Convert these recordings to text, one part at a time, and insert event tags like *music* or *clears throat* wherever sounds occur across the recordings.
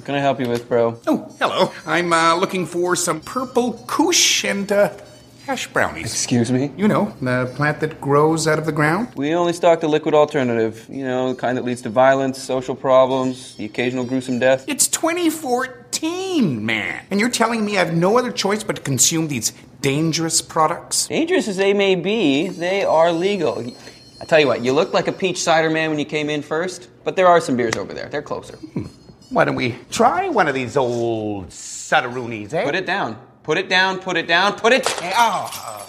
What can I help you with, bro? Oh, hello. I'm uh, looking for some purple kush and uh, hash brownies. Excuse me? You know, the plant that grows out of the ground. We only stock the liquid alternative. You know, the kind that leads to violence, social problems, the occasional gruesome death. It's 2014, man. And you're telling me I have no other choice but to consume these dangerous products? Dangerous as they may be, they are legal. I tell you what, you looked like a peach cider man when you came in first, but there are some beers over there. They're closer. Why don't we try one of these old Sutteroonies, eh? Put it down. Put it down. Put it down. Put it. Oh,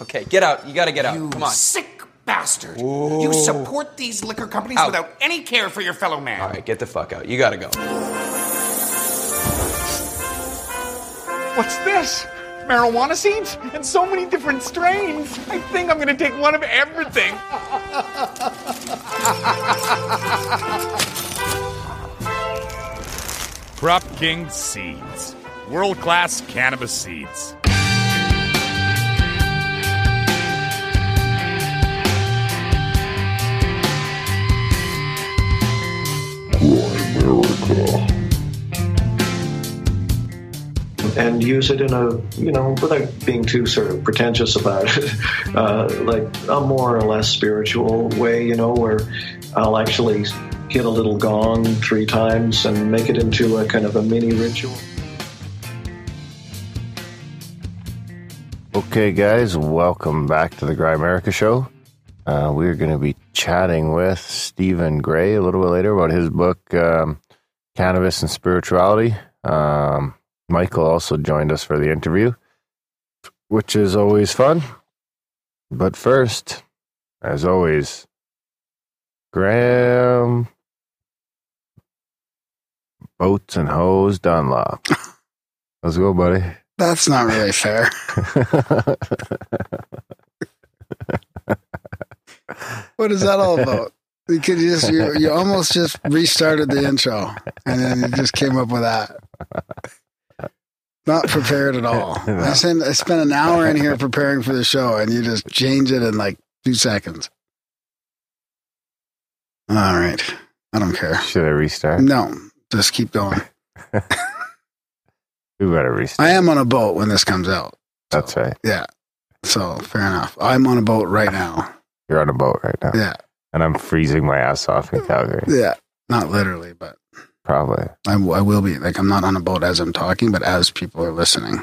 Okay, get out. You gotta get out. you Come on. sick bastard. You support these liquor companies Out. without any care for your fellow man. All right, get the fuck out. You gotta go. What's this? Marijuana seeds? And so many different strains. I think I'm gonna take one of everything. *laughs* Crop King Seeds. World class cannabis seeds. America. and use it in a you know without being too sort of pretentious about it *laughs* uh, like a more or less spiritual way you know where i'll actually hit a little gong three times and make it into a kind of a mini ritual Okay, guys, welcome back to the Grimerica Show. Uh, we're going to be chatting with Stephen Gray a little bit later about his book, um, Cannabis and Spirituality. Um, Michael also joined us for the interview, which is always fun. But first, as always, Graham Boats and Hose Dunlop. Let's go, buddy. That's not really fair. *laughs* What is that all about? You could just you, you almost just restarted the intro and then you just came up with that. Not prepared at all. I spent, I spent an hour in here preparing for the show and you just change it in like two seconds. All right. I don't care. Should I restart? No, just keep going. *laughs* We better restart. I am on a boat when this comes out. That's right. Yeah. So fair enough. I'm on a boat right now. *laughs* You're on a boat right now. Yeah. And I'm freezing my ass off in Calgary. Yeah. Not literally, but Probably. I, I will be. Like, I'm not on a boat as I'm talking, but as people are listening.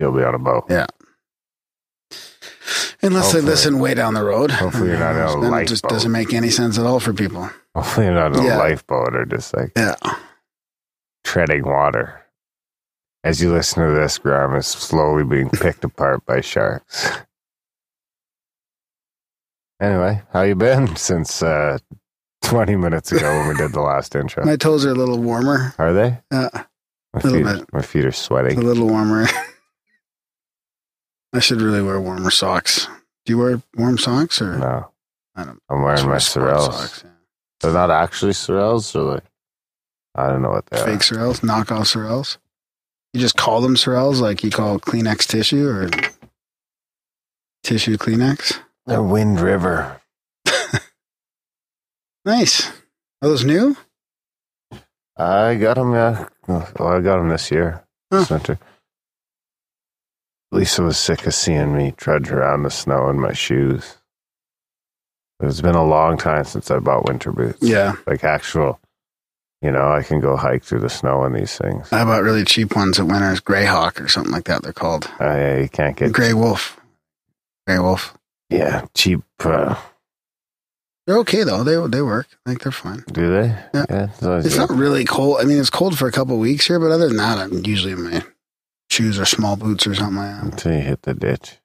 You'll be on a boat. Yeah. Unless Hopefully. they listen way down the road. Hopefully you're not on a Then it just doesn't make any sense at all for people. Hopefully you're not on Yeah. a lifeboat or just like Yeah. Treading water. As you listen to this, Graham is slowly being picked apart by sharks. Anyway, how you been since uh, 20 minutes ago when we did the last intro? My toes are a little warmer. Are they? Yeah. My Little feet, bit. my feet are sweating. A little warmer. *laughs* I should really wear warmer socks. Do you wear warm socks or? No, I don't. I'm wearing my sport Sorels. socks, yeah. They're not actually Sorels, or like I don't know what they Fake are. Sorels, knockoff Sorels. You just call them Sorels like you call Kleenex tissue or tissue Kleenex. They're Wind River. *laughs* Nice. Are those new? I got them. Yeah, well, I got them this year, Huh. this winter. Lisa was sick of seeing me trudge around the snow in my shoes. It's been a long time since I bought winter boots. Yeah. like actual. You know, I can go hike through the snow in these things. I bought really cheap ones at Winners, Greyhawk or something like that. They're called I you can't get Grey Wolf. Grey Wolf. yeah cheap. Uh, They're okay though. They they work. I think they're fine. do they? Yeah. it's It's not really cold. I mean, it's cold for a couple of weeks here, but other than that, I'm usually in my shoes or small boots or something like that. until you hit the ditch.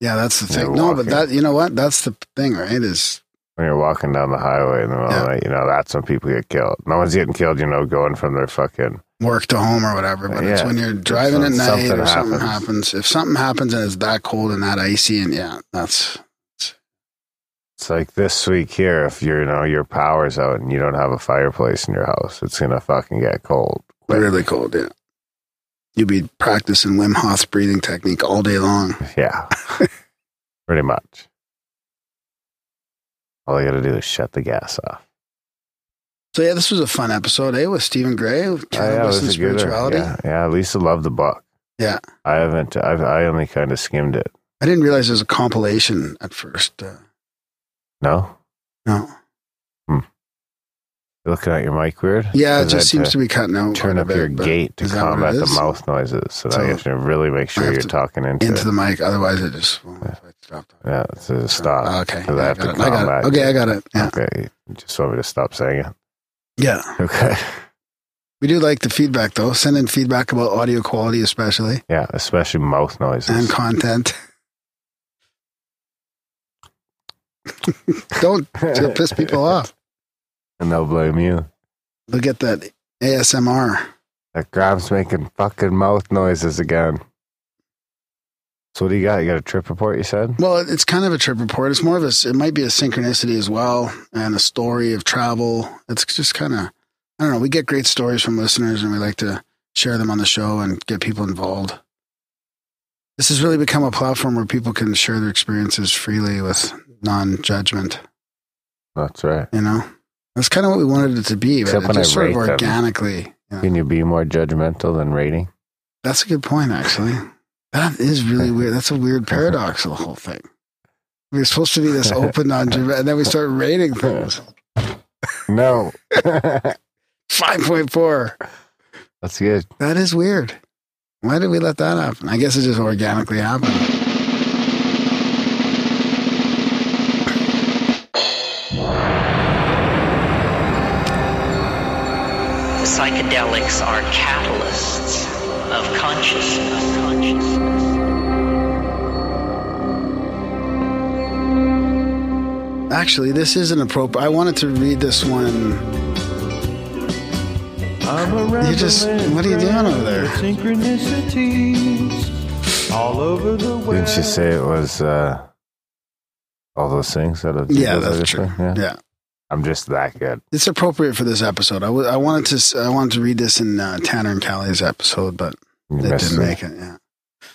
Yeah, that's the You're thing. No, but that you know what? That's the thing, right? Is when you're walking down the highway in the middle of the night, you know, that's when people get killed. No one's getting killed, you know, going from their fucking. work to home or whatever. But it's when you're driving at night something or something happens. happens. If something happens and it's that cold and that icy, and yeah, that's It's like this week here, if you're, you know, your power's out and you don't have a fireplace in your house, it's going to fucking get cold. quick. really cold. Yeah, you'd be practicing Wim Hof's breathing technique all day long. Yeah. *laughs* Pretty much. All you got to do is shut the gas off. So yeah, this was a fun episode, eh? With Stephen Gray, Oh, yeah, cannabis was and spirituality. Yeah, yeah. Lisa loved the book. Yeah. I haven't. I've, I only kind of skimmed it. I didn't realize it was a compilation at first. Uh, No, no. You're looking at your mic weird. Yeah, it just seems to be cutting out. turn up your bit, but gate to that combat the mouth noises. So, So I have to really make sure you're to- talking into, into it. the mic. Otherwise, it just if I stop. Yeah, a stop. Oh, okay, I I have got to it. Got combat. Okay, I got it. Yeah, Okay, you just want me to stop saying it. yeah. Okay. We do like the feedback though. Send in feedback about audio quality, especially Yeah, especially mouth noises. and content. *laughs* Don't piss people off. and they'll blame you. They'll get that ASMR. That Graham's making fucking mouth noises again. So what do you got? You got a trip report? You said. Well, it's kind of a trip report. It's more of a. It might be a synchronicity as well, and a story of travel. It's just kind of. I don't know. We get great stories from listeners, and we like to share them on the show and get people involved. This has really become a platform where people can share their experiences freely with non-judgment. That's right. You know, that's kind of what we wanted it to be, but Except it just sort of organically. You know. Can you be more judgmental than rating? That's a good point, actually. That is really *laughs* weird. That's a weird uh-huh. paradox of the whole thing. We're supposed to be this *laughs* open, non and then we start rating things. No. *laughs* 5.4. That's good. That is weird. Why did we let that happen? I guess it just organically happened. Psychedelics are catalysts of consciousness. Consciousness. Actually, this isn't appropriate. I wanted to read this one. You just, what are you doing over there? synchronicities. all over. Didn't you say it was uh, all those things that have Yeah, that's other true. Yeah. Yeah. I'm just that good. It's appropriate for this episode. I wanted to s- I wanted to read this in uh, Tanner and Callie's episode, but You it didn't it. make it. Yeah.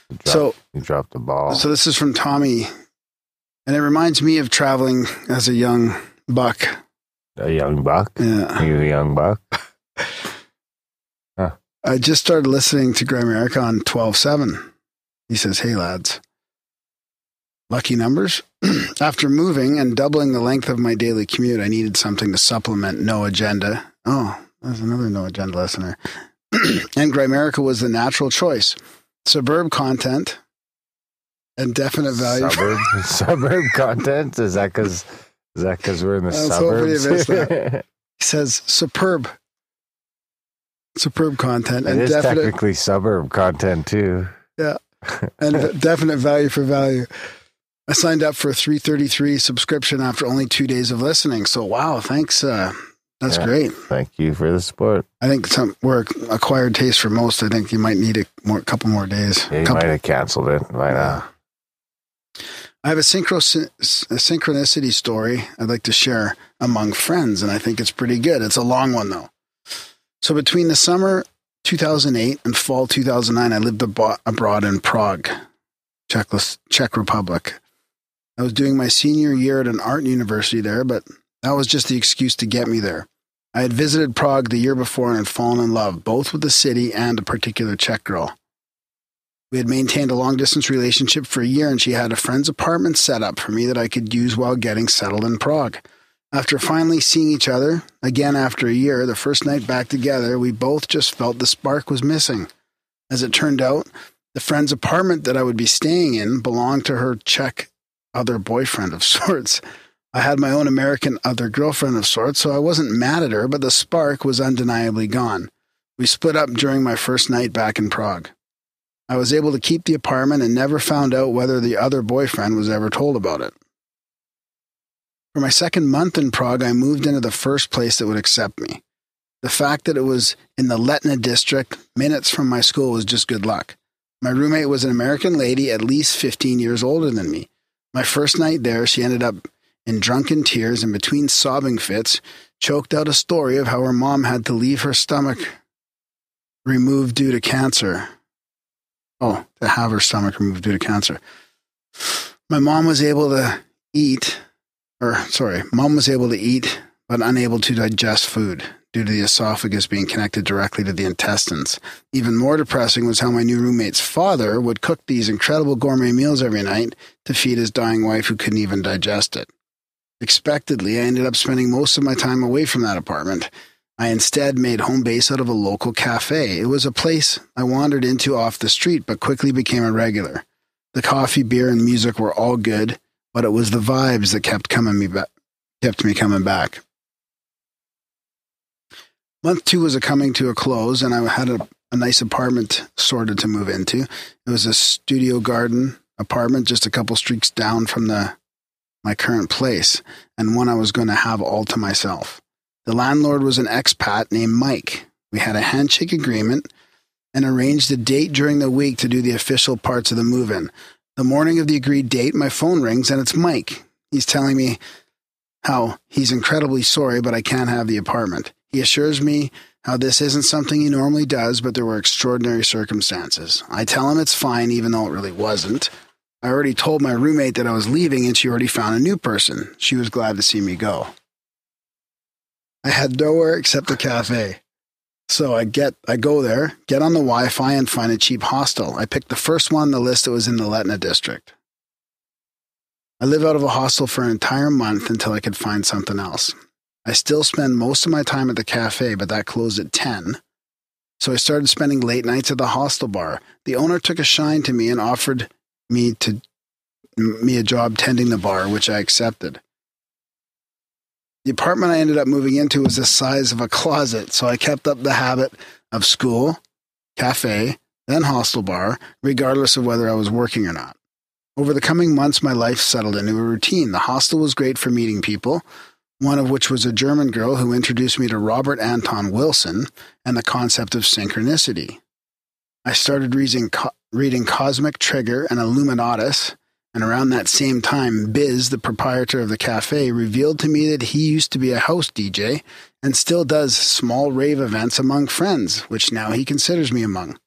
You dropped, So you dropped the ball. So this is from Tommy, and it reminds me of traveling as a young buck. a young buck. Yeah, You a young buck? *laughs* huh. I just started listening to Grimerica on twelve seven. He says, "Hey lads, lucky numbers." *clears throat* After moving and doubling the length of my daily commute, I needed something to supplement No Agenda. Oh, there's another No Agenda listener. *clears throat* and Grimerica was the natural choice. Suburb content and definite value. Suburb, *laughs* suburb content? Is that because is that because we're in the I was hoping you suburbs? *laughs* He says superb. Superb content it and is definite technically suburb content too. Yeah. *laughs* And definite value for value. I signed up for a 333 subscription after only two days of listening. So wow, thanks. Uh, that's Yeah. great. Thank you for the support. I think some we're acquired taste for most. I think you might need a more couple more days. Yeah, you Couple- might have canceled it by now. I have a, synchro- a synchronicity story I'd like to share among friends, and I think it's pretty good. It's a long one, though. So, between the summer 2008 and fall 2009, I lived abo- abroad in Prague, Czech, Czech Republic. I was doing my senior year at an art university there, but that was just the excuse to get me there. I had visited Prague the year before and had fallen in love, both with the city and a particular Czech girl. We had maintained a long distance relationship for a year, and she had a friend's apartment set up for me that I could use while getting settled in Prague. After finally seeing each other, again after a year, the first night back together, we both just felt the spark was missing. As it turned out, the friend's apartment that I would be staying in belonged to her Czech other boyfriend of *laughs* sorts. I had my own American other girlfriend of sorts, so I wasn't mad at her, but the spark was undeniably gone. We split up during my first night back in Prague. I was able to keep the apartment and never found out whether the other boyfriend was ever told about it. For my second month in Prague, I moved into the first place that would accept me. The fact that it was in the Letna district, minutes from my school, was just good luck. My roommate was an American lady, at least 15 years older than me. My first night there, she ended up in drunken tears and between sobbing fits, choked out a story of how her mom had to leave her stomach removed due to cancer. Oh, to have her stomach removed due to cancer. My mom was able to eat, or sorry, mom was able to eat, but unable to digest food due to the esophagus being connected directly to the intestines. Even more depressing was how my new roommate's father would cook these incredible gourmet meals every night to feed his dying wife who couldn't even digest it. Expectedly, I ended up spending most of my time away from that apartment. I instead made home base out of a local cafe. It was a place I wandered into off the street, but quickly became a regular. The coffee, beer, and music were all good, but it was the vibes that kept coming me back, kept me coming back. Month two was a coming to a close, and I had a, a nice apartment sorted to move into. It was a studio garden apartment, just a couple streets down from the my current place, and one I was going to have all to myself. The landlord was an expat named Mike. We had a handshake agreement and arranged a date during the week to do the official parts of the move in. The morning of the agreed date, my phone rings and it's Mike. He's telling me how he's incredibly sorry, but I can't have the apartment. He assures me how this isn't something he normally does, but there were extraordinary circumstances. I tell him it's fine, even though it really wasn't. I already told my roommate that I was leaving, and she already found a new person. She was glad to see me go. I had nowhere except the cafe. So I get I go there, get on the Wi-Fi and find a cheap hostel. I picked the first one on the list that was in the Letna district. I live out of a hostel for an entire month until I could find something else. I still spend most of my time at the cafe, but that closed at 10. So I started spending late nights at the hostel bar. The owner took a shine to me and offered me to me a job tending the bar, which I accepted. The apartment I ended up moving into was the size of a closet, so I kept up the habit of school, cafe, then hostel bar, regardless of whether I was working or not. Over the coming months, my life settled into a routine. The hostel was great for meeting people, one of which was a German girl who introduced me to Robert Anton Wilson and the concept of synchronicity. I started reading, reading Cosmic Trigger and Illuminatus, and around that same time, Biz, the proprietor of the cafe, revealed to me that he used to be a house DJ and still does small rave events among friends, which now he considers me among.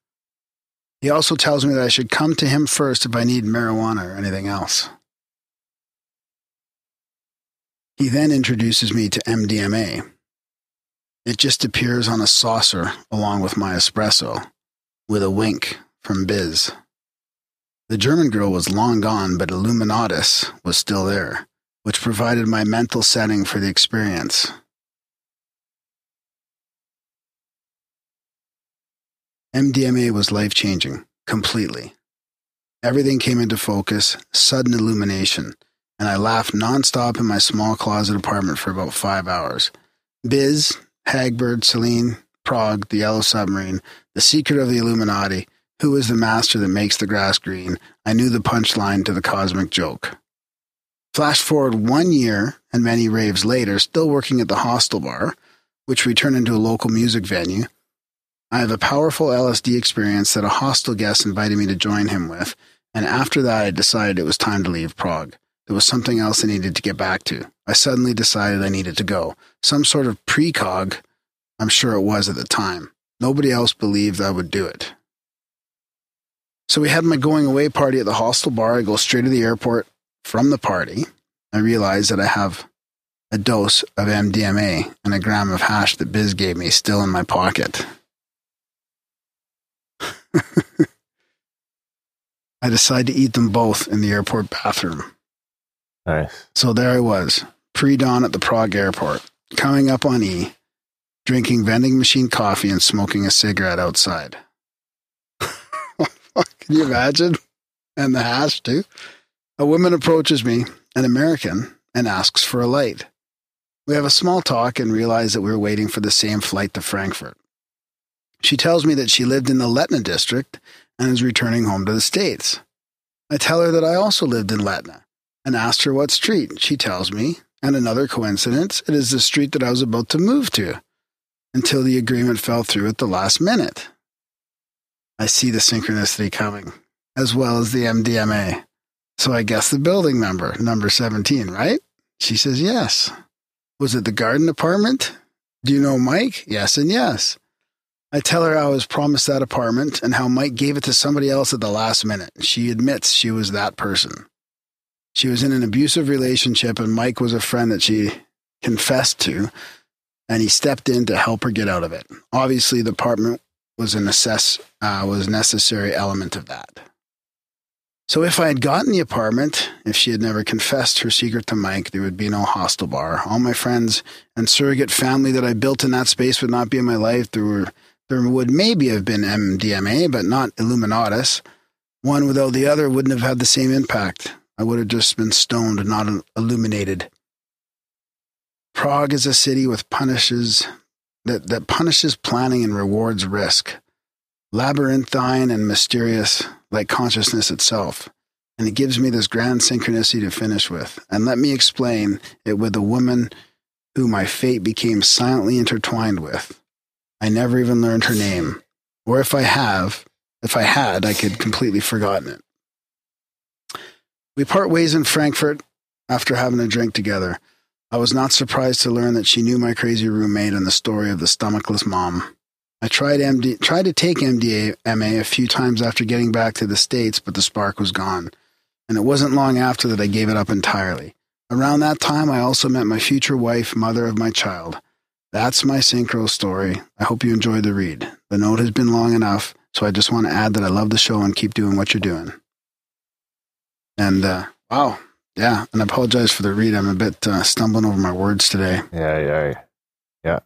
He also tells me that I should come to him first if I need marijuana or anything else. He then introduces me to MDMA. It just appears on a saucer along with my espresso, with a wink from Biz. The German girl was long gone, but Illuminatus was still there, which provided my mental setting for the experience. MDMA was life changing, completely. Everything came into focus, sudden illumination, and I laughed nonstop in my small closet apartment for about five hours. Biz, Hagbard, Celine, Prague, the Yellow Submarine, the secret of the Illuminati, who is the master that makes the grass green, I knew the punchline to the cosmic joke. Flash forward one year and many raves later, still working at the hostel bar, which we turned into a local music venue. I have a powerful LSD experience that a hostel guest invited me to join him with, and after that I decided it was time to leave Prague. There was something else I needed to get back to. I suddenly decided I needed to go. Some sort of precog, I'm sure it was at the time. Nobody else believed I would do it. So we had my going away party at the hostel bar. I go straight to the airport from the party. I realize that I have a dose of MDMA and a gram of hash that Biz gave me still in my pocket. *laughs* I decide to eat them both in the airport bathroom. Nice. So there I was, pre dawn at the Prague airport, coming up on E, drinking vending machine coffee and smoking a cigarette outside. *laughs* Can you imagine? And the hash, too. A woman approaches me, an American, and asks for a light. We have a small talk and realize that we're waiting for the same flight to Frankfurt. She tells me that she lived in the Letna district and is returning home to the States. I tell her that I also lived in Letna and asked her what street. She tells me, and another coincidence, it is the street that I was about to move to until the agreement fell through at the last minute. I see the synchronicity coming, as well as the MDMA. So I guess the building number, number 17, right? She says, yes. Was it the garden apartment? Do you know Mike? Yes, and yes. I tell her I was promised that apartment and how Mike gave it to somebody else at the last minute. She admits she was that person. She was in an abusive relationship, and Mike was a friend that she confessed to, and he stepped in to help her get out of it. Obviously, the apartment was a necess- uh, was necessary element of that. So if I had gotten the apartment, if she had never confessed her secret to Mike, there would be no hostel bar. All my friends and surrogate family that I built in that space would not be in my life. There were there would maybe have been MDMA, but not Illuminatus. One without the other wouldn't have had the same impact. I would have just been stoned, not illuminated. Prague is a city with punishes that, that punishes planning and rewards risk. Labyrinthine and mysterious, like consciousness itself. And it gives me this grand synchronicity to finish with. And let me explain it with a woman who my fate became silently intertwined with. I never even learned her name. Or if I have, if I had, I could completely forgotten it. We part ways in Frankfurt after having a drink together. I was not surprised to learn that she knew my crazy roommate and the story of the stomachless mom. I tried MD, tried to take MDMA a few times after getting back to the States, but the spark was gone. And it wasn't long after that I gave it up entirely. Around that time, I also met my future wife, mother of my child. That's my synchro story. I hope you enjoyed the read. The note has been long enough, so I just want to add that I love the show and keep doing what you're doing. And uh, wow, yeah. And I apologize for the read. I'm a bit uh, stumbling over my words today. Yeah, yeah, yeah,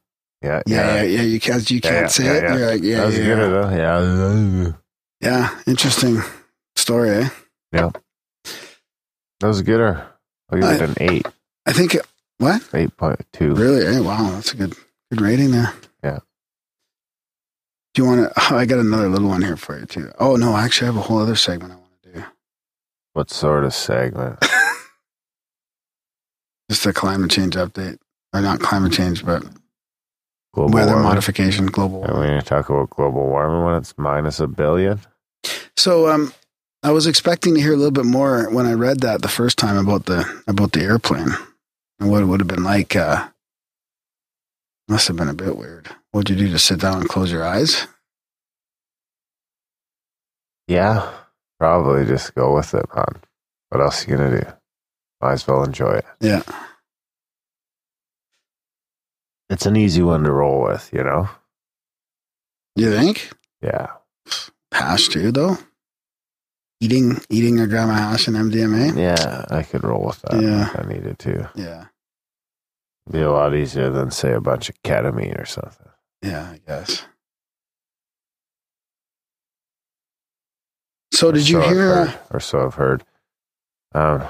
yeah, yeah, yeah. yeah you can't, you can't yeah, say yeah, it. Yeah, You're like, yeah, that was yeah, good though. Yeah, yeah. Interesting story, eh? Yeah, that was good. Or I'll give it an eight. I think it, what eight point two. Really? Hey, wow, that's a good good rating there. Yeah. Do you want to? Oh, I got another little one here for you too. Oh no, actually, I have a whole other segment I want to do. What sort of segment? *laughs* Just a climate change update, or not climate change, but global weather warming. modification, global. And we going to talk about global warming when it's minus a billion. So, um, I was expecting to hear a little bit more when I read that the first time about the about the airplane and what it would have been like. Uh, must have been a bit weird. What'd you do? Just sit down and close your eyes? Yeah, probably just go with it, man. What else are you gonna do? Might as well enjoy it. Yeah. It's an easy one to roll with, you know? You think? Yeah. Hash too, though? Eating eating a gram of hash and MDMA? Yeah, I could roll with that Yeah. if I needed to. Yeah. Be a lot easier than say a bunch of ketamine or something. Yeah, I guess. So did you so I've hear? uh, heard- or so I've heard. Um,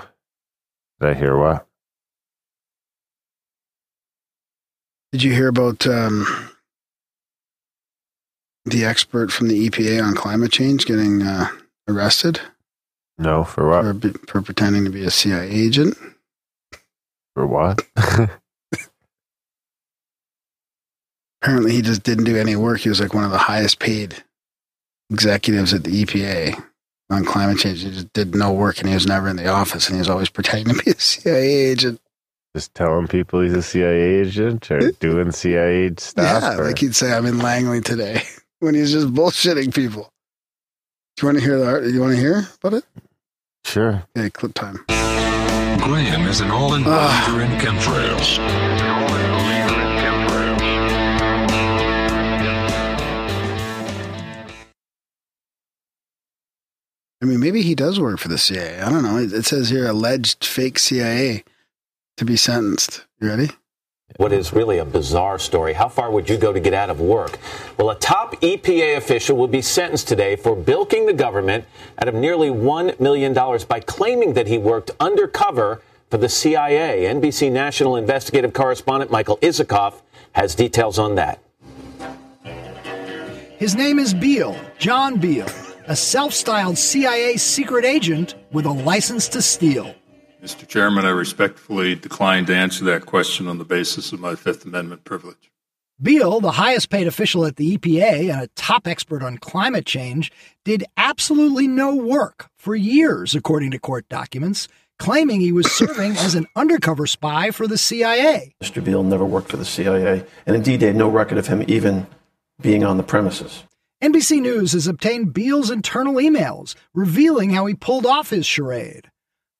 did I hear what? Did you hear about um, the expert from the EPA on climate change getting uh, arrested No, for what? for, for pretending to be a CIA agent? For what? *laughs* Apparently, he just didn't do any work. He was like one of the highest paid executives at the EPA on climate change. He just did no work, and he was never in the office, and he was always pretending to be a CIA agent. Just telling people he's a CIA agent or *laughs* doing CIA stuff? yeah, or- like he'd say, "I'm in Langley today," *laughs* when he's just bullshitting people. Do you want to hear the? art? You want to hear about it? sure. Okay, clip time. Graham is an all-in Ah. believer in chemtrails. I mean, maybe he does work for the CIA. I don't know. It it says here alleged fake CIA to be sentenced. You ready? What is really a bizarre story. How far would you go to get out of work? Well, a top EPA official will be sentenced today for bilking the government out of nearly $1 million by claiming that he worked undercover for the CIA. NBC national investigative correspondent Michael Isikoff has details on that. His name is Beale, John Beale, a self styled CIA secret agent with a license to steal. Mr. Chairman, I respectfully decline to answer that question on the basis of my Fifth Amendment privilege. Beale, the highest paid official at the EPA and a top expert on climate change, did absolutely no work for years, according to court documents, claiming he was serving as an undercover spy for the CIA. Mr. Beale never worked for the CIA, and indeed they had no record of him even being on the premises. NBC News has obtained Beale's internal emails revealing how he pulled off his charade.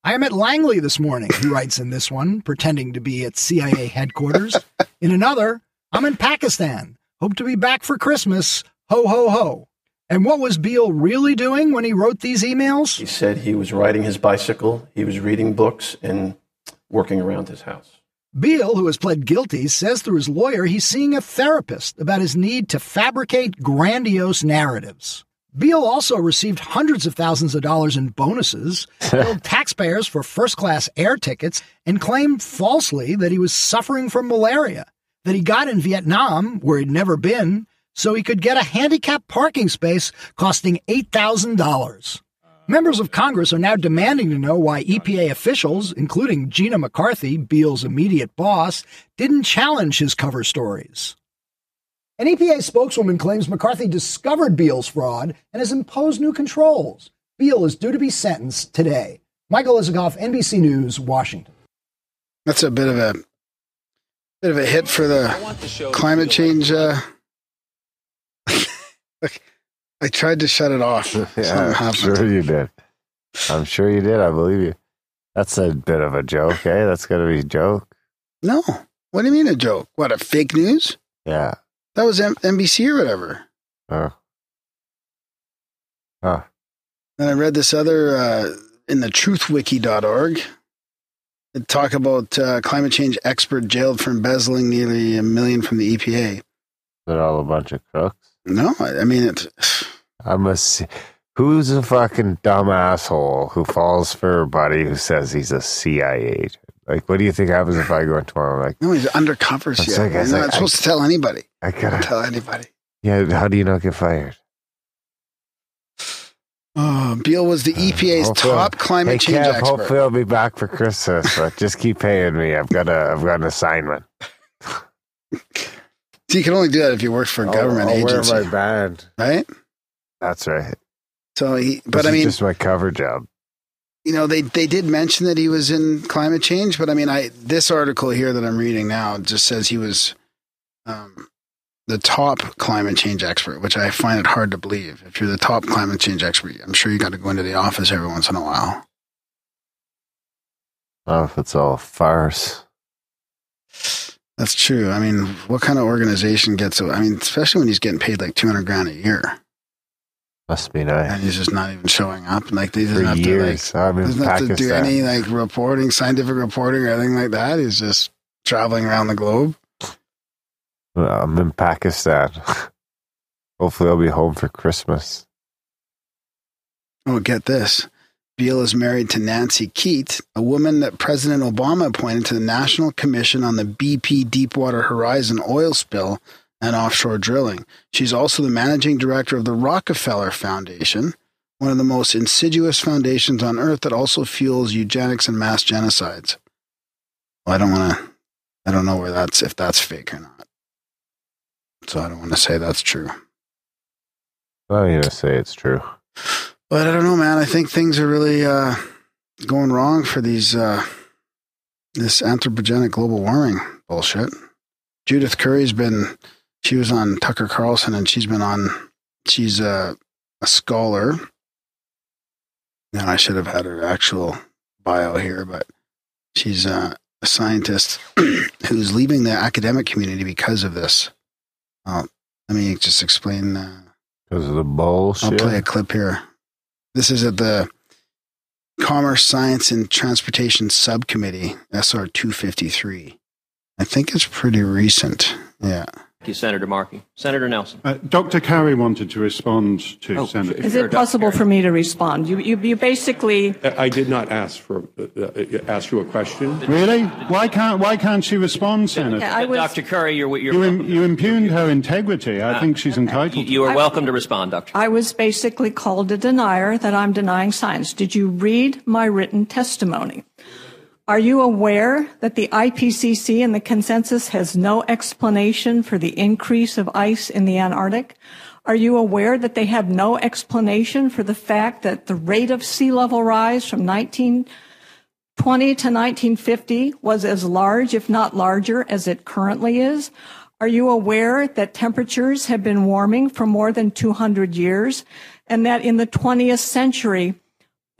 I am at Langley this morning, he writes in this one, pretending to be at CIA headquarters. In another, I'm in Pakistan. Hope to be back for Christmas. Ho, ho, ho. And what was Beale really doing when he wrote these emails? He said he was riding his bicycle, he was reading books, and working around his house. Beale, who has pled guilty, says through his lawyer he's seeing a therapist about his need to fabricate grandiose narratives. Beale also received hundreds of thousands of dollars in bonuses, *laughs* billed taxpayers for first class air tickets, and claimed falsely that he was suffering from malaria, that he got in Vietnam, where he'd never been, so he could get a handicapped parking space costing $8,000. Members of Congress are now demanding to know why EPA officials, including Gina McCarthy, Beale's immediate boss, didn't challenge his cover stories. An EPA spokeswoman claims McCarthy discovered Beale's fraud and has imposed new controls. Beale is due to be sentenced today. Michael Isikoff, NBC News, Washington. That's a bit of a bit of a hit for the climate change. Uh, *laughs* I tried to shut it off. *laughs* yeah, I'm sure you did. I'm sure you did. I believe you. That's a bit of a joke, eh? That's to be a joke. No. What do you mean a joke? What, a fake news? Yeah. That was M- NBC or whatever. Oh. Huh. And I read this other uh, in the truthwiki.org. It talk about uh, climate change expert jailed for embezzling nearly a million from the EPA. They're all a bunch of crooks. No, I, I mean it. I must. See. Who's a fucking dumb asshole who falls for a buddy who says he's a CIA agent? Like, what do you think happens if I go in tomorrow? I'm like, No, he's undercover. Yeah, like- you're it's not like, supposed I- to tell anybody. I gotta tell anybody. Yeah, how do you not get fired? Oh, Beale was the uh, EPA's Hopefully- top climate hey, change Kev, expert. Hopefully, I'll be back for Christmas, but *laughs* just keep paying me. I've got a, I've got an assignment. *laughs* So you can only do that if you work for a government I'll, I'll agency, wear my band. right? That's right. So he, but This I mean, just my cover job. you know, they they did mention that he was in climate change, but I mean, I this article here that I'm reading now just says he was um, the top climate change expert, which I find it hard to believe. If you're the top climate change expert, I'm sure you got to go into the office every once in a while. Oh, if it's all a farce. That's true. I mean, what kind of organization gets? I mean, especially when he's getting paid like 200 grand a year, Must be nice. and he's just not even showing up. Like they doesn't For have years. to like doesn't have to do any like reporting, scientific reporting, or anything like that. He's just traveling around the globe. I'm in Pakistan. *laughs* Hopefully, I'll be home for Christmas. Oh, get this. Beale is married to Nancy Kete, a woman that President Obama appointed to the National Commission on the BP Deepwater Horizon oil spill and offshore drilling. She's also the managing director of the Rockefeller Foundation, one of the most insidious foundations on earth that also fuels eugenics and mass genocides. Well, I don't want to, I don't know where that's, if that's fake or not. So I don't want to say that's true. I'm gonna say it's true. But I don't know, man. I think things are really uh, going wrong for these uh, this anthropogenic global warming bullshit. Judith Curry's been she was on Tucker Carlson and she's been on she's a, a scholar. And I should have had her actual bio here, but she's uh, a scientist *clears throat* who's leaving the academic community because of this. Uh, let me just explain. Uh, Because of the bullshit. I'll play a clip here. This is at the Commerce, Science, and Transportation Subcommittee, SR 253. I think it's pretty recent. Yeah. Thank you, Senator Markey. Senator Nelson. Uh, Dr. Curry wanted to respond to Oh, Senator. Is it possible for me to respond? You, you, you basically, I did not ask for uh, uh, ask you a question. Really? Why can't Why can't she respond, Senator? Yeah, I was- Dr. Curry, you're, you're you, im- you impugned her integrity. I think she's entitled. you are welcome to respond, Dr. I was basically called a denier that I'm denying science. Did you read my written testimony? Are you aware that the IPCC and the consensus has no explanation for the increase of ice in the Antarctic? Are you aware that they have no explanation for the fact that the rate of sea level rise from 1920 to 1950 was as large, if not larger, as it currently is? Are you aware that temperatures have been warming for more than 200 years and that in the 20th century,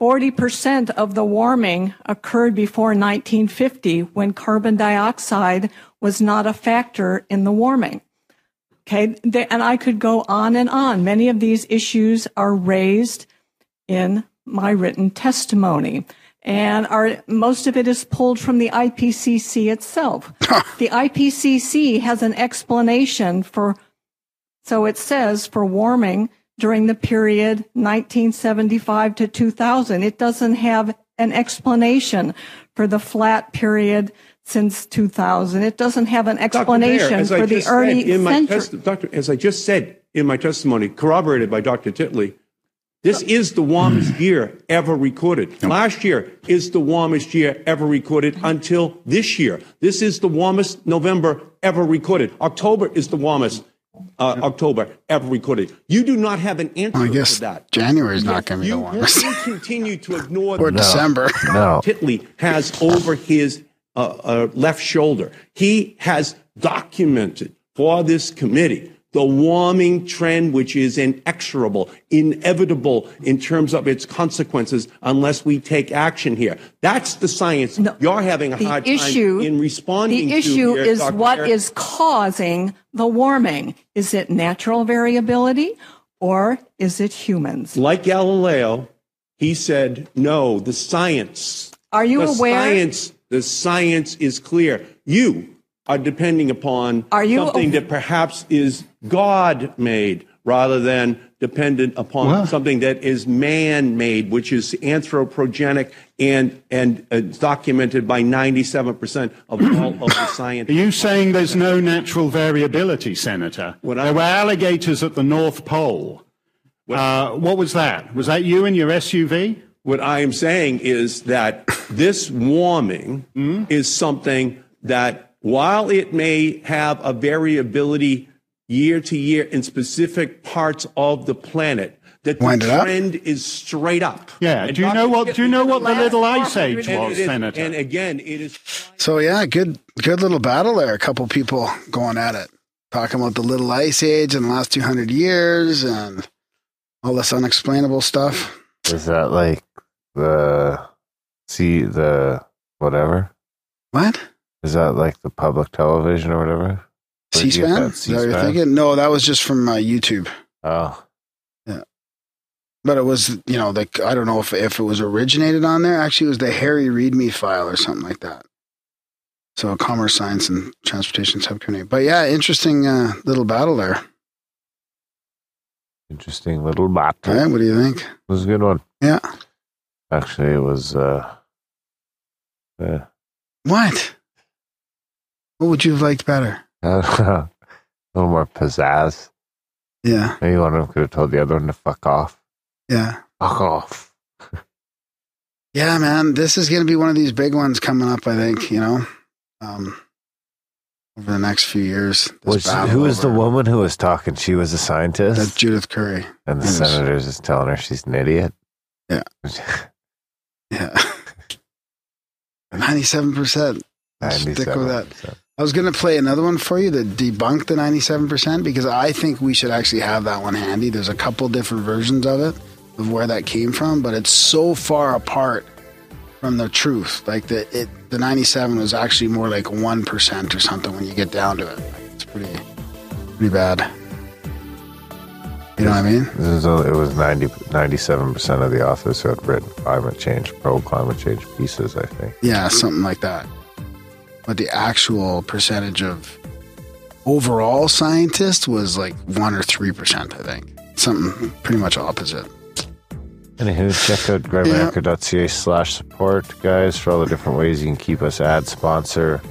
40% of the warming occurred before 1950 when carbon dioxide was not a factor in the warming. Okay. They, and I could go on and on. Many of these issues are raised in my written testimony. And are, most of it is pulled from the IPCC itself. *laughs* the IPCC has an explanation for, so it says for warming during the period 1975 to 2000. It doesn't have an explanation for the flat period since 2000. It doesn't have an explanation Dr. Baer, I for the just said early in my century. testi- Doctor, as I just said in my testimony, corroborated by Dr. Titley, this is the warmest *clears throat* year ever recorded. Last year is the warmest year ever recorded until this year. This is the warmest November ever recorded. October is the warmest uh, October ever recorded. You do not have an answer I guess to that. January is not going to be the You, warmest. you continue to ignore *laughs* Or December. No. Titley has over his uh, uh, left shoulder. He has documented for this committee the warming trend, which is inexorable, inevitable in terms of its consequences unless we take action here. That's the science you're having a hard issue, time in responding the issue here, is Dr. what is causing the warming. Is it natural variability or is it humans? like Galileo, he said, no, the science. Are you the aware- Science, the science is clear. You are depending upon Are you something aw- that perhaps is God made rather than dependent upon Wow. something that is man made, which is anthropogenic and, and uh, documented by 97% of all of the *coughs* science. Are you saying there's no natural variability, Senator? there were alligators at the North Pole. Uh, what was that? Was that you in your SUV? What I am saying is that this warming is something that, while it may have a variability year to year in specific parts of the planet, that Wind the up. trend is straight up. Yeah. And Do you know what? Do you know what the Little Ice Age and was, it is- Senator? And again, it is So yeah, good good little battle there. A couple people going at it, talking about the little ice age in the last two hundred years and all this unexplainable stuff. Is that like the see the whatever? What? Is that like the public television or whatever? Where'd you get C-SPAN? that, Is that what you're thinking? No, that was just from uh, YouTube. Oh, Yeah. But it was, you know, like I don't know if if it was originated on there. Actually, it was the Harry README file or something like that. So, Commerce, Science, and Transportation Subcommittee. But yeah, interesting uh, little battle there. interesting little battle. All right, what do you think? It was a good one. Yeah. Actually, it was. uh uh, What? What would you have liked better? *laughs* a little more pizzazz. Yeah. Maybe one of them could have told the other one to fuck off. Yeah. Fuck off. *laughs* Yeah, man, this is going to be one of these big ones coming up. I think you know, um, over the next few years. Was who was the woman who was talking? She was a scientist. That's Judith Curry. and the senators is telling her she's an idiot. Yeah. *laughs* Yeah. Ninety-seven percent. Stick with that. 97%. I was going to play another one for you to debunk the ninety-seven percent because I think we should actually have that one handy. There's a couple different versions of it of where that came from, but it's so far apart from the truth. Like the it, the ninety-seven was actually more like one percent or something when you get down to it. It's pretty, pretty bad. You know what I mean? This is only, it was 90, 97 percent of the authors who had written climate change, pro climate change pieces. I think. Yeah, something like that. But the actual percentage of overall scientists was like one or three percent, I think. Something pretty much opposite. Anywho, check out grimerica.ca slash support, guys, for all the different ways you can keep us ad sponsor,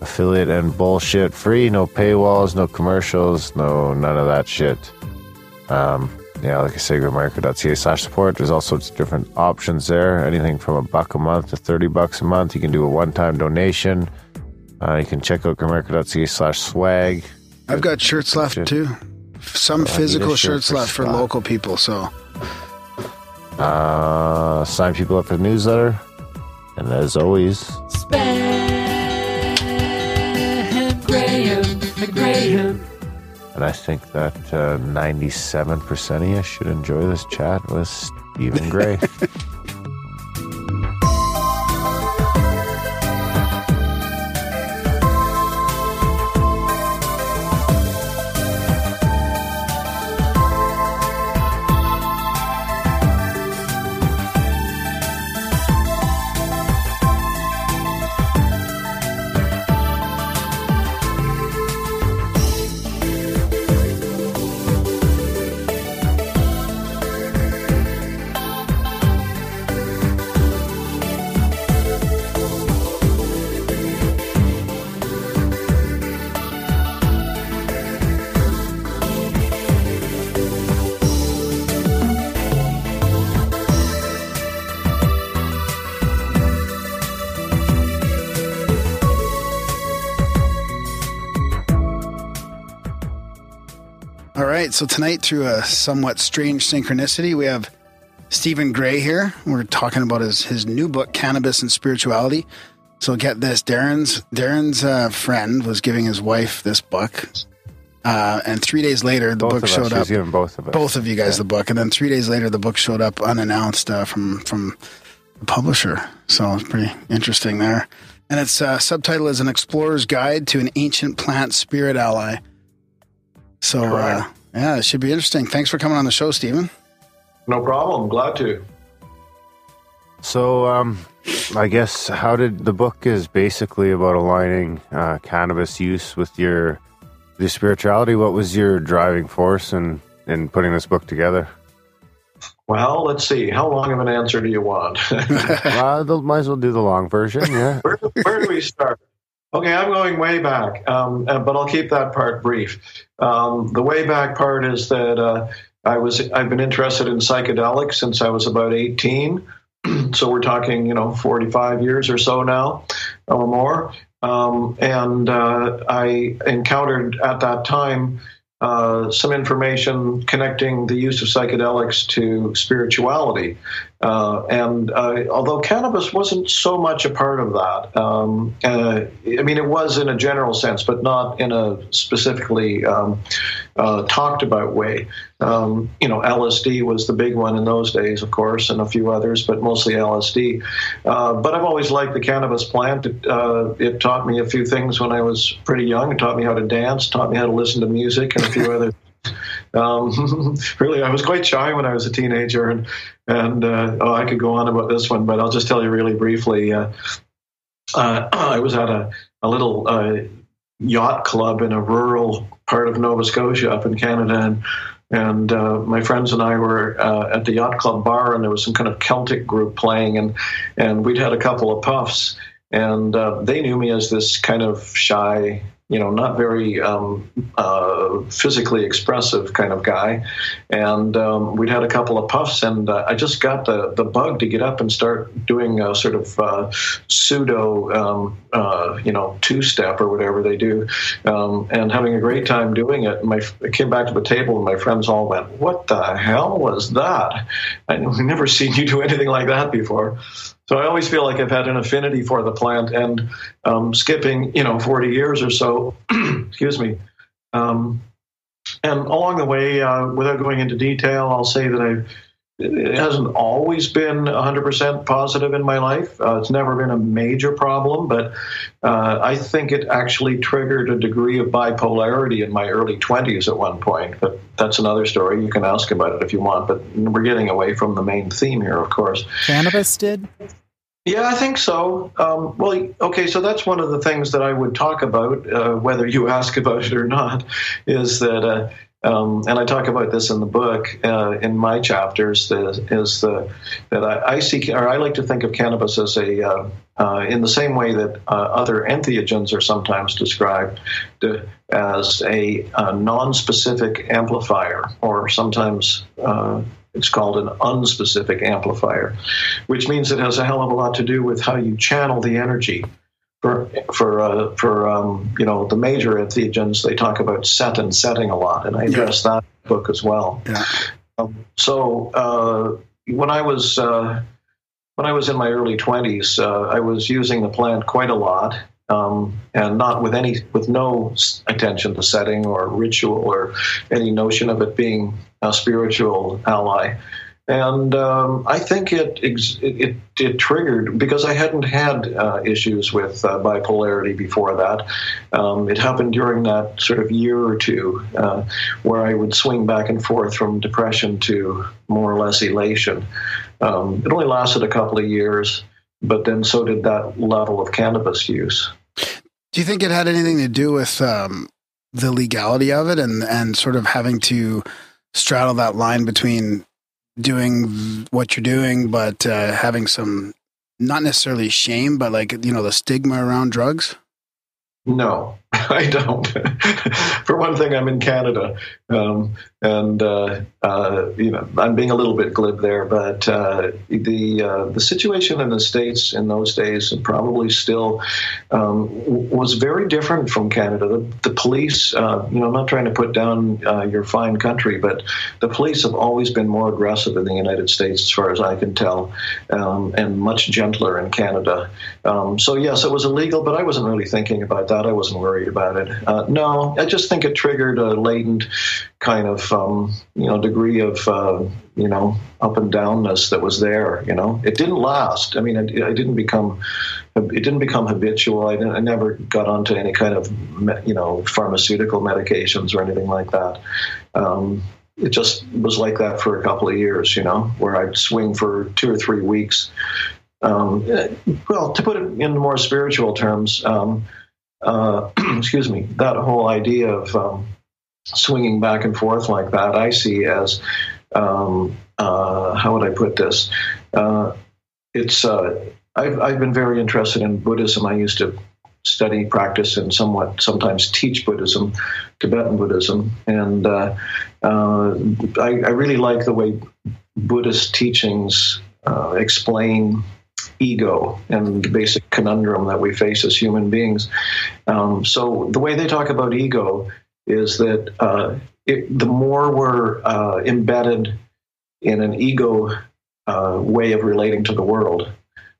affiliate, and bullshit free. No paywalls, no commercials, no none of that shit. Um, yeah, like I say, grimerica.ca slash support. There's all sorts of different options there. Anything from a buck a month to 30 bucks a month. You can do a one time donation. Uh, you can check out grimerica.ca slash swag. I've got shirts left too. Some Oh, I need a physical shirts for left for Scott. local people. So Uh, sign people up for the newsletter. And as always, Graham, Graham. And I think that uh, 97% of you should enjoy this chat with Stephen Gray. *laughs* All right, so tonight, through a somewhat strange synchronicity, we have Stephen Gray here. We're talking about his his new book, Cannabis and Spirituality. So get this, Darren's Darren's uh, friend was giving his wife this book, uh, and three days later, the Both book showed up. giving both of us. Both of you guys the book, and then three days later, the book showed up unannounced uh, from from the publisher. So it's pretty interesting there. And its uh, subtitle is "An Explorer's Guide to an Ancient Plant Spirit Ally." So uh, yeah, it should be interesting. Thanks for coming on the show, Stephen. No problem. Glad to. So, um, I guess how did the book is basically about aligning uh, cannabis use with your your spirituality. What was your driving force in in putting this book together? Well, let's see. How long of an answer do you want? *laughs* well, might as well do the long version. Yeah. where, where do we start? Okay, I'm going way back, um, uh, but I'll keep that part brief. Um, the way back part is that uh, I was I've been interested in psychedelics since I was about 18. *clears throat* so we're talking, you know, 45 years or so now, or more. Um, and uh, I encountered at that time uh, some information connecting the use of psychedelics to spirituality. Uh, and uh, although cannabis wasn't so much a part of that, um, uh, I mean, it was in a general sense, but not in a specifically um, uh, talked about way. Um, you know, LSD was the big one in those days, of course, and a few others, but mostly LSD. Uh, but I've always liked the cannabis plant. It, uh, it taught me a few things when I was pretty young. It taught me how to dance, taught me how to listen to music, and a few other um, *laughs* really, I was quite shy when I was a teenager, and and uh, oh, I could go on about this one, but I'll just tell you really briefly. Uh, uh, *clears throat* I was at a, a little uh, yacht club in a rural part of Nova Scotia up in Canada, and and uh, my friends and I were uh, at the yacht club bar, and there was some kind of Celtic group playing, and and we'd had a couple of puffs, and uh, they knew me as this kind of shy, you know, not very um, uh, physically expressive kind of guy, and um, we'd had a couple of puffs, and uh, I just got the the bug to get up and start doing a sort of uh, pseudo, um, uh, you know, two step or whatever they do, um, and having a great time doing it. And my I came back to the table, and my friends all went, "What the hell was that? I've never seen you do anything like that before." So I always feel like I've had an affinity for the plant, and um, skipping, you know, 40 years or so, *clears throat* excuse me. Um, and along the way, uh, without going into detail, I'll say that I've it hasn't always been 100% positive in my life. Uh, it's never been a major problem, but uh, I think it actually triggered a degree of bipolarity in my early 20s at one point. But that's another story. You can ask about it if you want, but we're getting away from the main theme here, of course. Cannabis did? Yeah, I think so. Um, well, okay, so that's one of the things that I would talk about, uh, whether you ask about it or not, is that, uh, um, and I talk about this in the book uh, in my chapters, is, is the that I, I see, or I like to think of cannabis as a, uh, uh, in the same way that uh, other entheogens are sometimes described to, as a, a non-specific amplifier, or sometimes uh, it's called an unspecific amplifier, which means it has a hell of a lot to do with how you channel the energy. For for uh, for um, you know the major entheogens, they talk about set and setting a lot, and I address that book as well. Um, so uh, when I was uh, when I was in my early twenties, uh, I was using the plant quite a lot, um, and not with any with no attention to setting or ritual or any notion of it being a spiritual ally. And um, I think it, it it triggered because I hadn't had uh, issues with uh, bipolarity before that. Um, it happened during that sort of year or two uh, where I would swing back and forth from depression to more or less elation. Um, it only lasted a couple of years, but then so did that level of cannabis use. Do you think it had anything to do with um, the legality of it and and sort of having to straddle that line between doing what you're doing, but uh, having some not necessarily shame, but like you know the stigma around drugs? No, *laughs* I don't. *laughs* For one thing, I'm in Canada, um, and uh, uh, you know I'm being a little bit glib there, but uh, the uh, the situation in the states in those days, and probably still, um, was very different from Canada. The, the police, uh, you know, I'm not trying to put down uh, your fine country, but the police have always been more aggressive in the United States, as far as I can tell, um, and much gentler in Canada. Um, so yes, it was illegal, but I wasn't really thinking about that. I wasn't worried about it. Uh, no, I just think it triggered a latent kind of um, you know degree of uh, you know up and downness that was there. You know, it didn't last. I mean, it, it didn't become it didn't become habitual. I, I, never got onto any kind of you know pharmaceutical medications or anything like that. Um, it just was like that for a couple of years, you know, where I'd swing for two or three weeks. Um, well, to put it in more spiritual terms, um, uh, *clears throat* excuse me, that whole idea of um, swinging back and forth like that, I see as um, uh, how would I put this? Uh, it's uh, I've, I've been very interested in Buddhism. I used to study, practice, and somewhat sometimes teach Buddhism, Tibetan Buddhism, and uh, I, I, really like the way Buddhist teachings uh, explain ego and the basic conundrum that we face as human beings. Um, so the way they talk about ego is that uh, it, the more we're uh, embedded in an ego uh, way of relating to the world,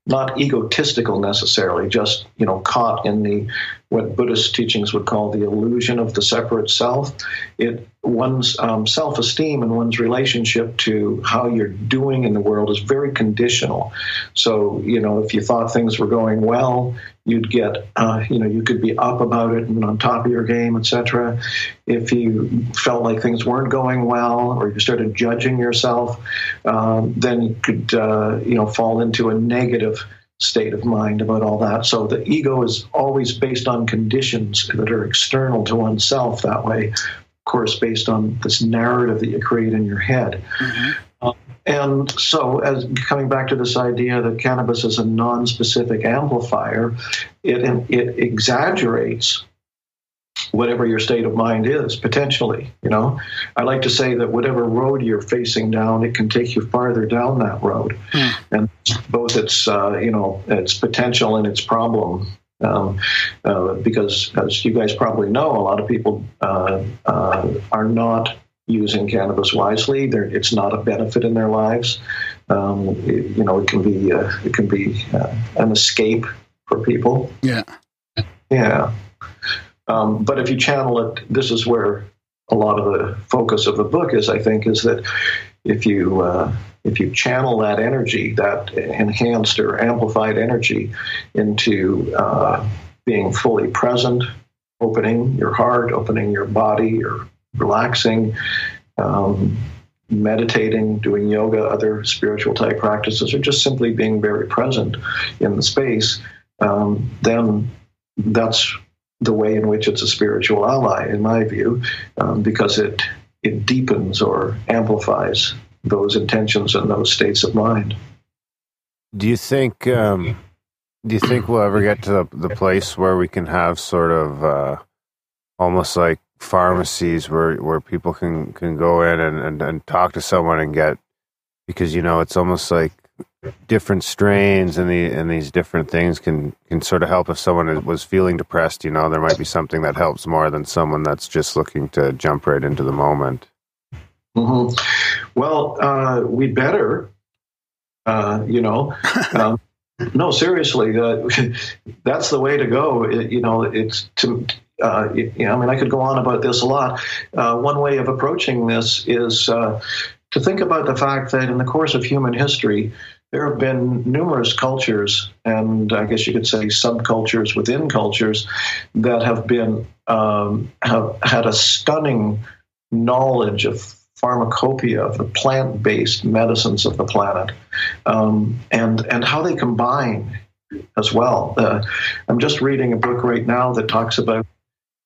not egotistical necessarily, just you know caught in the what Buddhist teachings would call the illusion of the separate self. It one's um, self-esteem and one's relationship to how you're doing in the world is very conditional. So you know if you thought things were going well, you'd get uh, you know you could be up about it and on top of your game, etc. If you felt like things weren't going well or you started judging yourself, um, then you could uh, you know fall into a negative state of mind about all that. So the ego is always based on conditions that are external to oneself that way, of course, based on this narrative that you create in your head. Mm-hmm. Um, and so, as coming back to this idea that cannabis is a non-specific amplifier, it it exaggerates whatever your state of mind is potentially you know? I like to say that whatever road you're facing down it can take you farther down that road. Mm. and both its uh, you know its potential and its problem um, uh, because as you guys probably know a lot of people uh, uh are not using cannabis wisely. They're, it's not a benefit in their lives. Um, it, you know it can be uh, it can be uh, an escape for people. Yeah. Yeah um, but if you channel it, this is where a lot of the focus of the book is. I think is that if you uh, if you channel that energy, that enhanced or amplified energy, into uh, being fully present, opening your heart, opening your body, or relaxing. Um, meditating, doing yoga, other spiritual type practices, or just simply being very present in the space, um, then that's the way in which it's a spiritual ally, in my view, um, because it it deepens or amplifies those intentions and those states of mind. Do you think? Um, do you think we'll ever get to the, the place where we can have sort of uh, almost like pharmacies where where people can can go in and, and, and talk to someone and get because you know it's almost like different strains and the and these different things can can sort of help if someone was feeling depressed you know there might be something that helps more than someone that's just looking to jump right into the moment mm-hmm. well uh, we better uh, you know *laughs* um, no seriously uh, *laughs* that's the way to go it, you know it's to uh, you know, I mean, I could go on about this a lot. Uh, one way of approaching this is uh, to think about the fact that in the course of human history, there have been numerous cultures, and I guess you could say subcultures within cultures, that have been um, have had a stunning knowledge of pharmacopoeia of the plant-based medicines of the planet, um, and and how they combine as well. Uh, I'm just reading a book right now that talks about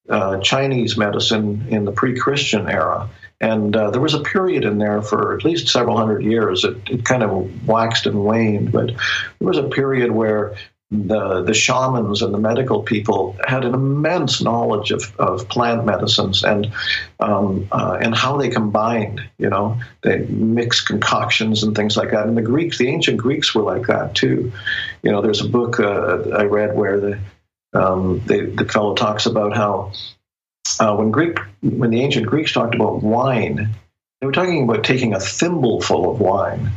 uh, Chinese medicine in the pre-Christian era and uh, there was a period in there for at least several hundred years. It, it kind of waxed and waned, but there was a period where the the shamans and the medical people had an immense knowledge of, of plant medicines and um, uh, and how they combined. You know, they mix concoctions and things like that. And the Greeks, the ancient Greeks, were like that too. You know, there's a book uh, I read where the um, they, the fellow talks about how uh, when Greek when the ancient Greeks talked about wine, they were talking about taking a thimbleful of wine,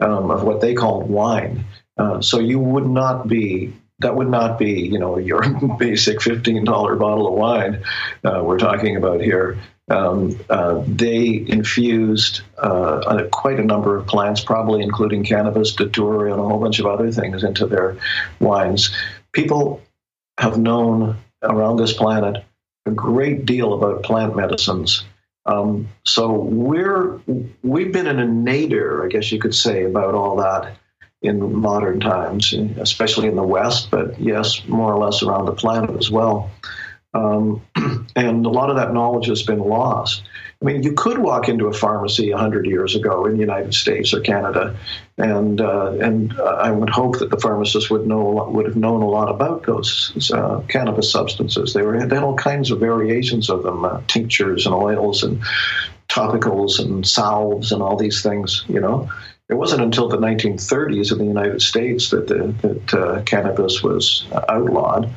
um, of what they called wine. Uh, so you would not be that would not be you know your *laughs* basic fifteen dollar bottle of wine uh, we're talking about here. Um, uh, they infused uh, quite a number of plants, probably including cannabis, datura, and a whole bunch of other things into their wines. People have known around this planet a great deal about plant medicines. Um, so we're we've been in a nadir, I guess you could say, about all that in modern times, especially in the West, but yes, more or less around the planet as well. Um, *clears throat* and a lot of that knowledge has been lost. I mean, you could walk into a pharmacy 100 years ago in the United States or Canada, and uh, and uh, I would hope that the pharmacist would know lot, would have known a lot about those uh, cannabis substances. They were they had all kinds of variations of them, uh, tinctures and oils and topicals and salves and all these things. You know, it wasn't until the 1930s in the United States that the, that uh, cannabis was outlawed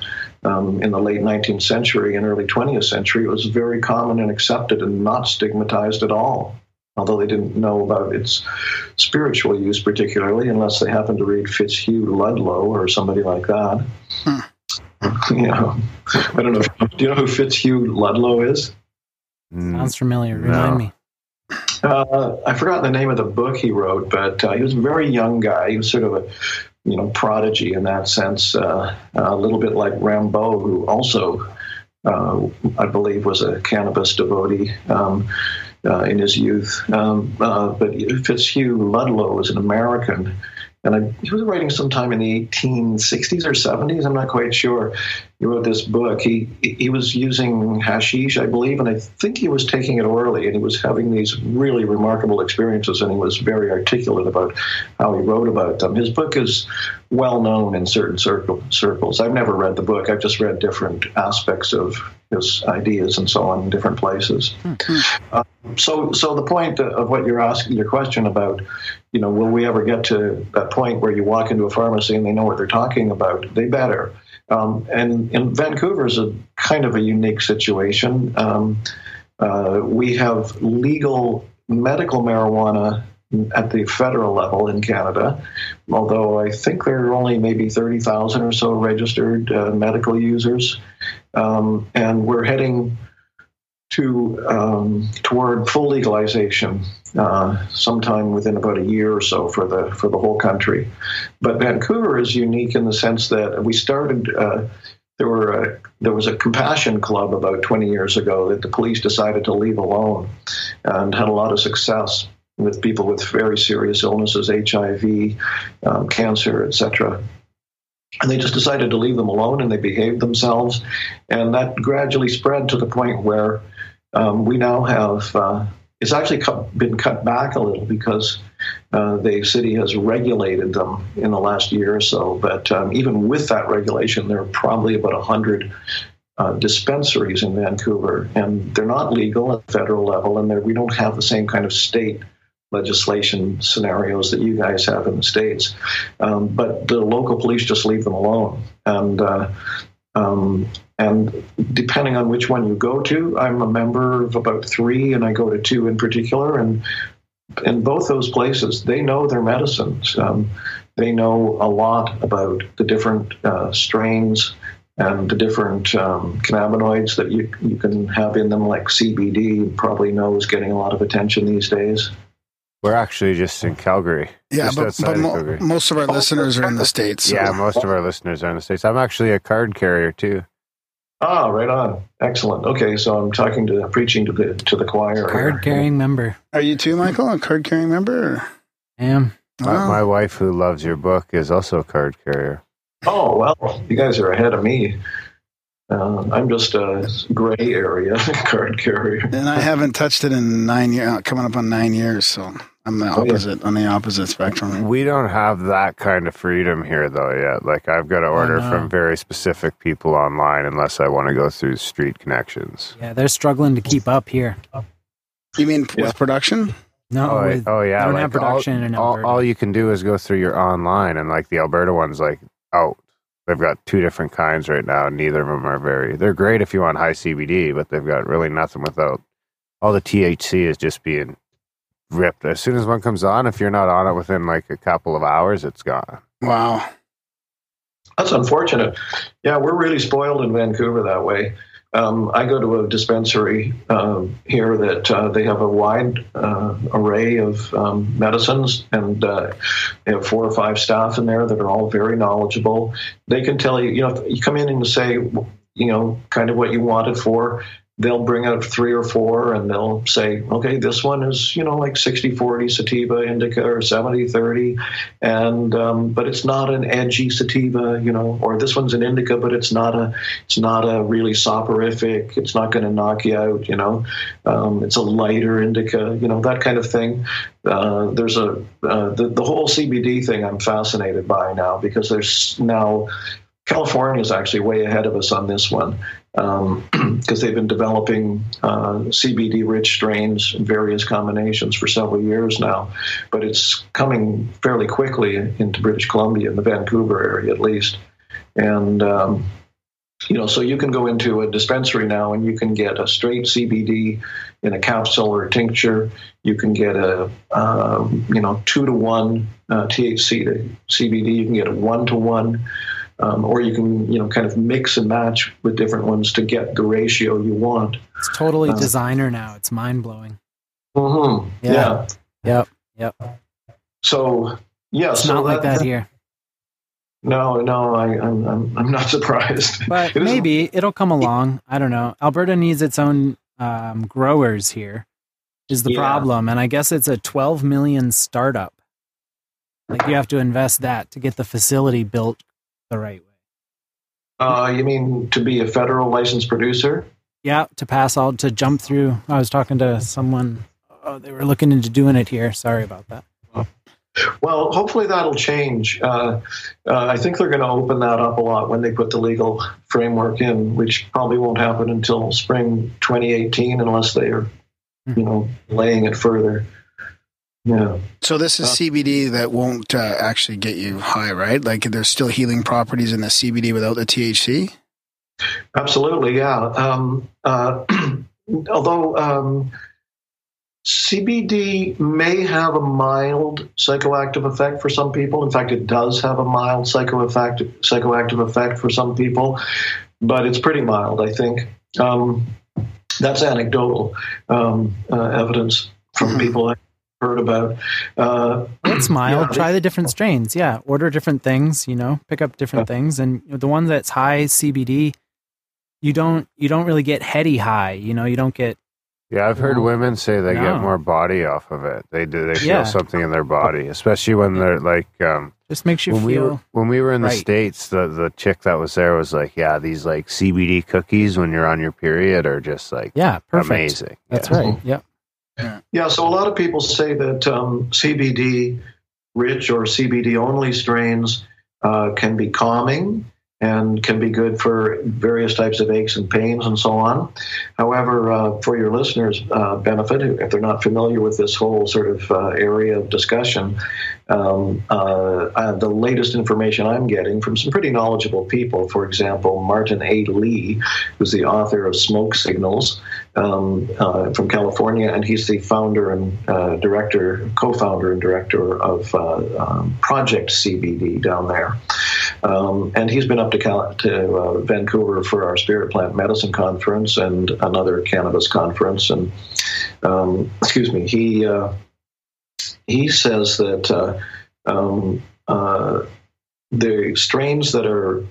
um, in the late 19th century and early 20th century, it was very common and accepted and not stigmatized at all. Although they didn't know about its spiritual use particularly, unless they happened to read Fitzhugh Ludlow or somebody like that. Hmm. *laughs* you know, I don't know. If, do you know who Fitzhugh Ludlow is? Sounds familiar. Remind No. me. Uh, I forgot the name of the book he wrote, but uh, he was a very young guy. He was sort of a, you know, prodigy in that sense, uh, a little bit like Rimbaud, who also, uh, I believe, was a cannabis devotee um, uh, in his youth. Um, uh, but Fitzhugh Ludlow is an American. And I, he was writing sometime in the 1860s or 70s. I'm not quite sure. He wrote this book. He he was using hashish, I believe, and I think he was taking it orally, and he was having these really remarkable experiences. And he was very articulate about how he wrote about them. His book is well known in certain circle, circles. I've never read the book. I've just read different aspects of his ideas and so on in different places. Um, so, so the point of what you're asking, your question about, you know, will we ever get to that point where you walk into a pharmacy and they know what they're talking about? They better. Um, and in Vancouver is a kind of a unique situation. Um, uh, we have legal medical marijuana at the federal level in Canada, although I think there are only maybe 30,000 or so registered uh, medical users. Um, and we're heading to um, toward full legalization uh, sometime within about a year or so for the for the whole country. But Vancouver is unique in the sense that we started. Uh, there were a, there was a compassion club about 20 years ago that the police decided to leave alone, and had a lot of success with people with very serious illnesses, HIV, um, cancer, etc and they just decided to leave them alone and they behaved themselves and that gradually spread to the point where um, we now have uh, it's actually cut, been cut back a little because uh, the city has regulated them in the last year or so. But um, even with that regulation there are probably about 100 uh, dispensaries in vancouver. And they're not legal at the federal level and we don't have the same kind of state legislation scenarios that you guys have in the states. Um, but the local police just leave them alone, and uh, um, and depending on which one you go to, I'm a member of about three, and I go to two in particular, and in both those places, they know their medicines. Um, they know a lot about the different uh, strains and the different um, cannabinoids that you, you can have in them, like CBD, probably know is getting a lot of attention these days. We're actually just in Calgary. Yeah, but, but mo- Calgary. most of our listeners are in the states. so- Yeah, most of our listeners are in the states. I'm actually a card carrier too. Ah, right on. Excellent. Okay, so I'm talking to preaching to the to the choir. Card carrying member. Are you too, Michael, a card carrying member? Or? Am. My, my wife, who loves your book, is also a card carrier. Oh well, you guys are ahead of me. Uh, I'm just a gray area *laughs* card carrier. And I haven't touched it in nine years, coming up on nine years. So I'm the Oh, yeah. opposite on the opposite spectrum. We don't have that kind of freedom here, though, yet. Like, I've got to order no. from very specific people online unless I want to go through street connections. Yeah, they're struggling to keep up here. You mean with production? No, oh, with- oh, yeah. they don't like, have production all, in all, Alberta. all you can do is go through your online, and like the Alberta one's like out. They've got two different kinds right now. Neither of them are very. They're great if you want high CBD, but they've got really nothing without. All the THC is just being ripped. As soon as one comes on, if you're not on it within like a couple of hours, it's gone. Wow. That's unfortunate. Yeah, we're really spoiled in Vancouver that way. Um, I go to a dispensary um, here that uh, they have a wide uh, array of um, medicines, and uh, they have four or five staff in there that are all very knowledgeable. They can tell you, you know, if you come in and say, you know, kind of what you want it for. They'll bring out three or four and they'll say, okay, this one is, you know, like 60 40 sativa indica or 70 30. And, um, but it's not an edgy sativa, you know, or this one's an indica, but it's not a, it's not a really soporific. It's not going to knock you out, you know, um, it's a lighter indica, you know, that kind of thing. Uh, there's a, uh, the, the whole CBD thing I'm fascinated by now because there's now, California is actually way ahead of us on this one *clears throat* because they've been developing uh, CBD rich strains in various combinations for several years now. But it's coming fairly quickly into British Columbia, in the Vancouver area at least. And, um, you know, so you can go into a dispensary now and you can get a straight CBD in a capsule or a tincture. You can get a, um, you know, two to one uh, THC to CBD. You can get a one to one um, or you can you know kind of mix and match with different ones to get the ratio you want. It's totally Uh, designer now. It's mind blowing. hmm Yeah. Yep. Yep. So yeah, It's so not like that here. No, no, I, I'm, I'm I'm not *laughs* surprised. But It maybe it'll come along. I don't know. Alberta needs its own um, growers here. Is the Yeah. problem, and I guess it's a 12 million startup. Like you have to invest that to get the facility built the right way. Uh, you mean to be a federal licensed producer? Yeah, to pass all to jump through. I was talking to someone. Oh, they were looking into doing it here. Sorry about that. Well, hopefully that'll change. Uh, uh, I think they're going to open that up a lot when they put the legal framework in, which probably won't happen until spring 2018 unless they are, you know, laying it further. Yeah. So this is CBD that won't uh, actually get you high, right? Like there's still healing properties in the CBD without the THC. Absolutely, yeah. Um, uh, *clears throat* although um, CBD may have a mild psychoactive effect for some people. In fact, it does have a mild psychoactive psychoactive effect for some people, but it's pretty mild, I think. Um, that's anecdotal um, uh, evidence from people I've heard about. Uh, It's *clears throat* mild. yeah, Try the different strains. Yeah, order different things. You know, pick up different things, and the one that's high CBD, you don't you don't really get heady high. You know, you don't get Yeah, I've heard No. women say they No. get more body off of it. They do. They feel Yeah. something in their body, especially when they're like. Um, just makes you when we feel were when we were in the states, the the chick that was there was like, "Yeah, these like CBD cookies when you're on your period are just like yeah, perfect. amazing." That's Yeah. right. Yep. Yeah, so a lot of people say that um, CBD rich or CBD only strains uh, can be calming and can be good for various types of aches and pains and so on. However, uh, for your listeners' uh, benefit, if they're not familiar with this whole sort of uh, area of discussion, um, uh, uh, the latest information I'm getting from some pretty knowledgeable people, for example, Martin A. Lee, who's the author of Smoke Signals um, uh, from California, and he's the founder and director, co-founder and director of um, Project CBD down there. Um, and he's been up to, Cal- to uh, Vancouver for our Spirit Plant Medicine Conference and another cannabis conference. And um, excuse me, he uh, he says that uh, um, uh, the strains that are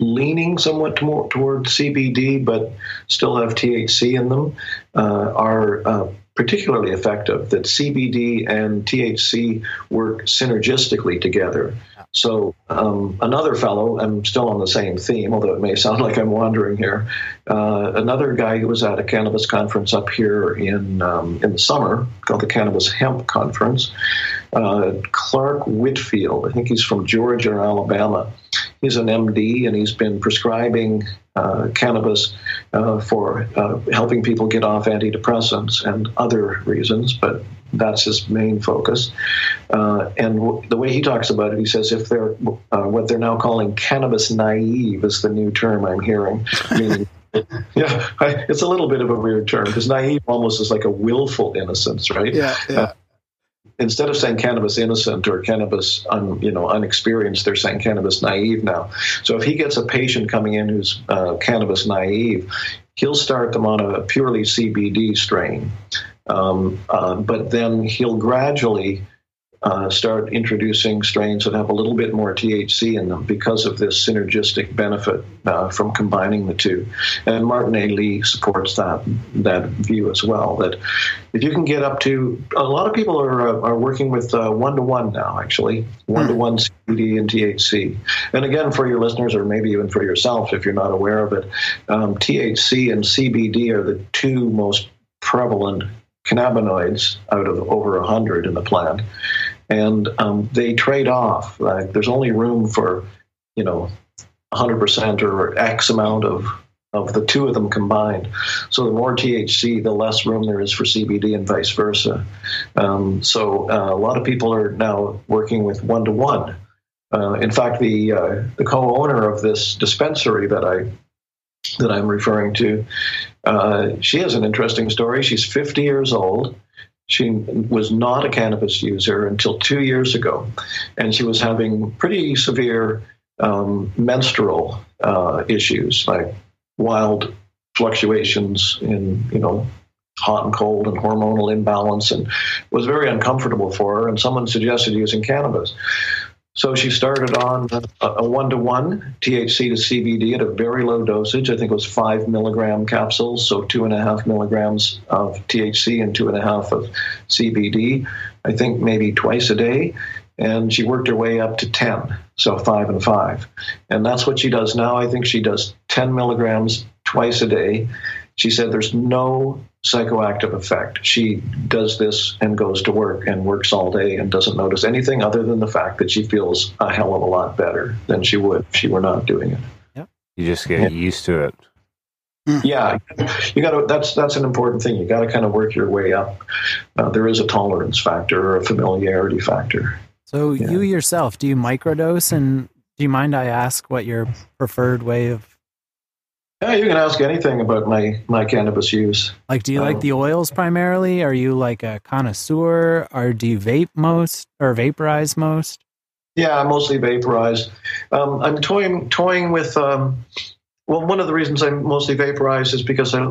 leaning somewhat more, toward CBD but still have THC in them uh, are uh, particularly effective. That CBD and THC work synergistically together. So um, another fellow, I'm still on the same theme, although it may sound *laughs* like I'm wandering here. Uh, another guy who was at a cannabis conference up here in um, in the summer called the Cannabis Hemp Conference. Uh, Clark Whitfield, I think he's from Georgia or Alabama. He's an MD and he's been prescribing uh, cannabis uh, for uh, helping people get off antidepressants and other reasons, but that's his main focus. Uh, and w- the way he talks about it, he says if they're uh, what they're now calling cannabis naive is the new term I'm hearing, *laughs* meaning. Yeah, I, it's a little bit of a weird term because naive almost is like a willful innocence, right? Yeah, yeah. Uh, instead of saying cannabis innocent or cannabis un, you know unexperienced, they're saying cannabis naive now. So if he gets a patient coming in who's uh, cannabis naive, he'll start them on a purely CBD strain, um, uh, but then he'll gradually. Uh, start introducing strains that have a little bit more THC in them because of this synergistic benefit uh, from combining the two. And Martin A. Lee supports that that view as well. That if you can get up to a lot of people are uh, are working with one to one now, actually one to one CBD and THC. And again, for your listeners, or maybe even for yourself, if you're not aware of it, um, THC and CBD are the two most prevalent cannabinoids out of over 100 in the plant. And um, they trade off like there's only room for you know 100% or x amount of of the two of them combined. So the more thc the less room there is for cbd and vice versa. Um, so uh, a lot of people are now working with one to one. In fact the uh, the co-owner of this dispensary that i that i'm referring to uh, she has an interesting story she's 50 years old she was not a cannabis user until two years ago, and she was having pretty severe um, menstrual uh, issues, like wild fluctuations in, you know, hot and cold and hormonal imbalance, and was very uncomfortable for her. And someone suggested using cannabis. So she started on a one to one THC to CBD at a very low dosage. I think it was five milligram capsules, so two and a half milligrams of THC and two and a half of CBD. I think maybe twice a day. And she worked her way up to 10, so five and five. And that's what she does now. I think she does 10 milligrams twice a day. She said there's no psychoactive effect. She does this and goes to work and works all day and doesn't notice anything other than the fact that she feels a hell of a lot better than she would if she were not doing it. Yep. You just get used to it. Yeah, you got to. That's that's an important thing. You got to kind of work your way up. Uh, there is a tolerance factor or a familiarity factor. So you yourself, do you microdose? And do you mind I ask what your preferred way of yeah, you can ask anything about my my cannabis use. Like, do you like the oils primarily? Are you like a connoisseur, or do you vape most or vaporize most? Yeah, I mostly vaporize. Um, I'm toying toying with. Um, well, one of the reasons I mostly vaporize is because I,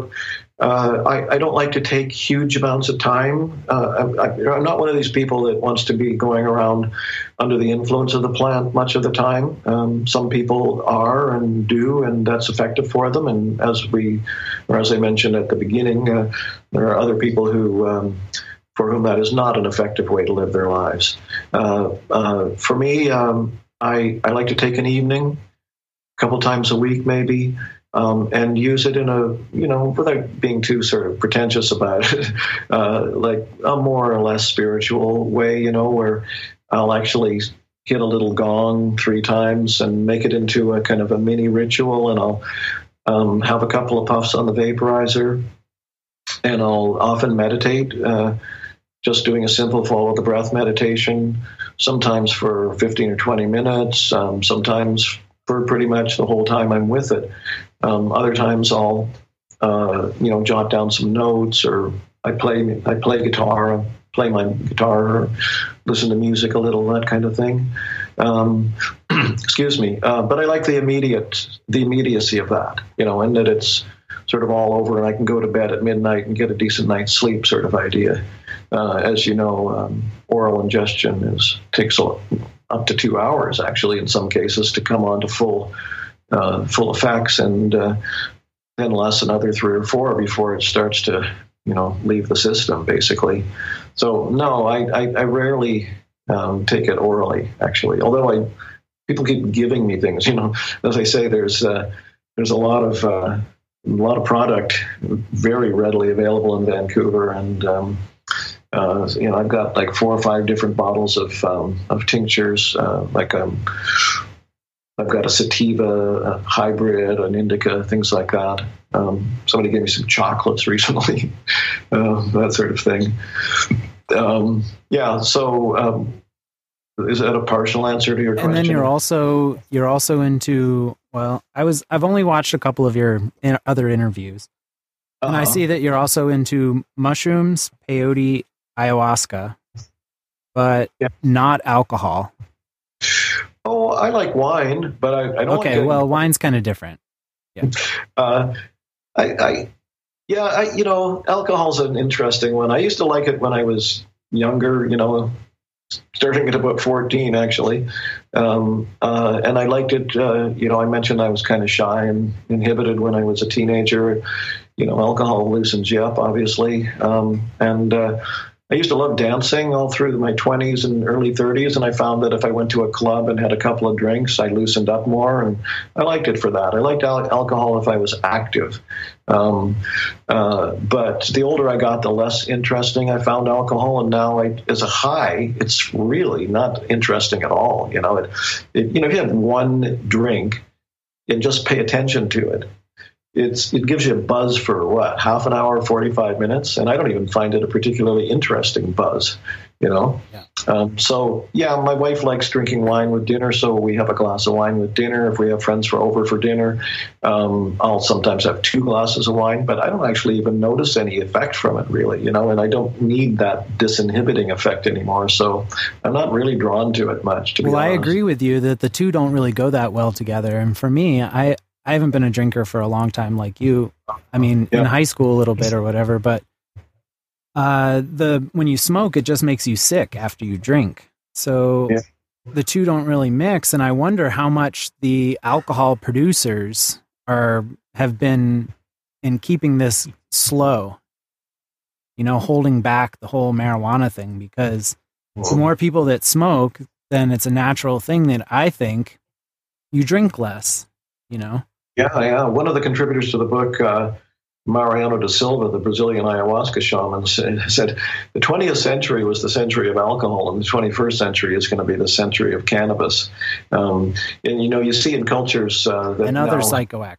uh, I, I don't like to take huge amounts of time. Uh, I, I'm not one of these people that wants to be going around under the influence of the plant much of the time. Um, some people are and do, and that's effective for them. And as we, or as I mentioned at the beginning, uh, there are other people who. Um, for whom that is not an effective way to live their lives. Uh, uh, for me, um, I, I like to take an evening, a couple times a week maybe, um, and use it in a, you know, without being too sort of pretentious about it, *laughs* uh, like a more or less spiritual way, you know, where I'll actually hit a little gong three times and make it into a kind of a mini ritual, and I'll um, have a couple of puffs on the vaporizer, and I'll often meditate. Uh, just doing a simple follow the breath meditation, sometimes for 15 or 20 minutes, um, sometimes for pretty much the whole time I'm with it. Um, other times I'll, uh, you know, jot down some notes or I play I play guitar, play my guitar, listen to music a little, that kind of thing. Um, *clears throat* excuse me, uh, but I like the immediate the immediacy of that, you know, and that it's sort of all over and I can go to bed at midnight and get a decent night's sleep, sort of idea. Uh, as you know, um, oral ingestion is takes up to two hours, actually, in some cases, to come on to full uh, full effects, and uh, then lasts another three or four before it starts to, you know, leave the system, basically. So no, I, I, I rarely um, take it orally. Actually, although I people keep giving me things, you know, as I say, there's uh, there's a lot of uh, a lot of product very readily available in Vancouver, and um, uh, you know I've got like four or five different bottles of um, of tinctures, uh, like um, I've got a sativa a hybrid, an indica, things like that. Um, somebody gave me some chocolates *laughs* recently, uh, that sort of thing. Um, yeah, so um, is that a partial answer to your and question? And then you're also you're also into well i was i've only watched a couple of your in, other interviews and i Uh-huh. see that you're also into mushrooms peyote ayahuasca but not alcohol Oh, I like wine, but I, I don't. okay like well *laughs* wine's kind of different Uh, I, I, yeah, I, you know, alcohol's an interesting one. I used to like it when I was younger. You know, starting at about fourteen, actually, um, uh, and I liked it. Uh, you know, I mentioned I was kind of shy and inhibited when I was a teenager. You know, alcohol loosens you up, obviously, um, and. I used to love dancing all through my 20s and early 30s, and I found that if I went to a club and had a couple of drinks, I loosened up more, and I liked it for that. I liked al- alcohol if I was active. Um, uh, but the older I got, the less interesting I found alcohol, and now I, as a high, it's really not interesting at all. You know, it, it you know, if you have one drink and just pay attention to it, it's it gives you a buzz for what half an hour, forty five minutes, and I don't even find it a particularly interesting buzz. You know, um, so yeah, my wife likes drinking wine with dinner, so we have a glass of wine with dinner. If we have friends for over for dinner, um, I'll sometimes have two glasses of wine, but I don't actually even notice any effect from it, really. You know, and I don't need that disinhibiting effect anymore, so I'm not really drawn to it much. To be well i agree with you that the two don't really go that well together and for me i i haven't been a drinker for a long time like you. I mean in high school a little bit or whatever but uh the when you smoke it just makes you sick after you drink. So the two don't really mix and i wonder how much the alcohol producers are have been in keeping this slow. You know holding back the whole marijuana thing because the more people that smoke then it's a natural thing that i think you drink less you know Yeah, yeah. One of the contributors to the book, uh, Mariano da Silva, the Brazilian ayahuasca shaman, said the 20th century was the century of alcohol, and the 21st century is going to be the century of cannabis. Um, and you know, you see in cultures uh, that and other now- psychoactive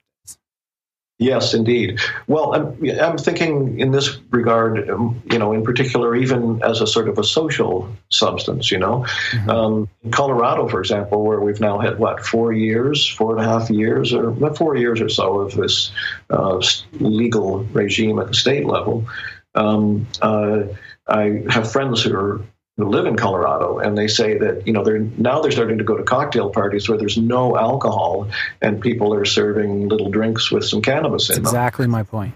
Yes, indeed. Well, I'm, I'm thinking in this regard, um, you know, in particular, even as a sort of a social substance, you know. Um, in Colorado, for example, where we've now had, what, four years, four and a half years, or four years or so of this uh, legal regime at the state level, um, uh, I have friends who are who live in Colorado, and they say that you know they're now they're starting to go to cocktail parties where there's no alcohol, and people are serving little drinks with some cannabis that's in them. exactly my point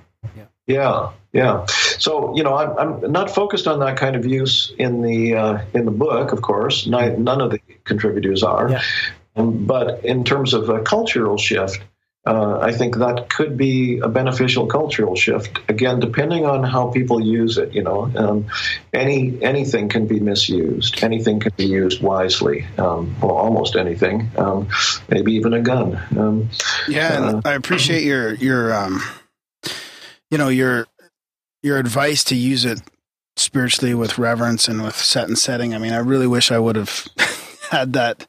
Yeah, yeah. So you know, I'm, I'm not focused on that kind of use in the uh, in the book, of course. Ni- none of the contributors are. Um, but in terms of a cultural shift, uh, I think that could be a beneficial cultural shift. Again, depending on how people use it, you know, um, any anything can be misused. Anything can be used wisely. Um, well, almost anything. Um, maybe even a gun. Um, Yeah, uh, and I appreciate your your um, you know your your advice to use it spiritually with reverence and with set and setting. I mean, I really wish I would have *laughs* had that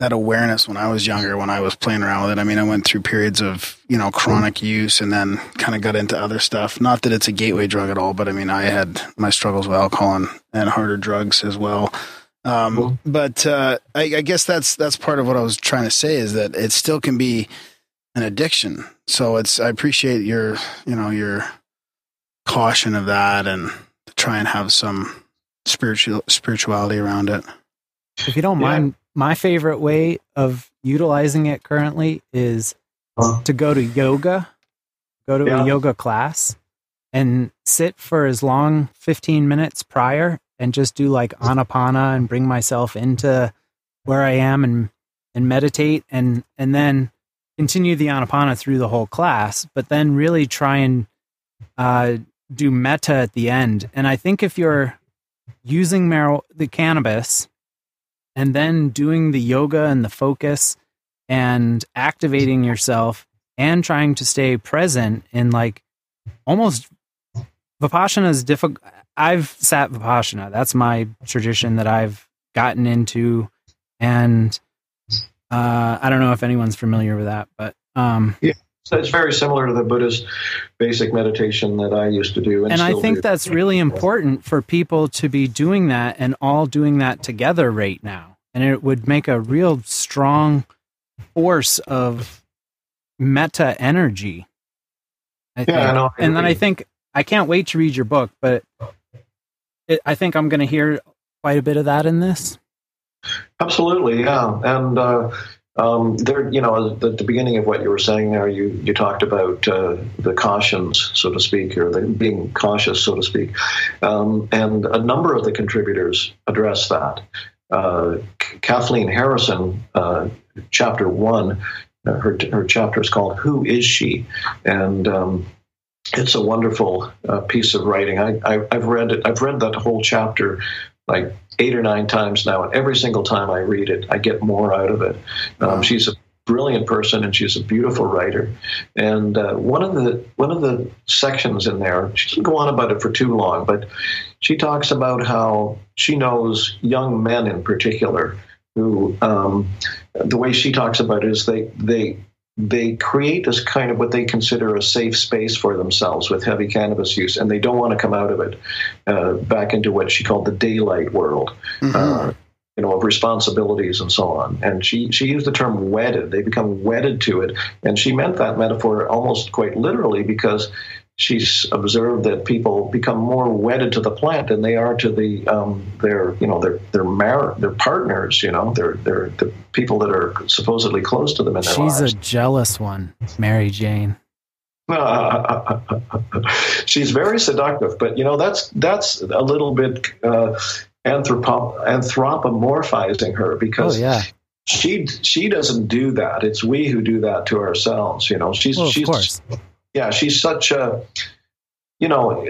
that awareness when I was younger, when I was playing around with it. I mean, I went through periods of you know chronic use and then kind of got into other stuff. Not that it's a gateway drug at all, but I mean, I had my struggles with alcohol and, and harder drugs as well. Um, but uh, I, I guess that's that's part of what I was trying to say is that it still can be an addiction. So it's I appreciate your you know your caution of that and to try and have some spiritual spirituality around it. if you don't mind my favorite way of utilizing it currently is to go to yoga go to Yeah. a yoga class and sit for as long 15 minutes prior and just do like anapana and bring myself into where I am and and meditate and and then continue the anapana through the whole class but then really try and uh do metta at the end and I think if you're using mar- the cannabis and then doing the yoga and the focus and activating yourself and trying to stay present in like almost vipassana is difficult. I've sat vipassana. That's my tradition that i've gotten into. And uh, i don't know if anyone's familiar with that but um, yeah so it's very similar to the buddhist basic meditation that i used to do and, and i think do. that's really important for people to be doing that and all doing that together right now and it would make a real strong force of metta energy. I yeah, think. I know. and then I think I can't wait to read your book, but it, I think I'm going to hear quite a bit of that in this. Absolutely, yeah, and uh, um, there, you know, at the beginning of what you were saying there, you you talked about uh, the cautions, so to speak, or the being cautious, so to speak, um, and a number of the contributors address that. Uh, Kathleen Harrison, uh, chapter one, uh, her her chapter is called "Who Is She," and um, it's a wonderful uh, piece of writing. I, have read it. I've read that whole chapter like eight or nine times now, and every single time I read it, I get more out of it. Um, she's a brilliant person and she's a beautiful writer. And uh, one of the one of the sections in there, she doesn't go on about it for too long, but she talks about how she knows young men in particular who um, the way she talks about it is they they they create this kind of what they consider a safe space for themselves with heavy cannabis use, and they don't want to come out of it uh, back into what she called the daylight world. Mm-hmm. Uh, you know, of responsibilities and so on. And she, she used the term wedded. They become wedded to it. And she meant that metaphor almost quite literally because she's observed that people become more wedded to the plant than they are to the um, their you know their their mar- their partners you know they're they're the people that are supposedly close to them in their she's lives. a jealous one mary jane *laughs* she's very seductive but you know that's that's a little bit uh, anthropo- anthropomorphizing her because oh, yeah. she she doesn't do that it's we who do that to ourselves you know she's well, she's yeah, she's such a, you know,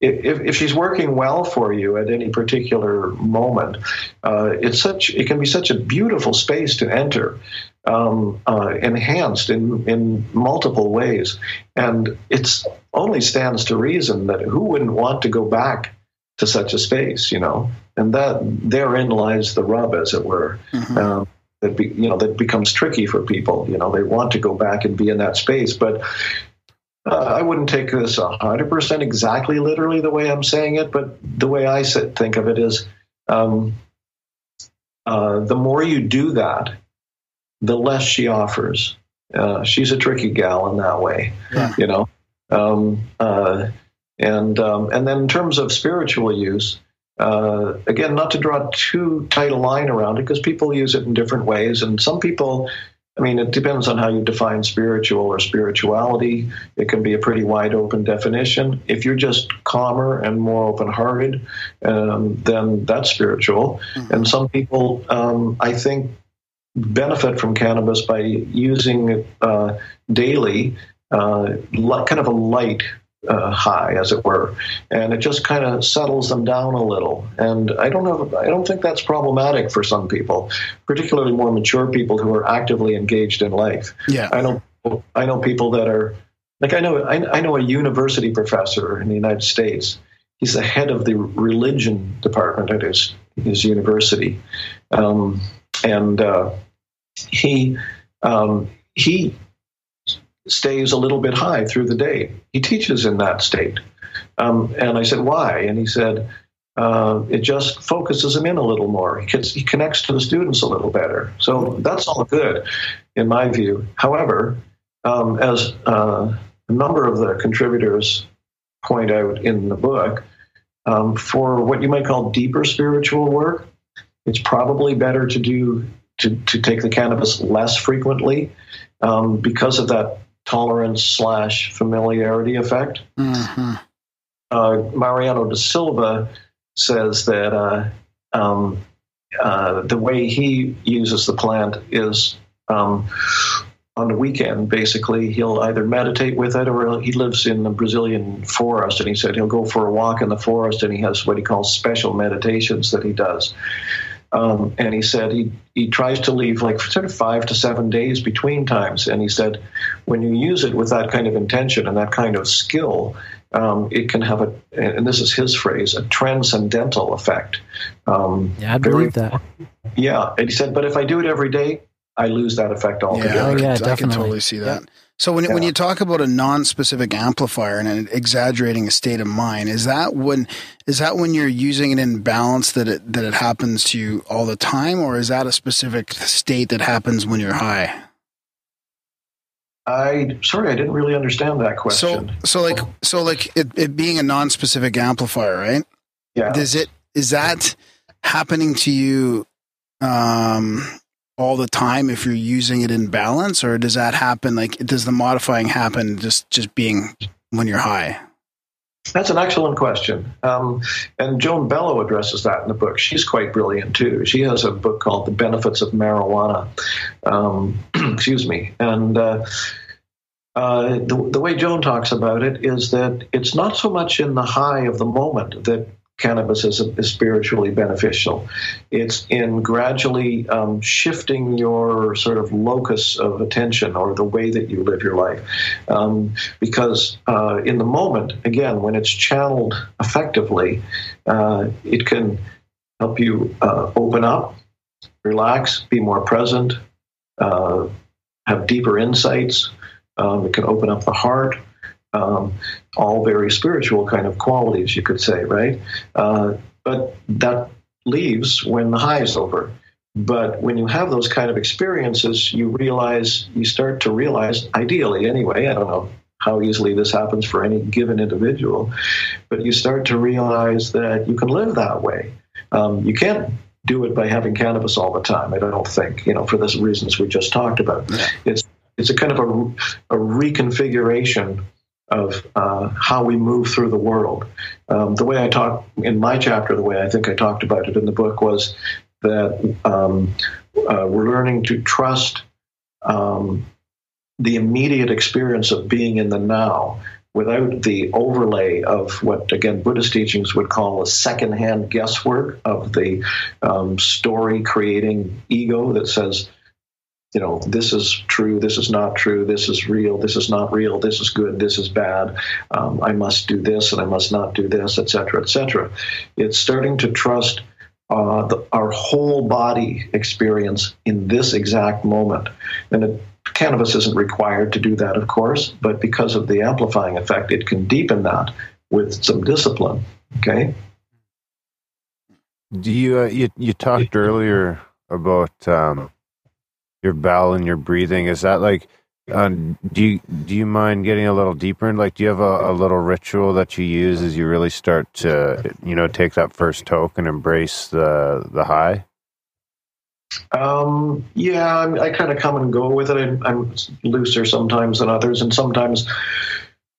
if, if she's working well for you at any particular moment, uh, it's such it can be such a beautiful space to enter, um, uh, enhanced in in multiple ways, and it's only stands to reason that who wouldn't want to go back to such a space, you know, and that therein lies the rub, as it were. Mm-hmm. Um, that be, you know that becomes tricky for people. You know, they want to go back and be in that space, but uh, I wouldn't take this hundred percent exactly literally the way I'm saying it. But the way I sit, think of it is, um, uh, the more you do that, the less she offers. Uh, she's a tricky gal in that way, yeah. you know. Um, uh, and um, and then in terms of spiritual use, uh, again, not to draw too tight a line around it because people use it in different ways. And some people, I mean, it depends on how you define spiritual or spirituality. It can be a pretty wide open definition. If you're just calmer and more open hearted, um, then that's spiritual. Mm-hmm. And some people, um, I think, benefit from cannabis by using it uh, daily, uh, kind of a light uh, high, as it were, and it just kind of settles them down a little. And I don't know, I don't think that's problematic for some people, particularly more mature people who are actively engaged in life. Yeah, I know, I know people that are like I know, I, I know a university professor in the United States. He's the head of the religion department at his his university, um, and uh, he um, he stays a little bit high through the day. He teaches in that state. Um, and I said, why? And he said, uh, it just focuses him in a little more. He, gets, he connects to the students a little better. So that's all good, in my view. However, um, as uh, a number of the contributors point out in the book, um, for what you might call deeper spiritual work, it's probably better to do to, to take the cannabis less frequently um, because of that tolerance slash familiarity effect. Mm-hmm. Uh, Mariano da Silva says that uh, um, uh, the way he uses the plant is um, on the weekend, basically, he'll either meditate with it or he lives in the Brazilian forest. And he said he'll go for a walk in the forest and he has what he calls special meditations that he does. Um, and he said he, he tries to leave like sort of five to seven days between times. And he said when you use it with that kind of intention and that kind of skill, um, it can have a, and this is his phrase, a transcendental effect. Um, Yeah, I believe that. yeah. And he said, but if I do it every day, I lose that effect altogether. Yeah, I can- I can totally see that. So when when you talk about a non-specific amplifier and an exaggerating a state of mind, is that when is that when you're using it in balance that it that it happens to you all the time, or is that a specific state that happens when you're high? I sorry, I didn't really understand that question. So so like so like it, it being a non-specific amplifier, right? Yeah. Does it is that happening to you um all the time if you're using it in balance or does that happen like does the modifying happen just just being when you're high? That's an excellent question. Um, and Joan Bello addresses that in the book. She's quite brilliant too. She has a book called The Benefits of Marijuana. Um, *clears throat* excuse me. And uh, uh, the, the way Joan talks about it is that it's not so much in the high of the moment that cannabis is, is spiritually beneficial. It's in gradually um, shifting your sort of locus of attention or the way that you live your life. Um, because uh, in the moment, again, when it's channeled effectively, uh, it can help you uh, open up, relax, be more present, uh, have deeper insights. Um, it can open up the heart. Um, all very spiritual kind of qualities, you could say, right? Uh, but that leaves when the high is over. But when you have those kind of experiences, you realize, you start to realize, ideally anyway, I don't know how easily this happens for any given individual, but you start to realize that you can live that way. Um, you can't do it by having cannabis all the time, I don't think, you know, for the reasons we just talked about. It's, it's a kind of a, a reconfiguration of uh, how we move through the world. Um, the way I talk in my chapter, the way I think I talked about it in the book was that um, uh, we're learning to trust um, the immediate experience of being in the now without the overlay of what, again, Buddhist teachings would call a secondhand guesswork of the um, story creating ego that says, you know, this is true, this is not true, this is real, this is not real, this is good, this is bad, um, I must do this and I must not do this, etc., etc. It's starting to trust uh, the, our whole body experience in this exact moment. And it, cannabis isn't required to do that, of course, but because of the amplifying effect, it can deepen that with some discipline. Okay. Do you uh, you you talked earlier about um, your bowel and your breathing? Is that like uh, do you do you mind getting a little deeper? And like, do you have a, a little ritual that you use as you really start to you know take that first toke and embrace the the high? Um, yeah, I'm, I kind of come and go with it. I'm, I'm looser sometimes than others, and sometimes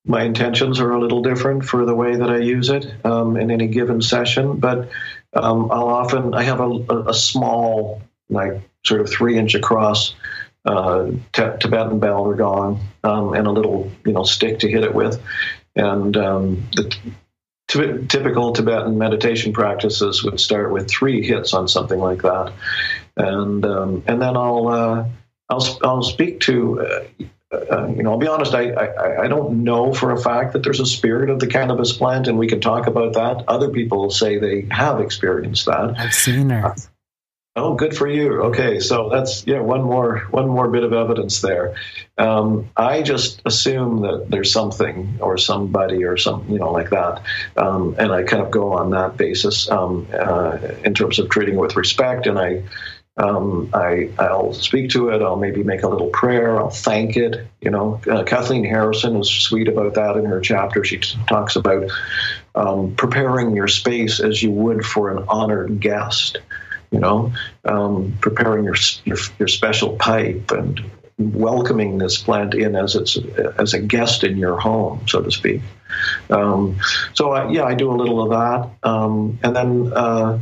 my intentions are a little different for the way that I use it um, in any given session. But um, I'll often I have a, a small, like sort of three inch across uh, t- Tibetan bell gong um, and a little you know stick to hit it with, and um, the t- typical Tibetan meditation practices would start with three hits on something like that, and um, and then I'll uh, I'll I'll speak to. Uh, uh, you know, I'll be honest. I, I I don't know for a fact that there's a spirit of the cannabis plant, and we can talk about that. Other people say they have experienced that. I've seen her. Oh, good for you. Okay, so that's yeah one more one more bit of evidence there. Um, I just assume that there's something or somebody or some you know like that, um, and I kind of go on that basis um, uh, in terms of treating it with respect, and I. Um, I, I'll speak to it. I'll maybe make a little prayer. I'll thank it. You know, uh, Kathleen Harrison is sweet about that in her chapter. She t- talks about um, preparing your space as you would for an honored guest you know, um, preparing your, your, your special pipe and welcoming this plant in as it's as a guest in your home, so to speak. Um, so I, yeah, I do a little of that, um, and then uh,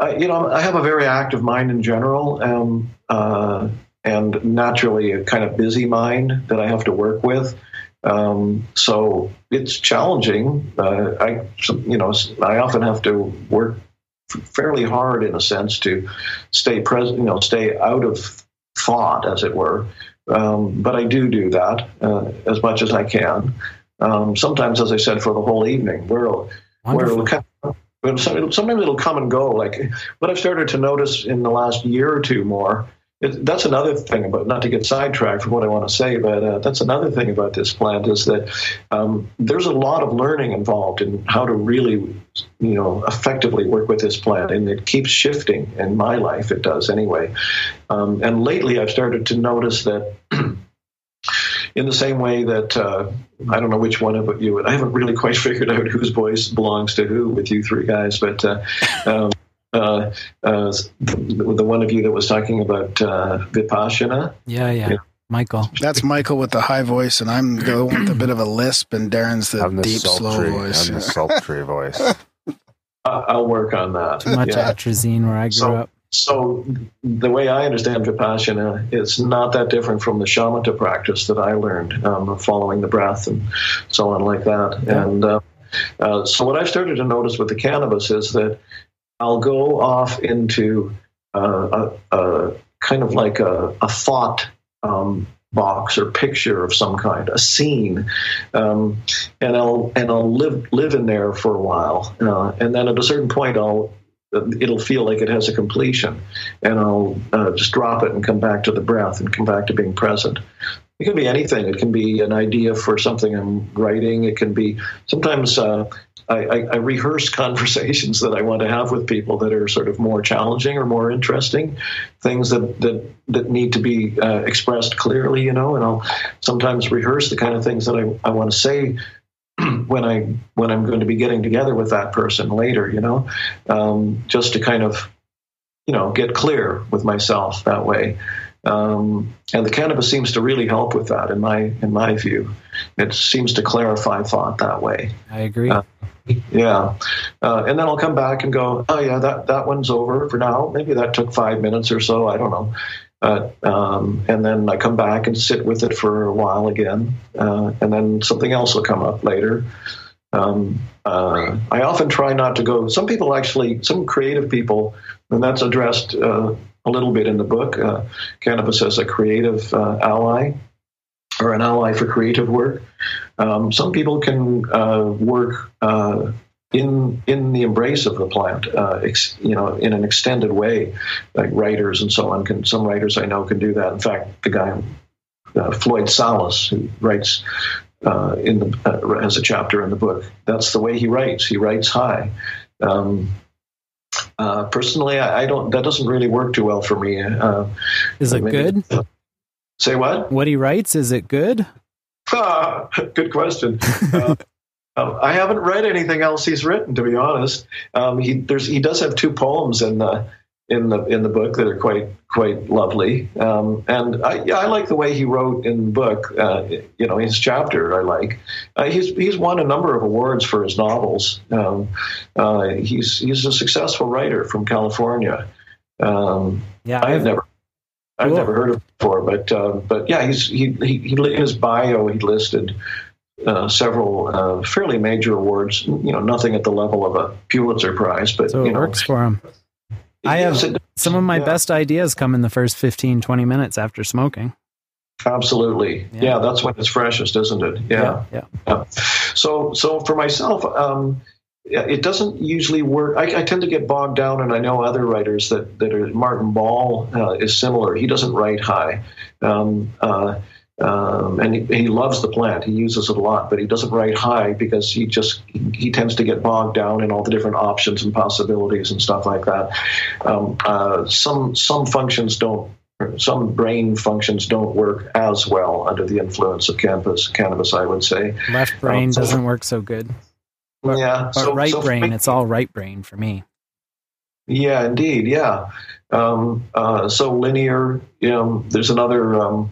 I, you know I have a very active mind in general. Um, uh, and naturally a kind of busy mind that I have to work with. Um, so it's challenging. Uh, I, you know, I often have to work fairly hard in a sense to stay present, you know, stay out of thought, as it were. Um, but I do do that uh, as much as I can. Um, sometimes, as I said, for the whole evening, where, where it'll kind of, sometimes it'll come and go. Like what I've started to notice in the last year or two more that's another thing about not to get sidetracked from what I want to say, but uh, that's another thing about this plant is that um, there's a lot of learning involved in how to really, you know, effectively work with this plant, and it keeps shifting. In my life, it does anyway. Um, and lately, I've started to notice that. *clears throat* in the same way that uh, I don't know which one of you, I haven't really quite *laughs* figured out whose voice belongs to who with you three guys, but uh, um, uh, uh, the, the, one of you that was talking about uh, Vipassana. Yeah, yeah. yeah. Michael. That's Michael with the high voice, and I'm going with a bit of a lisp, and Darren's the, the deep, sultry, slow voice. I'm the sultry *laughs* voice. I'll work on that. Too much yeah. atrazine where I grew so, up. So the way I understand Vipassana, it's not that different from the shamatha practice that I learned, um, following the breath and so on like that. Yeah. And uh, uh, so what I've started to notice with the cannabis is that I'll go off into uh, a, a, kind of like a, a thought um, box or picture of some kind, a scene, um, and I'll and I'll live live in there for a while, uh, and then at a certain point I'll it'll feel like it has a completion, and I'll uh, just drop it and come back to the breath and come back to being present. It can be anything. It can be an idea for something I'm writing. It can be sometimes uh, I, I, I, rehearse *laughs* conversations that I want to have with people that are sort of more challenging or more interesting, things that that, that need to be uh, expressed clearly, you know. And I'll sometimes rehearse the kind of things that I, I want to say *clears throat* when I when I'm going to be getting together with that person later, you know, um, just to kind of you know get clear with myself that way. Um, and the cannabis seems to really help with that, in my in my view. It seems to clarify thought that way. I agree. Uh, yeah, uh, and then I'll come back and go, oh yeah, that that one's over for now. Maybe that took five minutes or so. I don't know. Uh, um, and then I come back and sit with it for a while again, uh, and then something else will come up later. Um, uh, I often try not to go. Some people actually, some creative people, and that's addressed uh, a little bit in the book. Uh, cannabis as a creative uh, ally or an ally for creative work. Um, some people can uh, work uh, in in the embrace of the plant, uh, ex, you know, in an extended way, like writers and so on. Can some writers I know can do that? In fact, the guy uh, Floyd Salas, who writes in the as a chapter in the book, that's the way he writes. He writes high. Um, uh, personally, I, I, don't. That doesn't really work too well for me. Uh, is it maybe, good? Uh, say what? What he writes is it good? Ah, good question. Uh, *laughs* um, I haven't read anything else he's written, to be honest. Um, he there's he does have two poems in the in the in the book that are quite quite lovely. Um, and I, yeah, I like the way he wrote in the book. Uh, you know, his chapter I like. Uh, he's he's won a number of awards for his novels. Um, uh, he's he's a successful writer from California. Um, yeah, I've never. I've cool. never heard of him before, but uh, but yeah, he's he, he, he in his bio he listed uh, several uh, fairly major awards. You know, nothing at the level of a Pulitzer Prize, but so it know, works for him. I have some of my yeah. best ideas come in the first 15, 20 minutes after smoking. Absolutely. Yeah. yeah, that's when it's freshest, isn't it? Yeah. Yeah. yeah. So, so for myself, um, it doesn't usually work. I, I, tend to get bogged down, and I know other writers that, that are. Martin Ball uh, is similar. He doesn't write high. Um, uh, um, and he, he, loves the plant. He uses it a lot, but he doesn't write high because he just he tends to get bogged down in all the different options and possibilities and stuff like that. Um, uh, some some functions don't. Some brain functions don't work as well under the influence of cannabis. Cannabis, I would say. Left brain um, so, doesn't work so good. But, yeah, but so, right so brain, me, it's all right brain for me. Yeah, indeed. Yeah. Um, uh, so linear. You know, there's another um,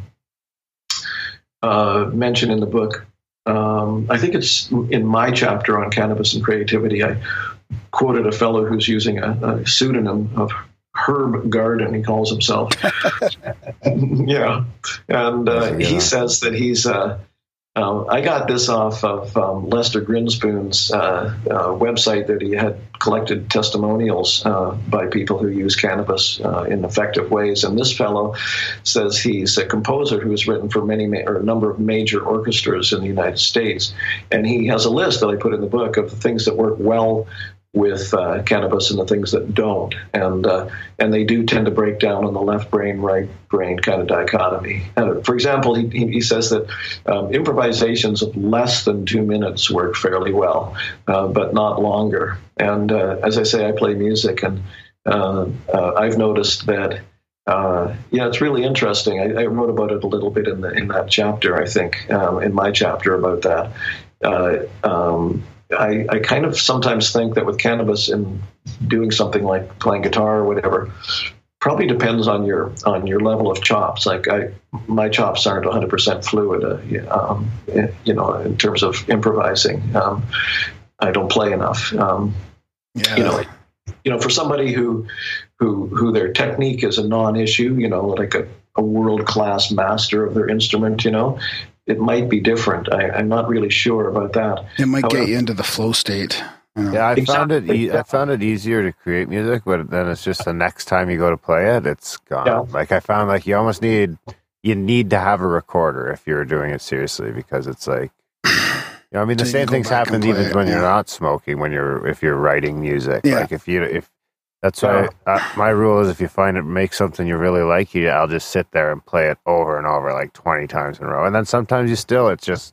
uh, mention in the book. Um, I think it's in my chapter on cannabis and creativity. I quoted a fellow who's using a, a pseudonym of Herb Garden, he calls himself. *laughs* *laughs* yeah, and uh, he says that he's. Uh, um, I got this off of um, Lester Grinspoon's uh, uh, website that he had collected testimonials uh, by people who use cannabis uh, in effective ways. And this fellow says he's a composer who has written for many ma- or a number of major orchestras in the United States, and he has a list that I put in the book of the things that work well with uh, cannabis and the things that don't, and uh, and they do tend to break down on the left brain right brain kind of dichotomy. And for example, he, he says that um, improvisations of less than two minutes work fairly well, uh, but not longer. And uh, as I say, I play music, and uh, uh, I've noticed that. yeah, it's really interesting. I, I, wrote about it a little bit in the in that chapter. I think um, in my chapter about that. Um, I, I kind of sometimes think that with cannabis and doing something like playing guitar or whatever, probably depends on your on your level of chops. Like I, my chops aren't 100 percent fluid, uh, um, you know, in terms of improvising. Um, I don't play enough. Um, yeah. You know, you know, for somebody who who who their technique is a non-issue, you know, like a, a world class master of their instrument, you know, it might be different. I, am not really sure about that. It might However, get you into the flow state. You know? Yeah, I exactly. found it. E- I found it easier to create music, but then it's just the next time you go to play it, it's gone. Yeah. Like I found, like you almost need you need to have a recorder if you're doing it seriously because it's like. You know, I mean, the so same things happen even it, when yeah. you're not smoking. When you're if you're writing music, yeah. like if you if that's why uh, my rule is if you find it make something you really like, you I'll just sit there and play it over and over like twenty times in a row, and then sometimes you still it just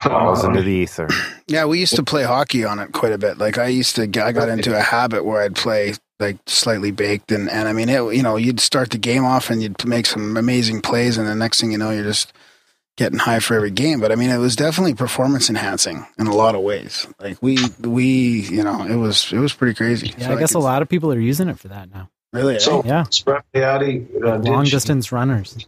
falls into the ether. *clears throat* Yeah, we used to play hockey on it quite a bit. Like I used to, I got into a habit where I'd play like slightly baked, and and I mean, it, you know, you'd start the game off and you'd make some amazing plays, and the next thing you know, you're just getting high for every game. But I mean, it was definitely performance enhancing in a lot of ways. Like we, we, you know, it was, it was pretty crazy. Yeah, I, I guess a lot of people are using it for that now. Really? So, yeah. uh, long distance runners.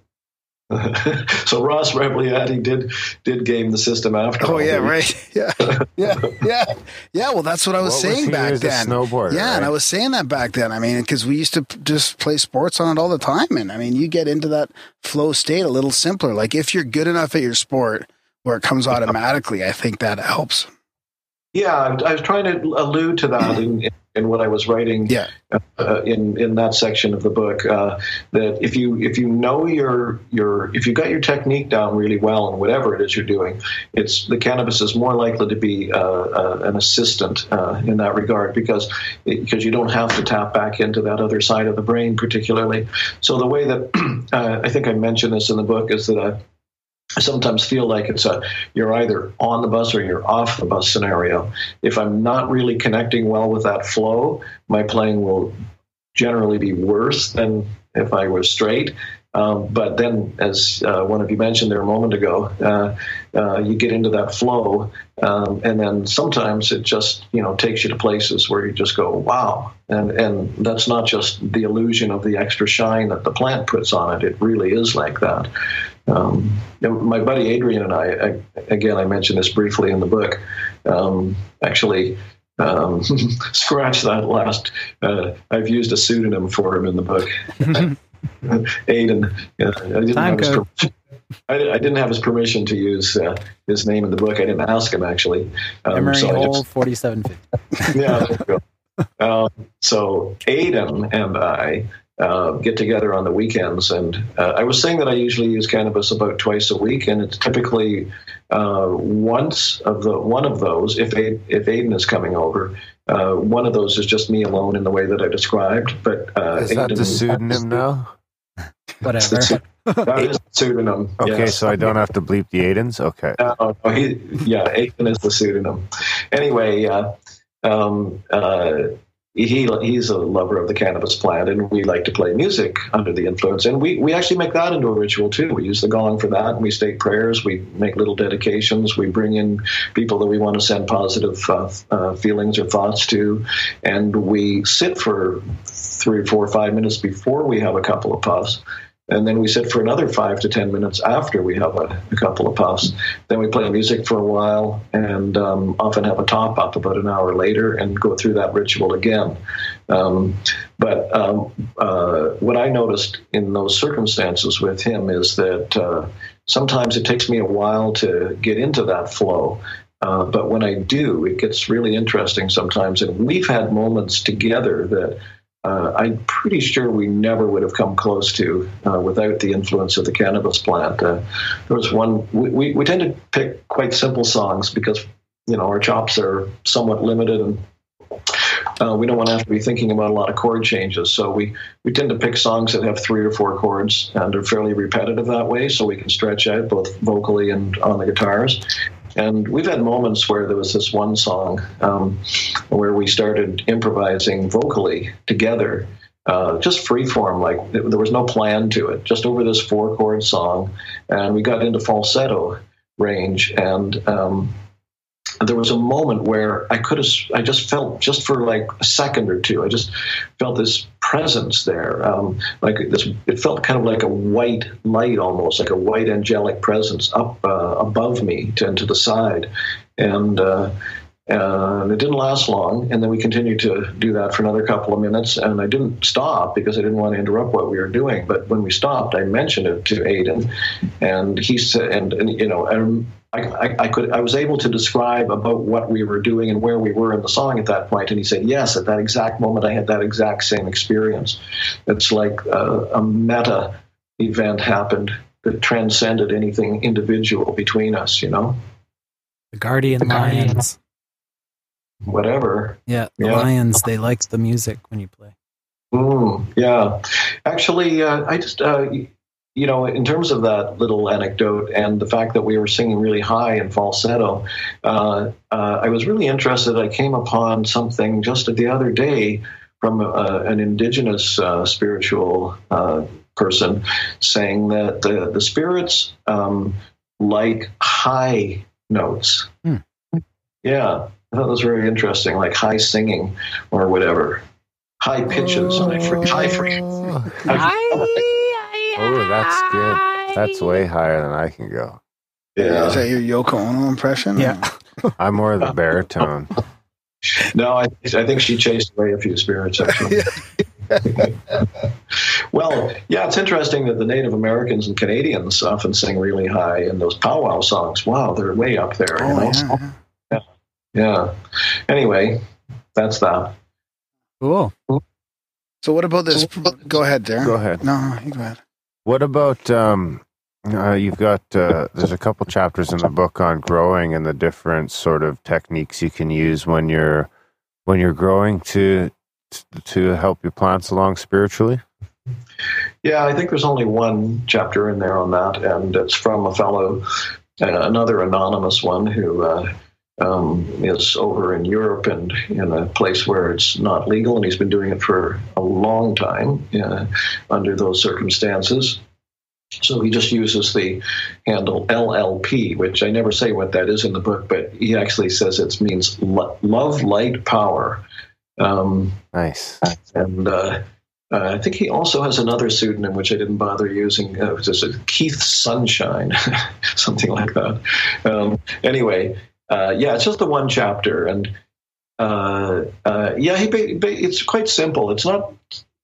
*laughs* so Ross Rebagliati did did game the system after. Oh yeah, right. *laughs* Yeah, yeah, yeah, yeah. Well, that's what I was what saying was back then. Snowboard. Yeah, right? and I was saying that back then. I mean, because we used to just play sports on it all the time, and I mean, you get into that flow state a little simpler. Like if you're good enough at your sport, where it comes automatically, I think that helps. Yeah, I was trying to allude to that in, in what I was writing yeah. uh, in in that section of the book. Uh, that if you if you know your your if you got your technique down really well and whatever it is you're doing, it's the cannabis is more likely to be uh, uh an assistant uh, in that regard because because you don't have to tap back into that other side of the brain particularly. So the way that *clears throat* uh, I think I mentioned this in the book is that I sometimes feel like it's a you're either on the bus or you're off the bus scenario. If I'm not really connecting well with that flow, my playing will generally be worse than if I was straight. Um, but then, as uh, one of you mentioned there a moment ago, uh, uh, you get into that flow, um, and then sometimes it just you know takes you to places where you just go, "Wow!" And and that's not just the illusion of the extra shine that the plant puts on it. It really is like that. Um, my buddy Adrian and I, I, again, I mentioned this briefly in the book. Um, actually, um, *laughs* scratch that last. Uh, I've used a pseudonym for him in the book. *laughs* Aiden. Yeah, I didn't have his permission. I, I, didn't have his permission to use uh, his name in the book. I didn't ask him actually. Um, Emery so Hole, forty-seven fifty. *laughs* yeah. Um, so Aiden and I uh, get together on the weekends. And uh, I was saying that I usually use cannabis about twice a week, and it's typically uh, once of the one of those. If if Aiden is coming over, uh, one of those is just me alone in the way that I described. But uh, is that Aiden, *laughs* the pseudonym now? *laughs* Whatever. that is the pseudonym. Okay, yes. so I don't have to bleep the Aidens. Okay. Uh, he, yeah, Aiden is the pseudonym. Anyway. Um, he he's a lover of the cannabis plant, and we like to play music under the influence. And we, we actually make that into a ritual too. We use the gong for that, and we state prayers. We make little dedications. We bring in people that we want to send positive uh, uh, feelings or thoughts to, and we sit for three, four, five minutes before we have a couple of puffs. And then we sit for another five to ten minutes after we have a, a couple of puffs. Then we play music for a while, and um, often have a top up about an hour later, and go through that ritual again. Um, but um, uh, what I noticed in those circumstances with him is that uh, sometimes it takes me a while to get into that flow. Uh, but when I do, it gets really interesting sometimes. And we've had moments together that uh, I'm pretty sure we never would have come close to uh, without the influence of the cannabis plant. Uh, there was one, we, we, we tend to pick quite simple songs because, you know, our chops are somewhat limited and uh, we don't want to have to be thinking about a lot of chord changes. So we, we tend to pick songs that have three or four chords and are fairly repetitive that way so we can stretch out both vocally and on the guitars. And we've had moments where there was this one song um, where we started improvising vocally together, uh, just free form, like there was no plan to it, just over this four chord song. And we got into falsetto range. And um, there was a moment where I could have, I just felt just for like a second or two, I just felt this presence there. Um, like this, it felt kind of like a white light almost, like a white angelic presence up uh, above me to, and to the side. And, uh, and it didn't last long. And then we continued to do that for another couple of minutes. And I didn't stop because I didn't want to interrupt what we were doing. But when we stopped, I mentioned it to Aiden, and he said, and, and you know, and I, I, I, could I was able to describe about what we were doing and where we were in the song at that point, and he said, "Yes, at that exact moment, I had that exact same experience. It's like a, a meta event happened that transcended anything individual between us. You know, the guardian lions, whatever. Yeah, the yeah. lions. They like the music when you play. Mm, yeah, actually, uh, I just. Uh, you know, in terms of that little anecdote and the fact that we were singing really high and falsetto, uh, uh, I was really interested. I came upon something just the other day from uh, an indigenous uh, spiritual uh, person saying that the, the spirits um, like high notes. Hmm. Yeah, I thought that was very interesting, like high singing or whatever. High pitches, oh. high frequency. High. Oh, that's good. That's way higher than I can go. Yeah. Is that your Yoko Ono impression? Yeah. *laughs* I'm more of the baritone. *laughs* no, I, I think she chased away a few spirits, actually. *laughs* well, yeah, it's interesting that the Native Americans and Canadians often sing really high in those powwow songs. Wow, they're way up there. Oh, you know? yeah. yeah. Yeah. Anyway, that's that. Cool. So, what about this? Go ahead, Darren. Go ahead. No, you go ahead. What about um, uh, you've got uh, there's a couple chapters in the book on growing and the different sort of techniques you can use when you're when you're growing to to help your plants along spiritually. Yeah, I think there's only one chapter in there on that, and it's from a fellow, uh, another anonymous one who uh, um, is over in Europe and in a place where it's not legal, and he's been doing it for a long time uh, under those circumstances. So he just uses the handle LLP, which I never say what that is in the book, but he actually says it means love, light, power. Um, nice. And uh, uh, I think he also has another pseudonym, which I didn't bother using. Uh, just Keith Sunshine, *laughs* something like that. Um, anyway, uh, yeah, it's just the one chapter, and uh, uh, yeah, he, it's quite simple. It's not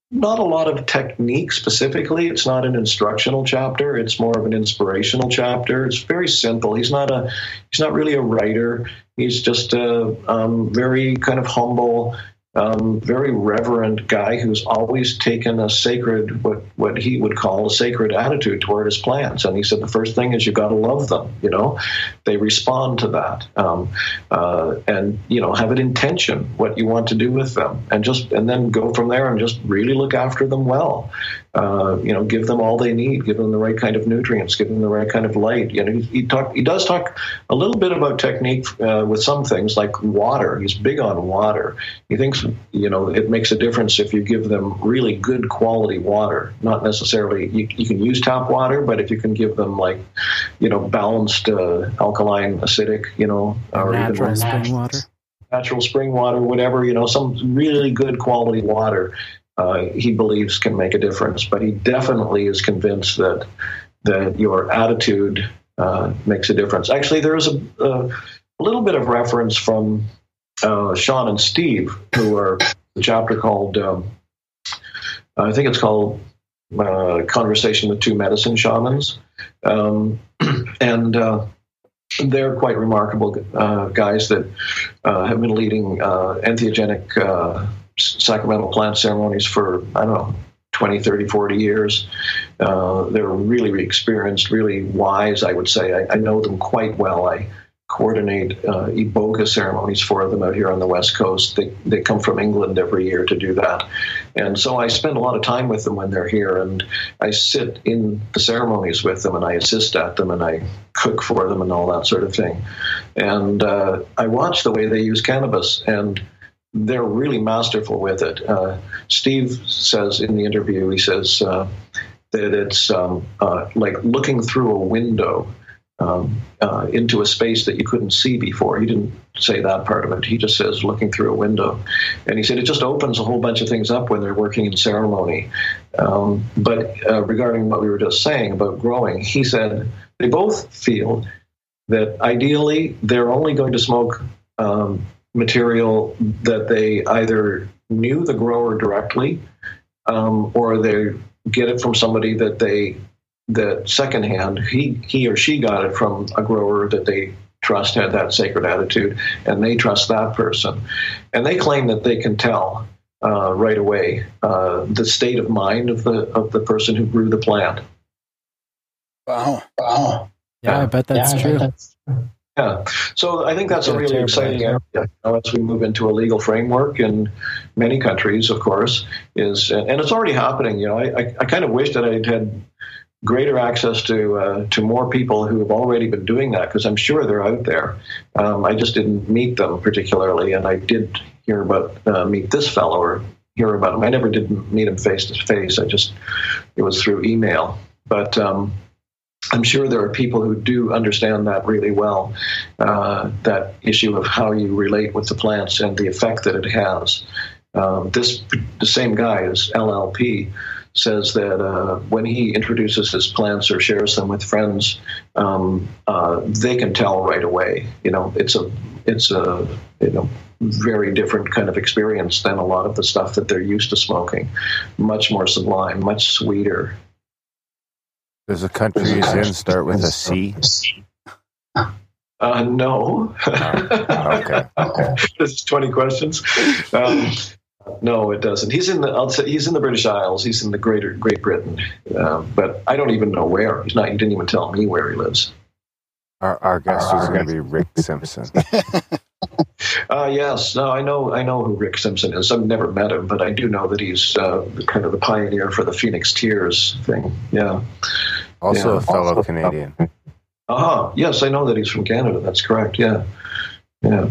not a lot of technique specifically. It's not an instructional chapter. It's more of an inspirational chapter. It's very simple. He's not a he's not really a writer. He's just a um, very kind of humble um, very reverent guy who's always taken a sacred, what, what he would call a sacred attitude toward his plants. And he said the first thing is you got to love them. You know, they respond to that, um, uh, and you know have an intention what you want to do with them, and just and then go from there and just really look after them well. Uh, you know, give them all they need, give them the right kind of nutrients, give them the right kind of light. You know, he, he talk, he does talk a little bit about technique uh, with some things like water. He's big on water. He thinks, you know, it makes a difference if you give them really good quality water. Not necessarily you, you can use tap water, but if you can give them like, you know, balanced uh, alkaline, acidic, you know, or natural even spring water natural spring water, whatever, you know, some really good quality water uh, he believes can make a difference. But he definitely is convinced that that your attitude uh, makes a difference. Actually, there is a, a little bit of reference from uh, Sean and Steve, who are the chapter called, um, I think it's called uh, Conversation with Two Medicine Shamans. Um, *clears throat* and uh, they're quite remarkable uh, guys that uh, have been leading uh, entheogenic sacramental plant ceremonies for, I don't know, 20, 30, 40 years. Uh, they're really experienced, really wise, I would say. I, I know them quite well. I coordinate uh, Iboga ceremonies for them out here on the West Coast. They, they come from England every year to do that. And so I spend a lot of time with them when they're here, and I sit in the ceremonies with them, and I assist at them, and I cook for them, and all that sort of thing. And uh, I watch the way they use cannabis, and they're really masterful with it. Uh, Steve says in the interview, he says uh, that it's um, uh, like looking through a window um, uh, into a space that you couldn't see before. He didn't say that part of it. He just says looking through a window. And he said it just opens a whole bunch of things up when they're working in ceremony. Um, but uh, regarding what we were just saying about growing, he said they both feel that ideally they're only going to smoke um, material that they either knew the grower directly um, or they get it from somebody that they that secondhand he he or she got it from a grower that they trust had that sacred attitude and they trust that person. And they claim that they can tell uh, right away uh, the state of mind of the of the person who grew the plant. Wow. Wow. Yeah, i bet that's yeah, true bet that's yeah, so I think that's a really exciting area you know, as we move into a legal framework in many countries, of course, is and it's already happening. You know, I, I, I kind of wish that I'd had greater access to uh, to more people who have already been doing that because I'm sure they're out there. Um, I just didn't meet them particularly, and I did hear about uh, meet this fellow or hear about him. I never did meet him face to face. I just it was through email, but. Um, I'm sure there are people who do understand that really well, uh, that issue of how you relate with the plants and the effect that it has. Um, this the same guy as LLP says that uh, when he introduces his plants or shares them with friends, um, uh, they can tell right away. You know, it's a it's a you know very different kind of experience than a lot of the stuff that they're used to smoking. Much more sublime, much sweeter, does the country he's in start with a C? Uh, no. Oh, okay. *laughs* okay. this is twenty questions. Um, no, it doesn't. He's in the. I'll say he's in the British Isles. He's in the Greater Great Britain, um, but I don't even know where. He's not. He didn't even tell me where he lives. Our, our guest is going to be Rick Simpson. *laughs* uh, yes, no, I know. I know who Rick Simpson is. I've never met him, but I do know that he's uh, kind of the pioneer for the Phoenix Tears thing. Yeah. Also yeah. a fellow also, Canadian. *laughs* Uh huh. Yes, I know that he's from Canada. That's correct. Yeah. Yeah.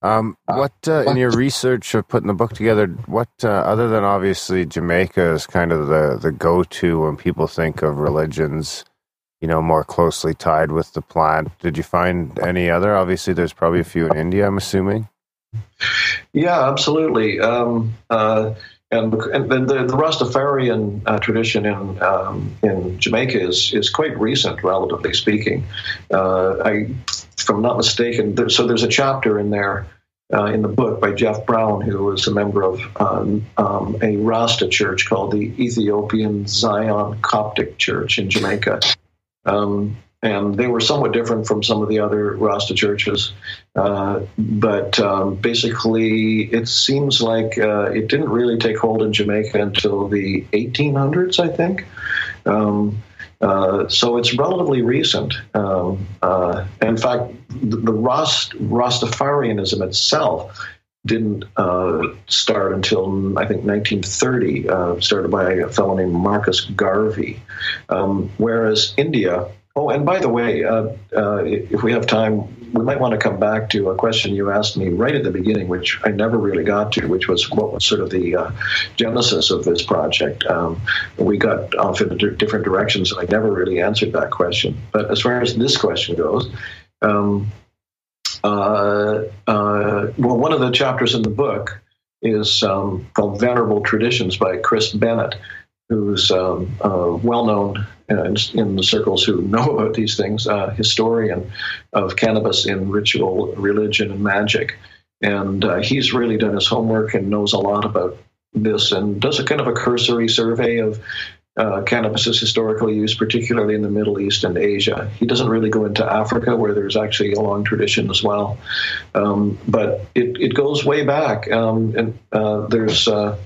Um, what uh, in your research of putting the book together? What uh, other than obviously Jamaica is kind of the the go to when people think of religions, you know, more closely tied with the plant. Did you find any other? Obviously, there's probably a few in India. I'm assuming. Yeah, absolutely. Um, uh, and, and the, the Rastafarian uh, tradition in um, in Jamaica is is quite recent, relatively speaking. Uh, I, if I'm not mistaken, there, so there's a chapter in there uh, in the book by Jeff Brown, who was a member of um, um, a Rasta church called the Ethiopian Zion Coptic Church in Jamaica. Um, and they were somewhat different from some of the other Rasta churches. Uh, but um, basically, it seems like uh, it didn't really take hold in Jamaica until the 1800s, I think. Um, uh, so it's relatively recent. Um, uh, in fact, the, the Rast, Rastafarianism itself didn't uh, start until I think 1930, uh, started by a fellow named Marcus Garvey. Um, whereas India Oh, and by the way, uh, uh, if we have time, we might want to come back to a question you asked me right at the beginning, which I never really got to, which was what was sort of the uh, genesis of this project. Um, we got off in different directions, and I never really answered that question. But as far as this question goes, um, uh, uh, well, one of the chapters in the book is um, called Venerable Traditions by Chris Bennett, who's um, uh, well known in, in, the circles who know *laughs* about these things, uh, historian of cannabis in ritual, religion, and magic. And uh, he's really done his homework and knows a lot about this and does a kind of a cursory survey of uh, cannabis's historical use, particularly in the Middle East and Asia. He doesn't really go into Africa, where there's actually a long tradition as well. Um, but it, it goes way back. Um, and uh, there's uh,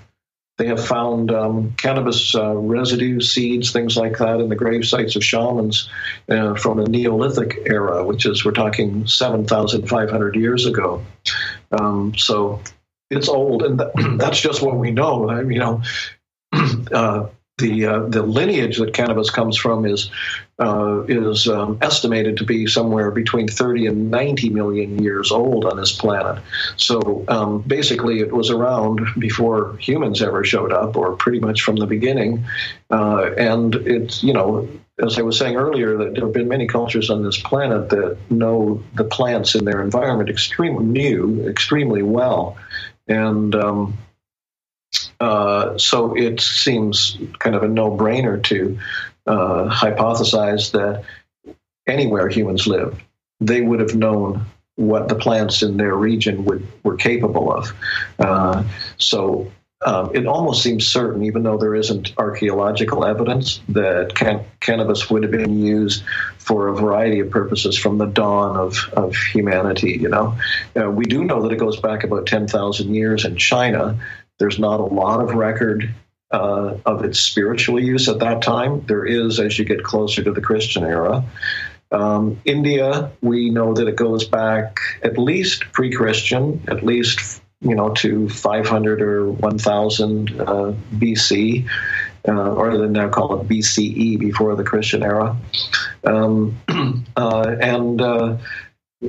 they have found um, cannabis uh, residue, seeds, things like that in the grave sites of shamans uh, from the Neolithic era, which is, we're talking 7,500 years ago. Um, so it's old, and *clears throat* that's just what we know. I, you know, *clears throat* uh, the uh, the lineage that cannabis comes from is uh, is um, estimated to be somewhere between 30 and 90 million years old on this planet. So um, basically, it was around before humans ever showed up, or pretty much from the beginning. Uh, and it's you know. As I was saying earlier, that there have been many cultures on this planet that know the plants in their environment extremely new, extremely well, and um, uh, so it seems kind of a no brainer to uh, hypothesize that anywhere humans lived, they would have known what the plants in their region would, were capable of. Uh, so um, it almost seems certain, even though there isn't archaeological evidence, that can- cannabis would have been used for a variety of purposes from the dawn of, of humanity. You know, uh, we do know that it goes back about ten thousand years in China, there's not a lot of record uh, of its spiritual use at that time. There is as you get closer to the Christian era. Um, India, we know that it goes back at least pre-Christian, at least you know to 500 or 1000 uh, BC, uh, or they now call it BCE, before the Christian era, um, *clears throat* uh, and uh,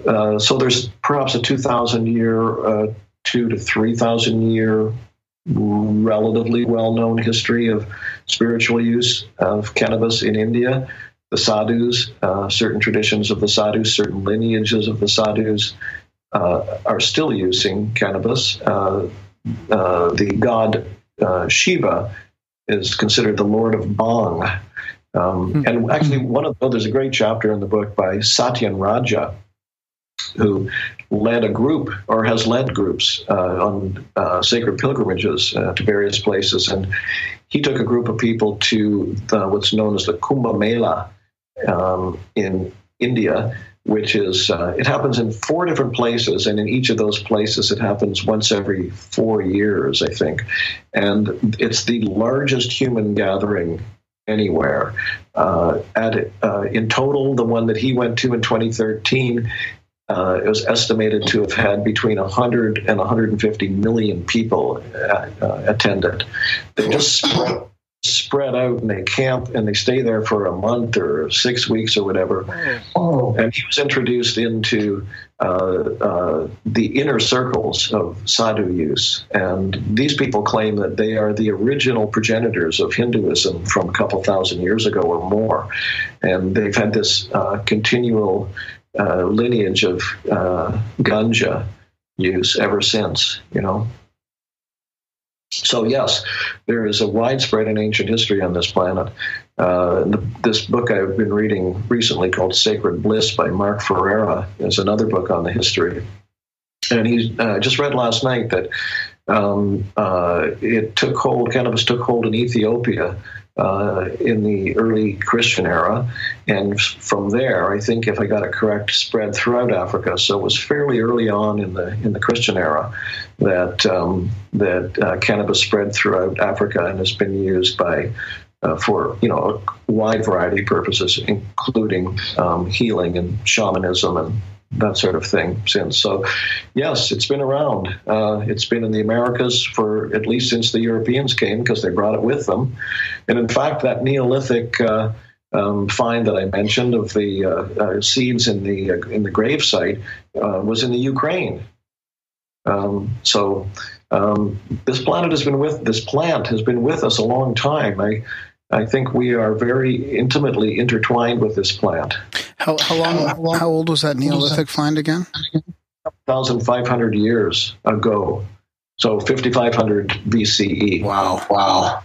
uh, so there's perhaps a 2,000 year, uh, two to 3,000 year relatively well known history of spiritual use of cannabis in India. The sadhus, uh, certain traditions of the sadhus, certain lineages of the sadhus uh, are still using cannabis. Uh, uh the god uh, Shiva is considered the lord of Bhang. Um, hmm. And actually, one of oh, there's a great chapter in the book by Satyen Raja, who led a group or has led groups uh, on uh, sacred pilgrimages uh, to various places. And he took a group of people to the, what's known as the Kumbh Mela um, in India, which is, uh, it happens in four different places. And in each of those places, it happens once every four years, I think. And it's the largest human gathering anywhere. Uh, at uh, in total, the one that he went to in 2013 uh, it was estimated to have had between 100 and 150 million people uh, uh, attended. They just spread, spread, out and they camp and they stay there for a month or six weeks or whatever. Oh. And he was introduced into uh, uh, the inner circles of sadhu use. And these people claim that they are the original progenitors of Hinduism from a couple thousand years ago or more. And they've had this uh, continual uh, lineage of uh, ganja use ever since, you know. So, yes, there is a widespread and ancient history on this planet. Uh, the, this book I've been reading recently called Sacred Bliss by Mark Ferrara is another book on the history. And he uh, just read last night that um, uh, it took hold, cannabis took hold in Ethiopia uh, in the early Christian era, and from there, I think if I got it correct, spread throughout Africa. So it was fairly early on in the in the Christian era that um, that uh, cannabis spread throughout Africa and has been used by uh, for you know a wide variety of purposes, including um, healing and shamanism and that sort of thing since. So, yes, it's been around. Uh, it's been in the Americas for at least since the Europeans came because they brought it with them. And in fact, that Neolithic uh, um, find that I mentioned of the uh, uh seeds in the uh, in the grave site uh, was in the Ukraine. Um, so. Um, this planet has been with this plant has been with us a long time. I I think we are very intimately intertwined with this plant. How, how long? How old was that Neolithic find again? 1,500 years ago. So 5500 BCE. Wow. Wow.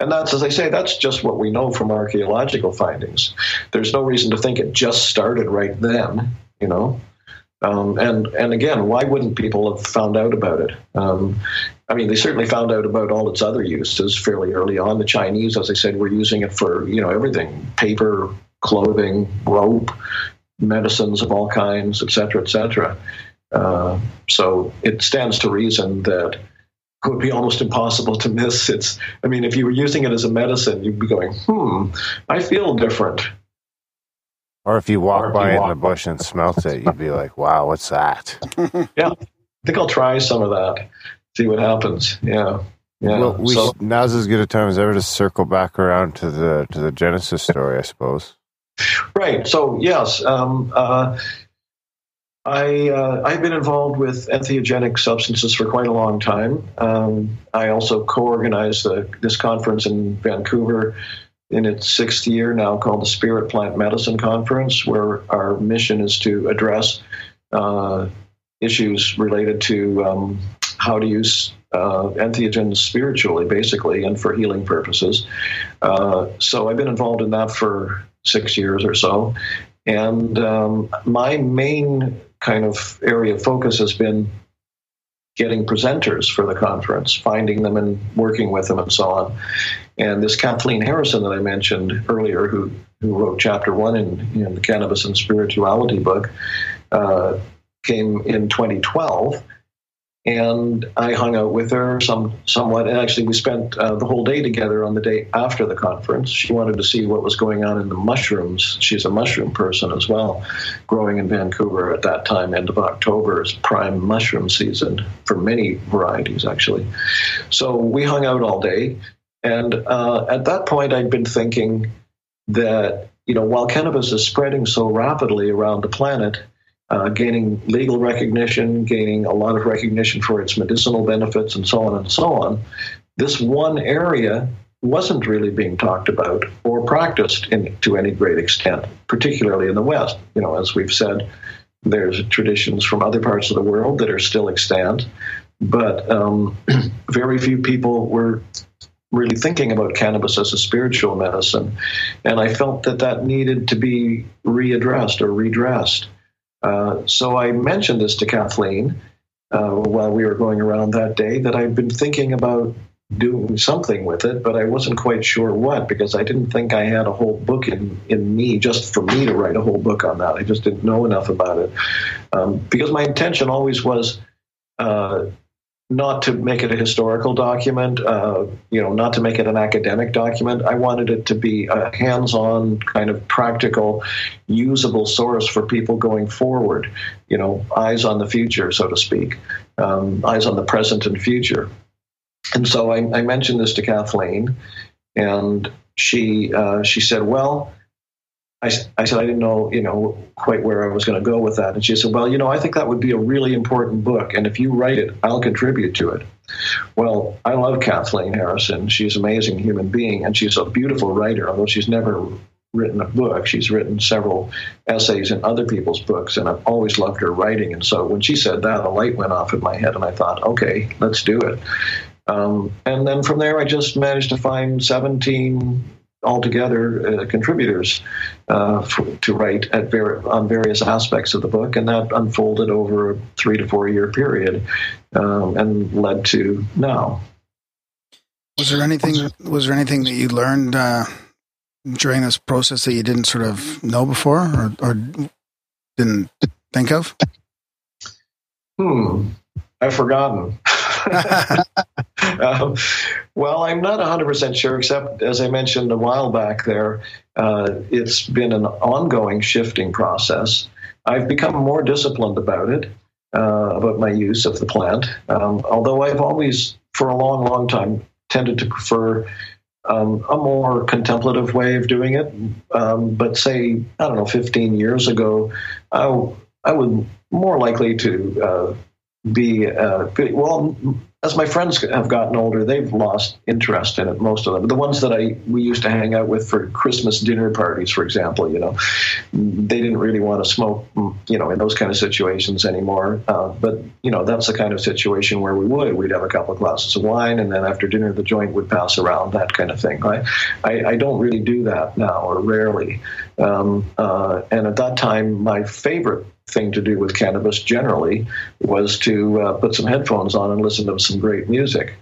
And that's, as I say, that's just what we know from archaeological findings. There's no reason to think it just started right then, you know. Um, and and again, why wouldn't people have found out about it? Um, I mean, they certainly found out about all its other uses fairly early on. The Chinese, as I said, were using it for you know everything: paper, clothing, rope, medicines of all kinds, et etc., etc. Uh, so it stands to reason that it would be almost impossible to miss. It's, I mean, if you were using it as a medicine, you'd be going, hmm, I feel different. Or if you walk by in the bush and smelt it, you'd be like, wow, what's that? *laughs* yeah. I think I'll try some of that, see what happens. Yeah. Yeah. Well, we so, now's as good a time as ever to circle back around to the to the Genesis *laughs* story, I suppose. right. So yes, um, uh, I uh, I've been involved with entheogenic substances for quite a long time. Um, I also co-organized the, this conference in Vancouver in its sixth year now, called the Spirit Plant Medicine Conference, where our mission is to address uh, issues related to um, how to use uh, entheogens spiritually, basically, and for healing purposes. Uh, so I've been involved in that for six years or so. And um, my main kind of area of focus has been getting presenters for the conference, finding them and working with them and so on. And this Kathleen Harrison that I mentioned earlier, who, who wrote chapter one in, in the Cannabis and Spirituality book, uh, came in 2012 and I hung out with her some somewhat. And actually, we spent uh, the whole day together on the day after the conference. She wanted to see what was going on in the mushrooms. She's a mushroom person as well, growing in Vancouver at that time. End of October is prime mushroom season for many varieties, actually. So we hung out all day, and uh, at that point, I'd been thinking that you know while cannabis is spreading so rapidly around the planet uh, gaining legal recognition, gaining a lot of recognition for its medicinal benefits, and so on and so on. This one area wasn't really being talked about or practiced in, to any great extent, particularly in the West. You know, as we've said, there's traditions from other parts of the world that are still extant, but um, *clears throat* very few people were really thinking about cannabis as a spiritual medicine. And I felt that that needed to be readdressed or redressed. Uh, so I mentioned this to Kathleen uh, while we were going around that day that I'd been thinking about doing something with it, but I wasn't quite sure what because I didn't think I had a whole book in, in me just for me to write a whole book on that. I just didn't know enough about it. Um, because my intention always was uh, not to make it a historical document, uh, you know, not to make it an academic document. I wanted it to be a hands-on, kind of practical, usable source for people going forward. You know, eyes on the future, so to speak, um, eyes on the present and future. And so I, I mentioned this to Kathleen, and she uh, she said, "Well." I, I said I didn't know, you know, quite where I was going to go with that. And she said, "Well, you know, I think that would be a really important book, and if you write it, I'll contribute to it." Well, I love Kathleen Harrison. She's an amazing human being, and she's a beautiful writer. Although she's never written a book, she's written several essays in other people's books, and I've always loved her writing. And so when she said that, a light went off in my head, and I thought, "Okay, let's do it." Um, and then from there, I just managed to find 17 altogether uh, contributors uh, for, to write at ver- on various aspects of the book, and that unfolded over a three to four year period um, and led to now. Was there anything? Was there anything that you learned uh, during this process that you didn't sort of know before, or, or didn't think of? Hmm, I've forgotten. *laughs* um, well, I'm not 100% sure, except as I mentioned a while back there, uh, it's been an ongoing shifting process. I've become more disciplined about it, uh, about my use of the plant, um, although I've always, for a long, long time, tended to prefer um, a more contemplative way of doing it. Um, but say, I don't know, 15 years ago, I, I was more likely to uh, be uh, well as my friends have gotten older, they've lost interest in it. Most of them, the ones that I we used to hang out with for Christmas dinner parties, for example, you know, they didn't really want to smoke, you know, in those kind of situations anymore. Uh, but you know, that's the kind of situation where we would. We'd have a couple of glasses of wine, and then after dinner, the joint would pass around. That kind of thing. I I, I don't really do that now, or rarely. Um, uh, and at that time, my favorite thing to do with cannabis generally was to uh, put some headphones on and listen to some great music.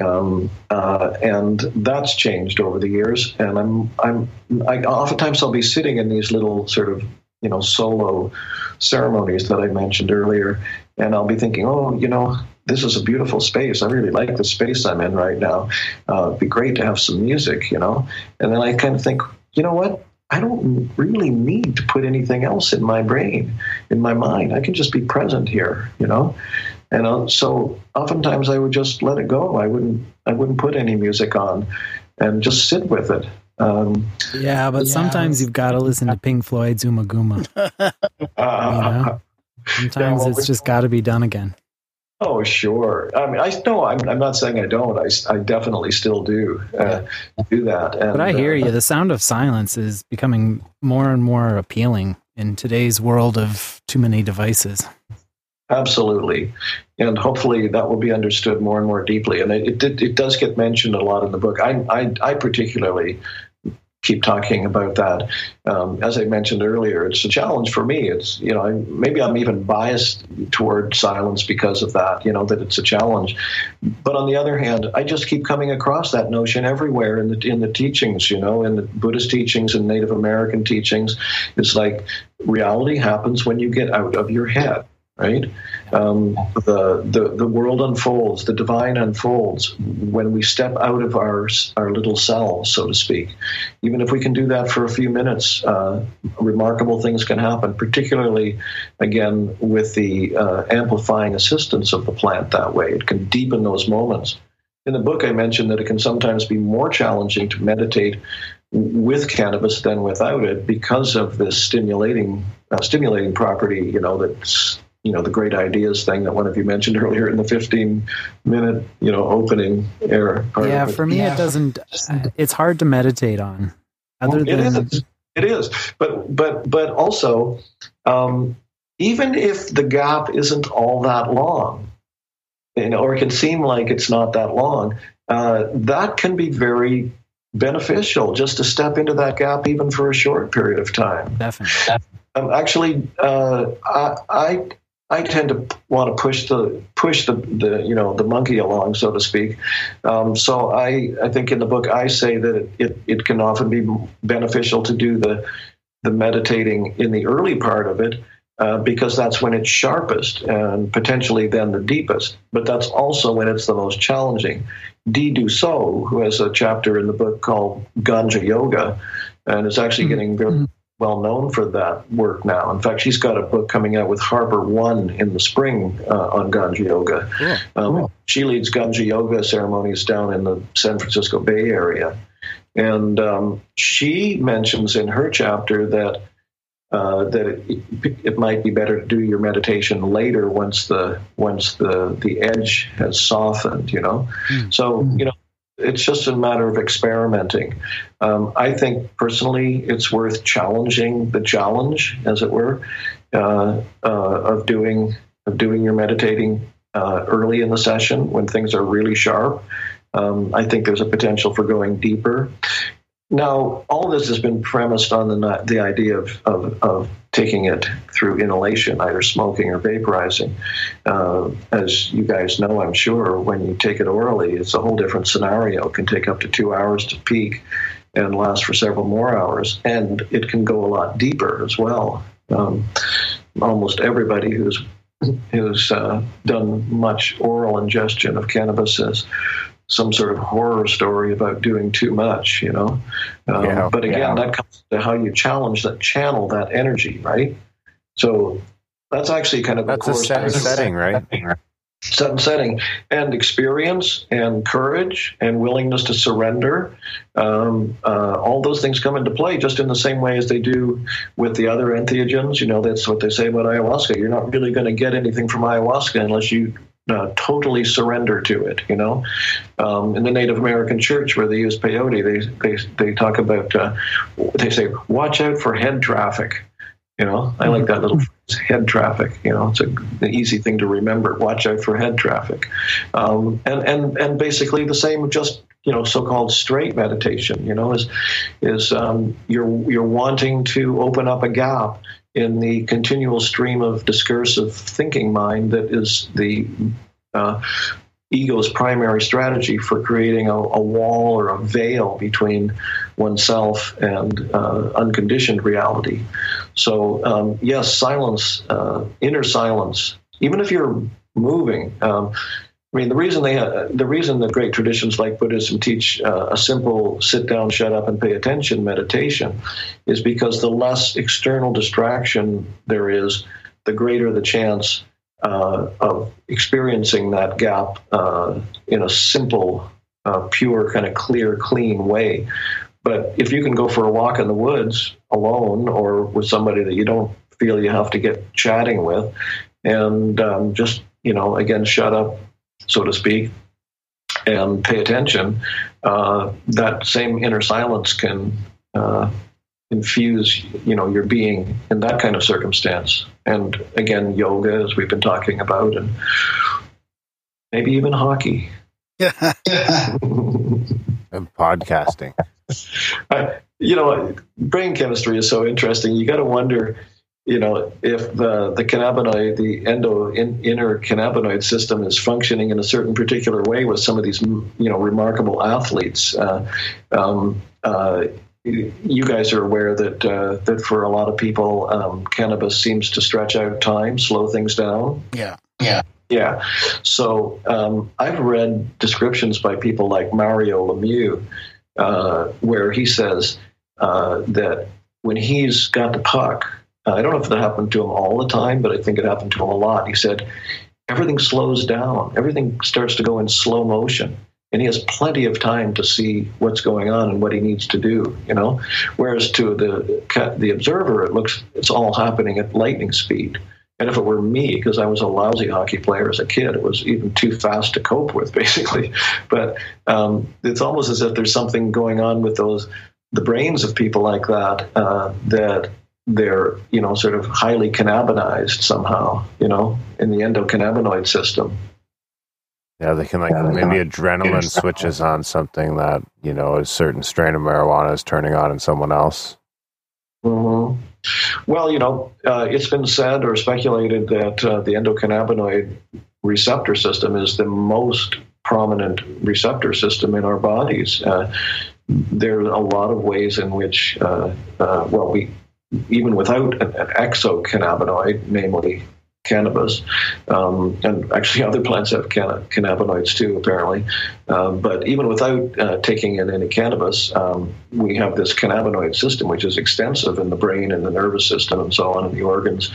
Um, uh, and that's changed over the years. And I'm, I'm, I, oftentimes I'll be sitting in these little sort of, you know, solo ceremonies that I mentioned earlier, and I'll be thinking, oh, you know, this is a beautiful space. I really like the space I'm in right now. Uh, it'd be great to have some music, you know. And then I kind of think, you know what? I don't really need to put anything else in my brain, in my mind. I can just be present here, you know. And uh, so oftentimes I would just let it go. I wouldn't. I wouldn't put any music on, and just sit with it. Um, yeah, but yeah. sometimes you've got to listen to Pink Floyd's Ummagumma. *laughs* uh, you know? *laughs* Sometimes yeah, well, it's just got to be done again. Oh, sure. I mean, I no, I'm, I'm not saying I don't. I, I definitely still do uh, do that. And, but I hear uh, you. The sound of silence is becoming more and more appealing in today's world of too many devices. Absolutely, and hopefully that will be understood more and more deeply. And it it, it does get mentioned a lot in the book. I I, I particularly keep talking about that. Um, as I mentioned earlier, it's a challenge for me. It's you know maybe I'm even biased toward silence because of that. You know that it's a challenge. But on the other hand, I just keep coming across that notion everywhere in the in the teachings. You know, in the Buddhist teachings and Native American teachings, it's like reality happens when you get out of your head right? Um, the, the the world unfolds, the divine unfolds when we step out of our our little cell, so to speak. Even if we can do that for a few minutes, uh, remarkable things can happen. Particularly, again, with the uh, amplifying assistance of the plant. That way, it can deepen those moments. In the book, I mentioned that it can sometimes be more challenging to meditate with cannabis than without it because of this stimulating uh, stimulating property. You know that's you know the great ideas thing that one of you mentioned earlier in the 15 minute you know opening air yeah for me yeah. it doesn't it's hard to meditate on other than it is, it is. but but but also um, even if the gap isn't all that long you know, or it can seem like it's not that long uh, that can be very beneficial just to step into that gap even for a short period of time definitely um, actually uh, I, I I tend to want to push the push the, the you know the monkey along, so to speak. Um, so I I think in the book I say that it, it, it can often be beneficial to do the the meditating in the early part of it uh, because that's when it's sharpest and potentially then the deepest. But that's also when it's the most challenging. Dee Dussault, who has a chapter in the book called Ganja Yoga, and is actually mm-hmm. getting very well known for that work now. In fact, she's got a book coming out with HarperOne in the spring uh, on Ganja Yoga. Yeah. Um, She leads Ganja Yoga ceremonies down in the San Francisco Bay Area. And um, she mentions in her chapter that uh, that it, it, might be better to do your meditation later once the once the the edge has softened. You know, mm. so you know it's just a matter of experimenting. Um, I think personally, it's worth challenging the challenge, as it were, uh, uh, of doing of doing your meditating uh, early in the session when things are really sharp. Um, I think there's a potential for going deeper. Now, all this has been premised on the the idea of, of, of taking it through inhalation, either smoking or vaporizing. Uh, as you guys know, I'm sure, when you take it orally, it's a whole different scenario. It can take up to two hours to peak and last for several more hours, and it can go a lot deeper as well. Um, almost everybody who's who's uh, done much oral ingestion of cannabis has some sort of horror story about doing too much, you know. Um, yeah, but again, yeah. that comes to how you challenge that channel that energy, right? So that's actually kind of that's a, a set setting, right? Set and setting, and experience, and courage, and willingness to surrender. Um, uh, all those things come into play just in the same way as they do with the other entheogens. You know, that's what they say about ayahuasca. You're not really going to get anything from ayahuasca unless you uh, totally surrender to it. You know, um, in the Native American church where they use peyote, they they they talk about uh, they say watch out for head traffic. You know, I like that little phrase, head traffic. You know, it's a, an easy thing to remember. Watch out for head traffic, um, and and and basically the same. Just you know, so-called straight meditation. You know, is is um, you're you're wanting to open up a gap in the continual stream of discursive thinking mind that is the uh, ego's primary strategy for creating a, a, wall or a veil between oneself and uh, unconditioned reality. So, um, yes, silence, uh, inner silence, even if you're moving. Um, I mean, the reason they uh, the reason the great traditions like Buddhism teach uh, a simple sit down, shut up, and pay attention meditation is because the less external distraction there is, the greater the chance uh, of experiencing that gap uh, in a simple, uh, pure, kind of clear, clean way. But if you can go for a walk in the woods alone or with somebody that you don't feel you have to get chatting with, and um, just you know, again, shut up, so to speak, and pay attention, uh, that same inner silence can uh, infuse, you know, your being in that kind of circumstance. And again, yoga, as we've been talking about, and maybe even hockey. *laughs* and podcasting. *laughs* Uh, you know, brain chemistry is so interesting. You got to wonder you know, if the, the cannabinoid, the endo in, inner cannabinoid system is functioning in a certain particular way with some of these, you know, remarkable athletes, uh, um, uh, you guys are aware that uh, that for a lot of people, um, cannabis seems to stretch out time, slow things down. Yeah, yeah, yeah. So um, I've read descriptions by people like Mario Lemieux, uh, where he says uh, that when he's got the puck I don't know if that happened to him all the time, but I think it happened to him a lot. He said everything slows down, everything starts to go in slow motion. And he has plenty of time to see what's going on and what he needs to do, you know. Whereas to the the observer, it looks it's all happening at lightning speed. And if it were me, because I was a lousy hockey player as a kid, it was even too fast to cope with, *laughs* basically. But um, it's almost as if there's something going on with those the brains of people like that uh, that they're you know sort of highly cannabinized somehow you know in the endocannabinoid system. Yeah they can like maybe adrenaline switches on something that you know a certain strain of marijuana is turning on in someone else. Mm-hmm. well you know uh, it's been said or speculated that uh, the endocannabinoid receptor system is the most prominent receptor system in our bodies. Uh, there are a lot of ways in which uh, uh, well we even without an, an exocannabinoid, namely cannabis, um, and actually *laughs* other plants have canna- cannabinoids too, apparently. Um, but even without uh, taking in any cannabis, um, we have this cannabinoid system, which is extensive in the brain and the nervous system and so on, in the organs.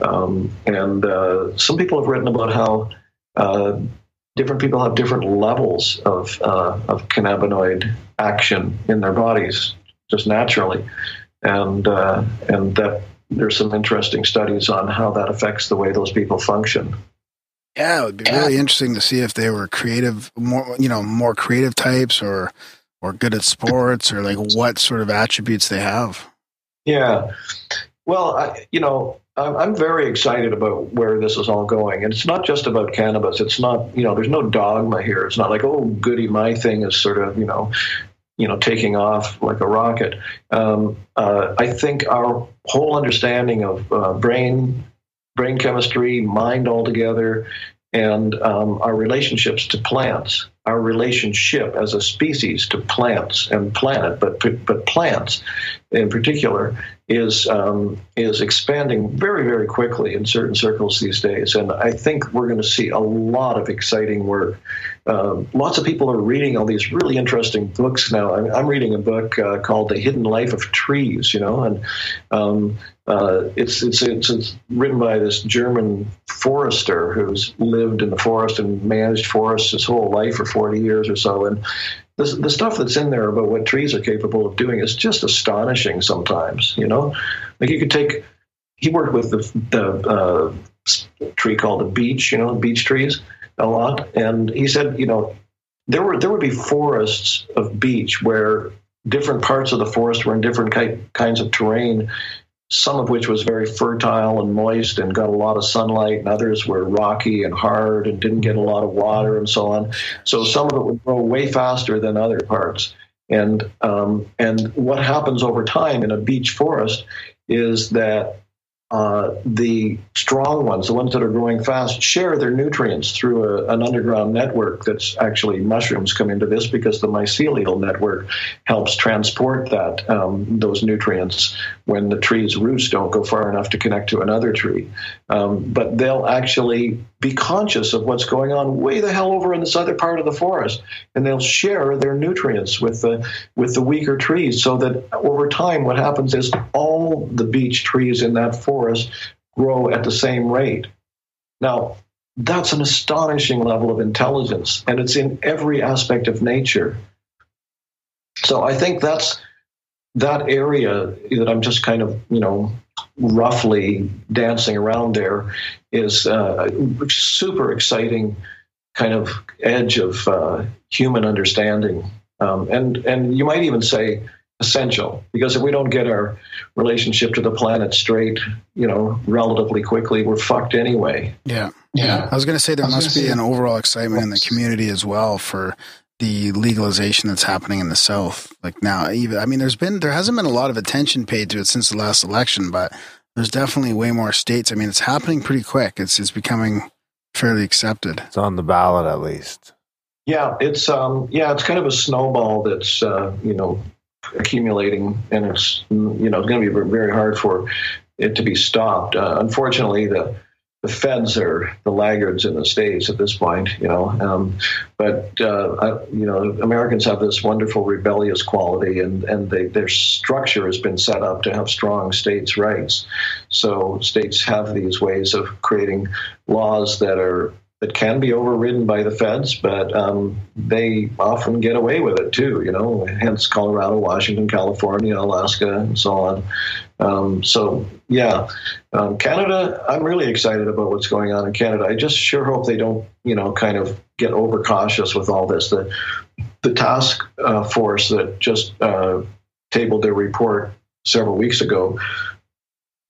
Um, and uh, some people have written about how. Uh, different people have different levels of, uh, of cannabinoid action in their bodies just naturally and uh, and that there's some interesting studies on how that affects the way those people function. Yeah, it would be really interesting to see if they were creative, more you know, more creative types, or or good at sports, or like what sort of attributes they have. Yeah, well, I, you know, I'm very excited about where this is all going, and it's not just about cannabis. It's not, you know, there's no dogma here. It's not like, oh, goody, my thing is sort of, you know, you know taking off like a rocket. Um, uh, I think our whole understanding of uh, brain brain chemistry, mind altogether, and um, our relationships to plants, our relationship as a species to plants and planet, but but plants in particular is um, is expanding very very quickly in certain circles these days, and I think we're going to see a lot of exciting work. Uh, lots of people are reading all these really interesting books now. I'm, I'm reading a book uh, called "The Hidden Life of Trees," you know, and um, uh, it's, it's, it's it's written by this German forester who's lived in the forest and managed forests his whole life for 40 years or so, and the, the stuff that's in there about what trees are capable of doing is just astonishing sometimes, you know? Like you could take, he worked with the, the uh, tree called the beech, you know, beech trees. a lot, and he said, you know, there were there would be forests of beech where different parts of the forest were in different ki- kinds of terrain. Some of which was very fertile and moist and got a lot of sunlight, and others were rocky and hard and didn't get a lot of water and so on. So some of it would grow way faster than other parts. And um, and what happens over time in a beech forest is that uh, the strong ones, the ones that are growing fast, share their nutrients through a, an underground network that's actually mushrooms come into this because the mycelial network helps transport that um, those nutrients when the tree's roots don't go far enough to connect to another tree. Um, but they'll actually be conscious of what's going on way the hell over in this other part of the forest, and they'll share their nutrients with the with the weaker trees, so that over time, what happens is all the beech trees in that forest grow at the same rate. Now, that's an astonishing level of intelligence, and it's in every aspect of nature. So I think that's that area that I'm just kind of, you know, roughly dancing around there is uh, super exciting kind of edge of uh, human understanding. Um, and, and you might even say essential because if we don't get our relationship to the planet straight, you know, relatively quickly, we're fucked anyway. Yeah. Yeah. I was going to say there must be an overall excitement in the community as well for the legalization that's happening in the South. Like now, even, I mean, there's been, there hasn't been a lot of attention paid to it since the last election, but there's definitely way more states. I mean, it's happening pretty quick. It's, it's becoming fairly accepted. It's on the ballot at least. Yeah, it's um, yeah, it's kind of a snowball that's uh, you know accumulating, and it's you know it's going to be very hard for it to be stopped. Uh, unfortunately, the the feds are the laggards in the states at this point, you know. Um, but uh, I, you know, Americans have this wonderful rebellious quality, and and they, their structure has been set up to have strong states' rights. So states have these ways of creating laws that are that can be overridden by the feds, but um, they often get away with it too. You know, hence Colorado, Washington, California, Alaska, and so on. Um, so yeah, um, Canada. I'm really excited about what's going on in Canada. I just sure hope they don't, you know, kind of get overcautious with all this. The the task uh, force that just uh, tabled their report several weeks ago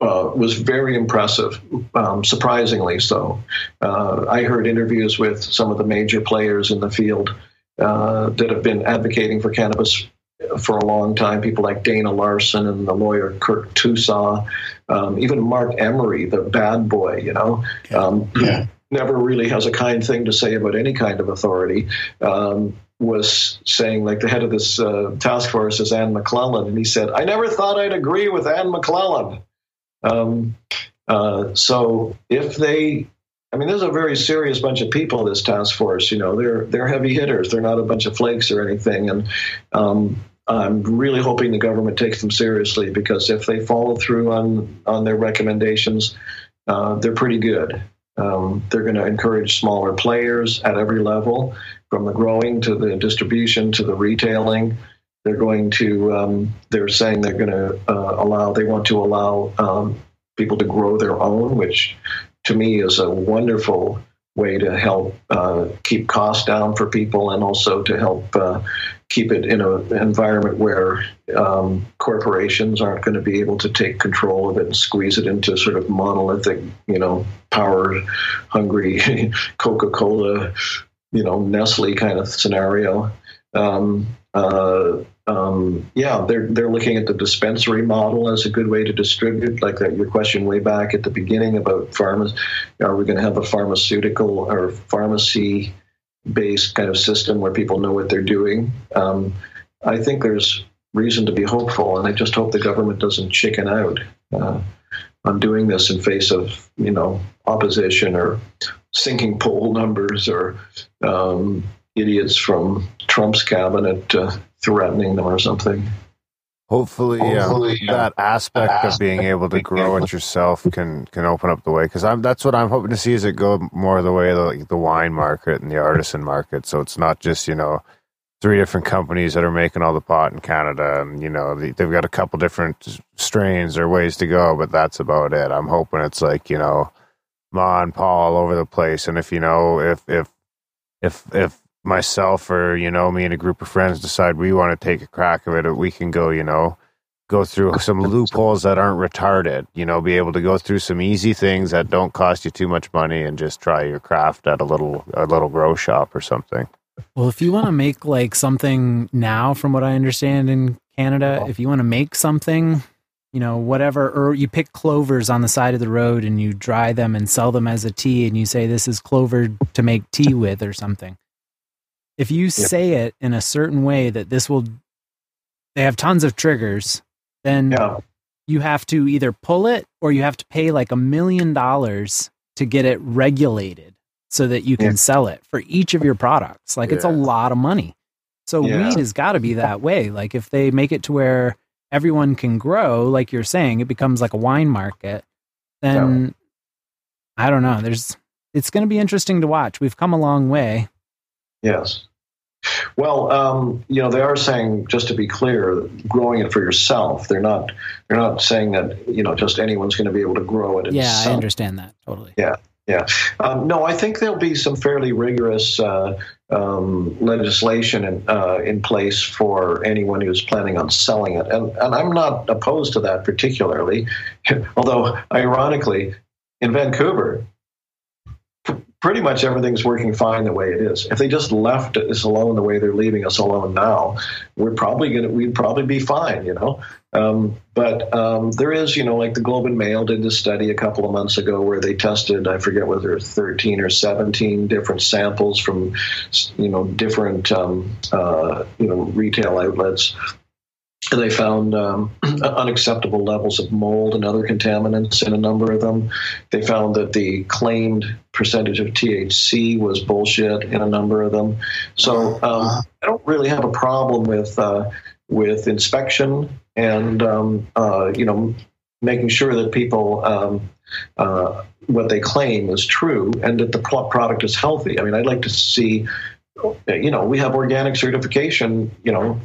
uh, was very impressive, um, surprisingly so. Uh, I heard interviews with some of the major players in the field uh, that have been advocating for cannabis for a long time. People like Dana Larsen and the lawyer Kirk Tousaw, um, even Marc Emery, the bad boy, you know. Um, yeah. Never really has a kind thing to say about any kind of authority. Um, was saying, like the head of this uh, task force is Anne McLellan, and he said, "I never thought I'd agree with Anne McLellan." Um, uh, so if they, I mean, there's a very serious bunch of people. in This task force, you know, they're they're heavy hitters. They're not a bunch of flakes or anything. And um, I'm really hoping the government takes them seriously because if they follow through on on their recommendations, uh, they're pretty good. Um, they're going to encourage smaller players at every level, from the growing to the distribution to the retailing. They're going to. Um, they're saying they're going to uh, allow. They want to allow um, people to grow their own, which to me is a wonderful way to help uh, keep costs down for people and also to help uh, keep it in an environment where um, corporations aren't going to be able to take control of it and squeeze it into sort of monolithic, you know, power hungry *laughs* Coca Cola, you know, Nestle kind of scenario. Um, uh, um, yeah, they're they're looking at the dispensary model as a good way to distribute. Like that, your question way back at the beginning about pharma, are we going to have a pharmaceutical or pharmacy based kind of system where people know what they're doing? Um, I think there's reason to be hopeful, and I just hope the government doesn't chicken out uh, on doing this in face of you know opposition or sinking poll numbers or um, idiots from Trump's cabinet uh, threatening them or something. Hopefully, Hopefully yeah, that aspect of being able to grow it yourself can can open up the way because I'm that's what I'm hoping to see is it go more the way of the, like the wine market and the artisan market. So it's not just you know three different companies that are making all the pot in Canada, and you know they've got a couple different strains or ways to go, but that's about it. I'm hoping it's like you know Ma and Pa all over the place, and if you know if if if if myself or you know me and a group of friends decide we want to take a crack of it, we can go, you know, go through some loopholes that aren't retarded. You know, be able to go through some easy things that don't cost you too much money, and just try your craft at a little a little grow shop or something. Well, if you want to make like something now, from what I understand in Canada, uh-huh. if you want to make something, you know, whatever, or you pick clovers on the side of the road and you dry them and sell them as a tea, and you say this is clover to make tea with or something. If you say it in a certain way that this will, they have tons of triggers, then you have to either pull it or you have to pay like a million dollars to get it regulated so that you can sell it for each of your products. Like it's a lot of money. So Yeah. weed has got to be that way. Like if they make it to where everyone can grow, like you're saying, it becomes like a wine market, then I don't know. There's it's going to be interesting to watch. We've come a long way. Yes. Well, um, you know, they are saying just to be clear, growing it for yourself. They're not. They're not saying that you know just anyone's going to be able to grow it. Yeah, I understand that totally. Yeah, yeah. Um, no, I think there'll be some fairly rigorous uh, um, legislation in, uh, in place for anyone who's planning on selling it, and and I'm not opposed to that particularly. *laughs* Although, ironically, in Vancouver, pretty much everything's working fine the way it is. If they just left us alone the way they're leaving us alone now, we're probably gonna we'd probably be fine, you know. Um, but um, there is, you know, like the Globe and Mail did this study a couple of months ago where they tested, I forget whether it's 13 or 17 different samples from, you know, different, um, uh, you know, retail outlets. And they found um, *clears throat* unacceptable levels of mold and other contaminants in a number of them. They found that the claimed percentage of THC was bullshit in a number of them. So um, I don't really have a problem with uh, with inspection and um, uh, you know making sure that people um, uh, what they claim is true and that the product is healthy. I mean, I'd like to see you know, we have organic certification, you know,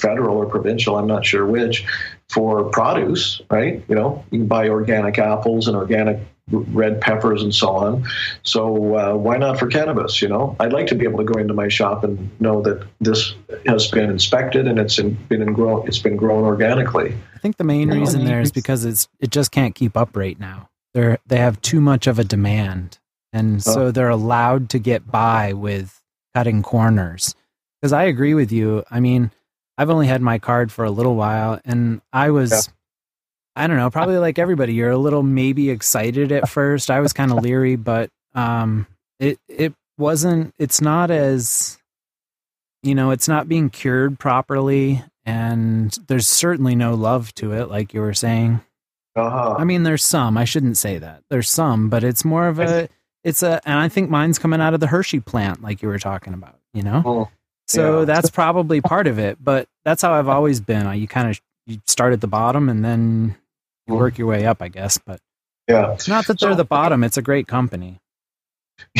federal or provincial, I'm not sure which, for produce, right? You know, you can buy organic apples and organic red peppers and so on. So uh, why not for cannabis? You know, I'd like to be able to go into my shop and know that this has been inspected and it's in, been in grown, it's been grown organically. I think the main Yeah. reason there is because it's it just can't keep up right now. They're they have too much of a demand, and so Oh. they're allowed to get by with cutting corners. Because I agree with you. I mean, I've only had my card for a little while, and I was. I don't know, probably like everybody, you're a little maybe excited at first. I was kind of *laughs* leery, but um it it wasn't it's not as you know, it's not being cured properly and there's certainly no love to it like you were saying. Uh-huh. I mean, there's some. I shouldn't say that. There's some, but it's more of a it's a and I think mine's coming out of the Hershey plant like you were talking about, you know? oh, So yeah. that's *laughs* probably part of it, but that's how I've always been. You kind of you start at the bottom and then you work your way up, I guess, but Yeah. it's not that they're the bottom, it's a great company. *laughs*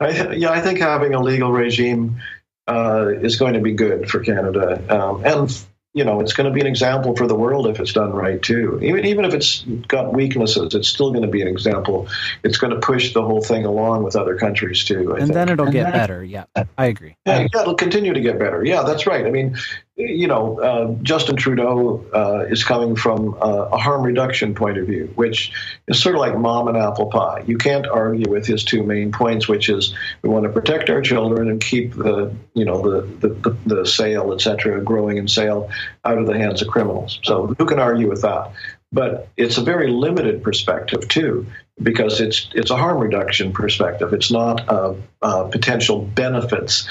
I, yeah, I think having a legal regime uh, is going to be good for Canada, um, and you know, it's going to be an example for the world if it's done right too. Even even if it's got weaknesses, it's still going to be an example. It's going to push the whole thing along with other countries too. I and think. then it'll get better. Yeah, I agree. Yeah, yeah, it'll continue to get better. Yeah, that's right. I mean, you know, uh, Justin Trudeau uh, is coming from uh, a harm reduction point of view, which is sort of like mom and apple pie. You can't argue with his two main points, which is we want to protect our children and keep the, you know, the the, the, the sale, et cetera, growing and sale out of the hands of criminals. So who can argue with that? But it's a very limited perspective too, because it's it's a harm reduction perspective. It's not a, a potential benefits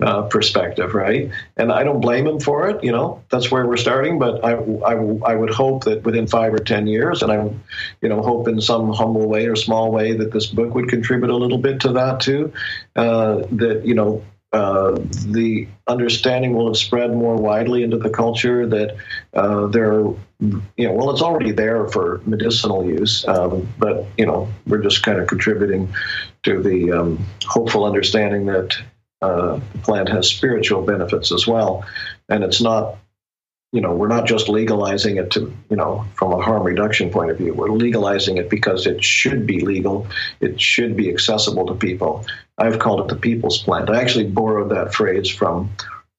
uh, perspective, right? And I don't blame him for it. You know, that's where we're starting. But I, I, I would hope that within five or ten years, and I, you know, hope in some humble way or small way that this book would contribute a little bit to that too. Uh, that you know. Uh, the understanding will have spread more widely into the culture that uh, there you know, well, it's already there for medicinal use, um, but you know, we're just kind of contributing to the um, hopeful understanding that uh, the plant has spiritual benefits as well, and it's not you know, we're not just legalizing it to, you know, from a harm reduction point of view. We're legalizing it because it should be legal. It should be accessible to people. I've called it the people's plant. I actually borrowed that phrase from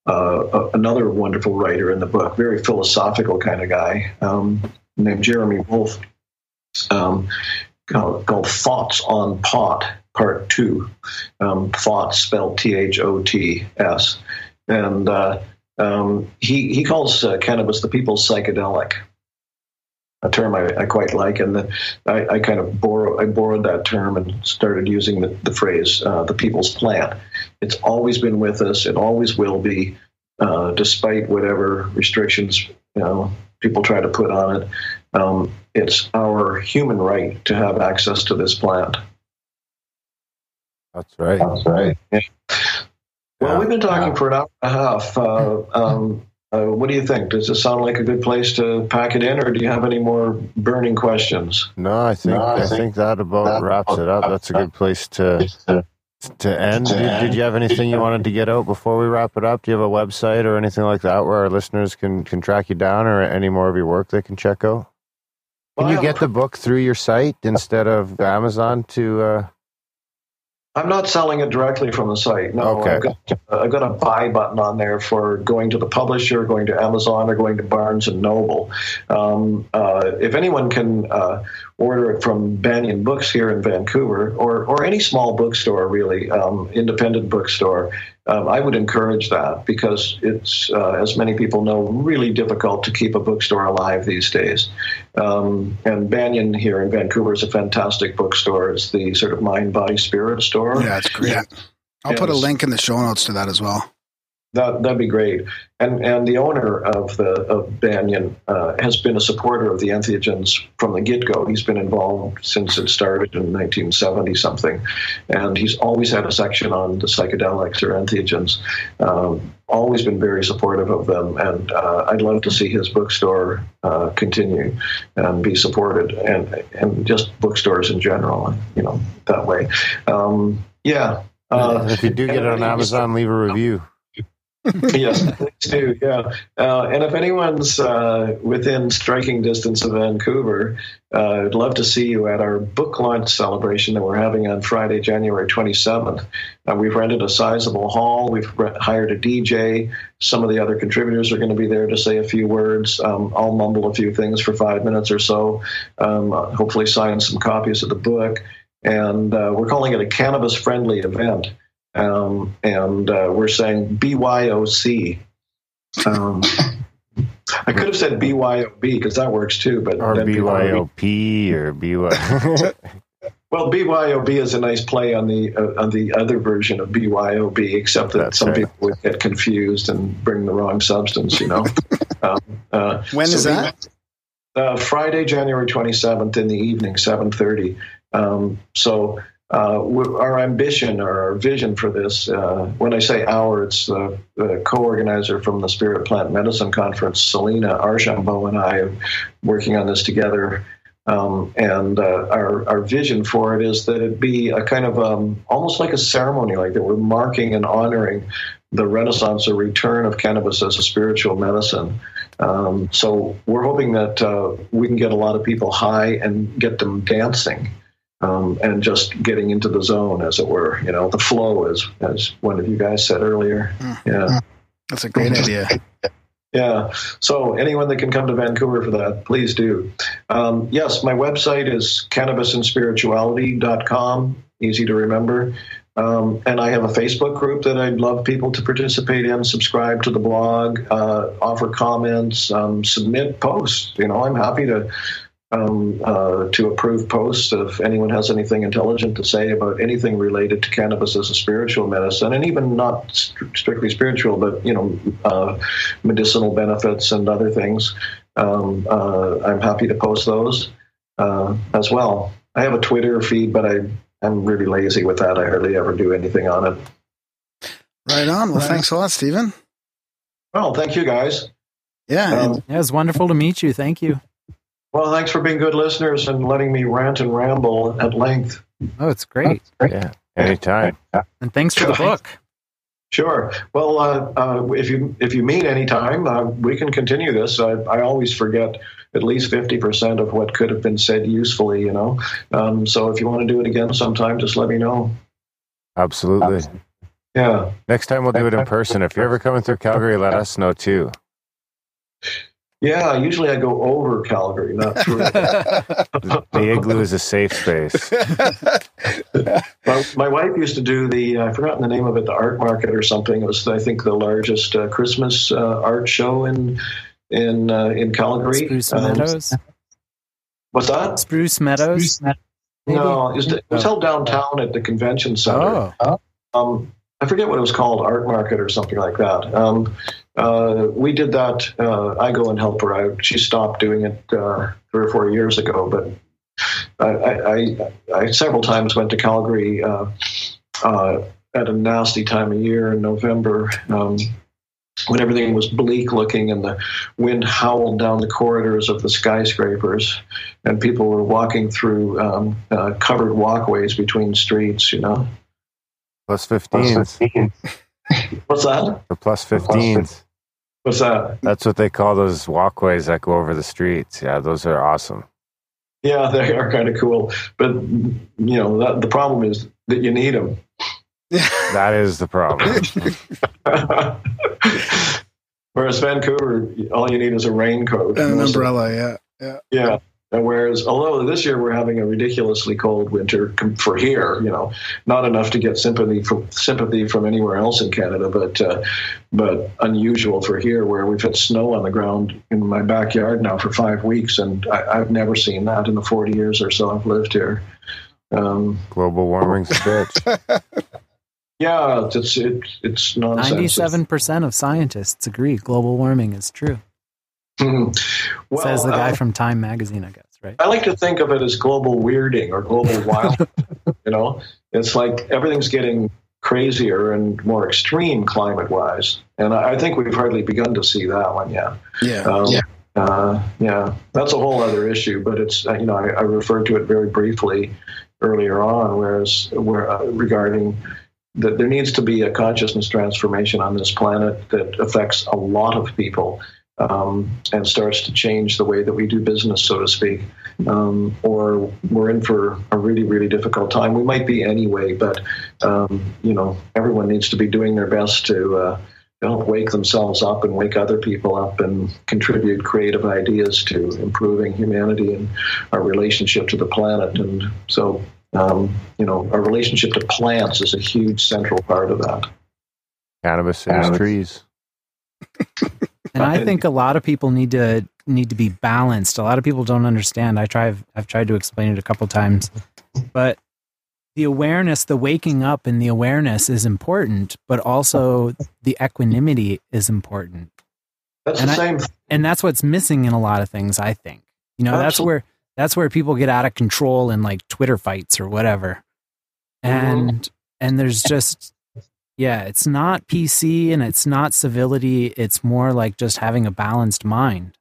uh, another wonderful writer in the book, very philosophical kind of guy um, named Jeremy Wolff, um, called, called, Thoughts on Pot, Part Two. Um, thoughts spelled T H O T S. And uh, um, he, he calls uh, cannabis the people's psychedelic a term I, I, quite like, and the, I, I, kind of borrow, I borrowed that term and started using the, the phrase uh, "the people's plant." It's always been with us. It always will be, uh, despite whatever restrictions you know people try to put on it. Um, it's our human right to have access to this plant. That's right. That's right. Yeah. Well, we've been talking for an hour and a half. Uh, *laughs* um, uh, what do you think? Does this sound like a good place to pack it in, or do you have any more burning questions? No, I think no, I, I think, think, that about that wraps it up. That's a good place to to end. Did, did, you have anything you wanted to get out before we wrap it up? Do you have a website or anything like that where our listeners can can track you down, or any more of your work they can check out? Can you get the book through your site instead of Amazon to? Uh, I'm not selling it directly from the site. No, okay. I've, got, I've got a buy button on there for going to the publisher, going to Amazon, or going to Barnes and Noble. Um, uh, if anyone can uh, order it from Banyan Books here in Vancouver, or or any small bookstore, really, um, independent bookstore, um, I would encourage that because it's, uh, as many people know, really difficult to keep a bookstore alive these days. Um, and Banyan here in Vancouver is a fantastic bookstore. It's the sort of mind, body, spirit store. Yeah, it's great. Yeah. I'll put a link in the show notes to that as well. That that'd be great. And and the owner of the of Banyan uh, has been a supporter of the entheogens from the get go. He's been involved since it started in 1970 something, and he's always had a section on the psychedelics or entheogens. Um, always been very supportive of them, and uh, I'd love to see his bookstore uh, continue and be supported, and and just bookstores in general, you know, that way. Um, yeah. Uh, if you do get it on Amazon, leave a review. *laughs* yes, please do. Yeah, uh, and if anyone's uh, within striking distance of Vancouver, uh, I'd love to see you at our book launch celebration that we're having on Friday, January 27th. Uh, we've rented a sizable hall. We've re- hired a DJ. Some of the other contributors are going to be there to say a few words. Um, I'll mumble a few things for five minutes or so. Um, hopefully, sign some copies of the book. And uh, we're calling it a cannabis-friendly event um, and uh, we're saying BYOC. Um, *laughs* I could have said BYOB because that works too, but or BYOP or BY. *laughs* *laughs* well, BYOB is a nice play on the uh, on the other version of BYOB, except that That's some right. people would get confused and bring the wrong substance. You know. um, uh, when so is that? Uh, Friday, January twenty seventh in the evening, seven thirty. Um, so uh, our ambition or our vision for this, uh, when I say our, it's the, the, co-organizer from the Spirit Plant Medicine Conference, Selena Archambault and I are working on this together. Um, and uh, our, our vision for it is that it be a kind of um, almost like a ceremony, like that we're marking and honoring the renaissance or return of cannabis as a spiritual medicine. Um, so we're hoping that uh, we can get a lot of people high and get them dancing um, and just getting into the zone, as it were. You know, the flow, as as one of you guys said earlier. Mm-hmm. Yeah, that's a great idea. Yeah. So anyone that can come to Vancouver for that, please do. Um, yes, my website is cannabisandspirituality.com. Easy to remember. Um, and I have a Facebook group that I'd love people to participate in, subscribe to the blog, uh, offer comments, um, submit posts. You know, I'm happy to um, uh, to approve posts if anyone has anything intelligent to say about anything related to cannabis as a spiritual medicine, and even not st- strictly spiritual, but you know, uh, medicinal benefits and other things. Um, uh, I'm happy to post those uh, as well. I have a Twitter feed, but I I'm really lazy with that. I hardly ever do anything on it. Right on. Well, thanks a lot, Stephen. Well, thank you guys. Yeah, um, yeah, it was wonderful to meet you. Thank you. Well, thanks for being good listeners and letting me rant and ramble at length. Oh, it's great. Yeah, anytime. And thanks for the book. Sure. Well, uh, uh, if you if you meet anytime, uh, we can continue this. I, I always forget at least fifty percent of what could have been said usefully. You know, um, so if you want to do it again sometime, just let me know. Absolutely. Yeah. Next time we'll do it in person. If you're ever coming through Calgary, let us know too. Yeah, usually I go over Calgary, not through. *laughs* The igloo is a safe space. *laughs* my, my wife used to do the I've forgotten the name of it, the art market or something. It was I think the largest uh, Christmas uh, art show in in uh, in Calgary. Spruce Um, Meadows. what's that? Spruce Meadows. No, it was, it was held downtown at the convention center. Oh. Um, I forget what it was called, art market or something like that. Um, uh, we did that. Uh, I go and help her out. She stopped doing it uh, three or four years ago, but I, I, I, I several times went to Calgary uh, uh, at a nasty time of year in November. Um, when everything was bleak looking and the wind howled down the corridors of the skyscrapers and people were walking through um, uh, covered walkways between streets, you know. Plus 15s. What's that? The plus 15s. What's that? That's what they call those walkways that go over the streets. Yeah, those are awesome. Yeah, they are kind of cool. But, you know, that, the problem is that you need them. *laughs* That is the problem. *laughs* Whereas Vancouver, all you need is a raincoat. And an umbrella, yeah. Yeah. Yeah. And whereas, although this year we're having a ridiculously cold winter for here, you know, not enough to get sympathy from sympathy from anywhere else in Canada, but uh, but unusual for here, where we've had snow on the ground in my backyard now for five weeks, and I, I've never seen that in the forty years or so I've lived here. Um, Global warming's a bitch. *laughs* yeah, it's it, it's nonsense. Ninety-seven percent of scientists agree global warming is true. Mhm. Well, says the guy uh, from Time magazine, I guess. Right? I like to think of it as global weirding or global *laughs* wild. you know, it's like everything's getting crazier and more extreme climate wise, and I, I think we've hardly begun to see that one yet. Yeah. Um, yeah. Uh, yeah, that's a whole other issue, but it's uh, you know I, I referred to it very briefly earlier on, whereas where uh, regarding that there needs to be a consciousness transformation on this planet that affects a lot of people um, and starts to change the way that we do business, so to speak. Um, or we're in for a really, really difficult time. We might be anyway, but um, you know, everyone needs to be doing their best to uh, you know, wake themselves up and wake other people up and contribute creative ideas to improving humanity and our relationship to the planet. And so, um, you know, our relationship to plants is a huge central part of that. Cannabis in his trees. *laughs* And I think a lot of people need to need to be balanced. A lot of people don't understand. I try I've tried to explain it a couple times. But the awareness, the waking up and the awareness is important, but also the equanimity is important. That's and the I- same. and that's what's missing in a lot of things, I think. You know, that's where that's where people get out of control in like Twitter fights or whatever. Mm-hmm. And and there's just yeah, it's not PC and it's not civility. It's more like just having a balanced mind.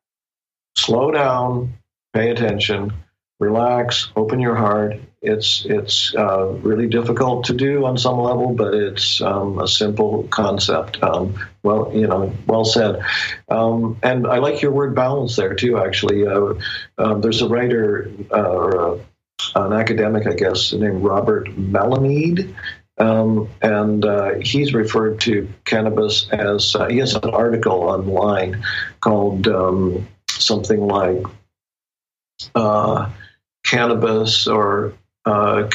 slow down, pay attention, relax, open your heart. It's it's uh, really difficult to do on some level, but it's um, a simple concept. Um, well, you know, well said. Um, and I like your word balance there too. Actually, uh, um, there's a writer uh, or a, an academic, I guess, named Robert Melamede. Um, and uh, he's referred to cannabis as uh, he has an article online called um, something like uh, cannabis or uh,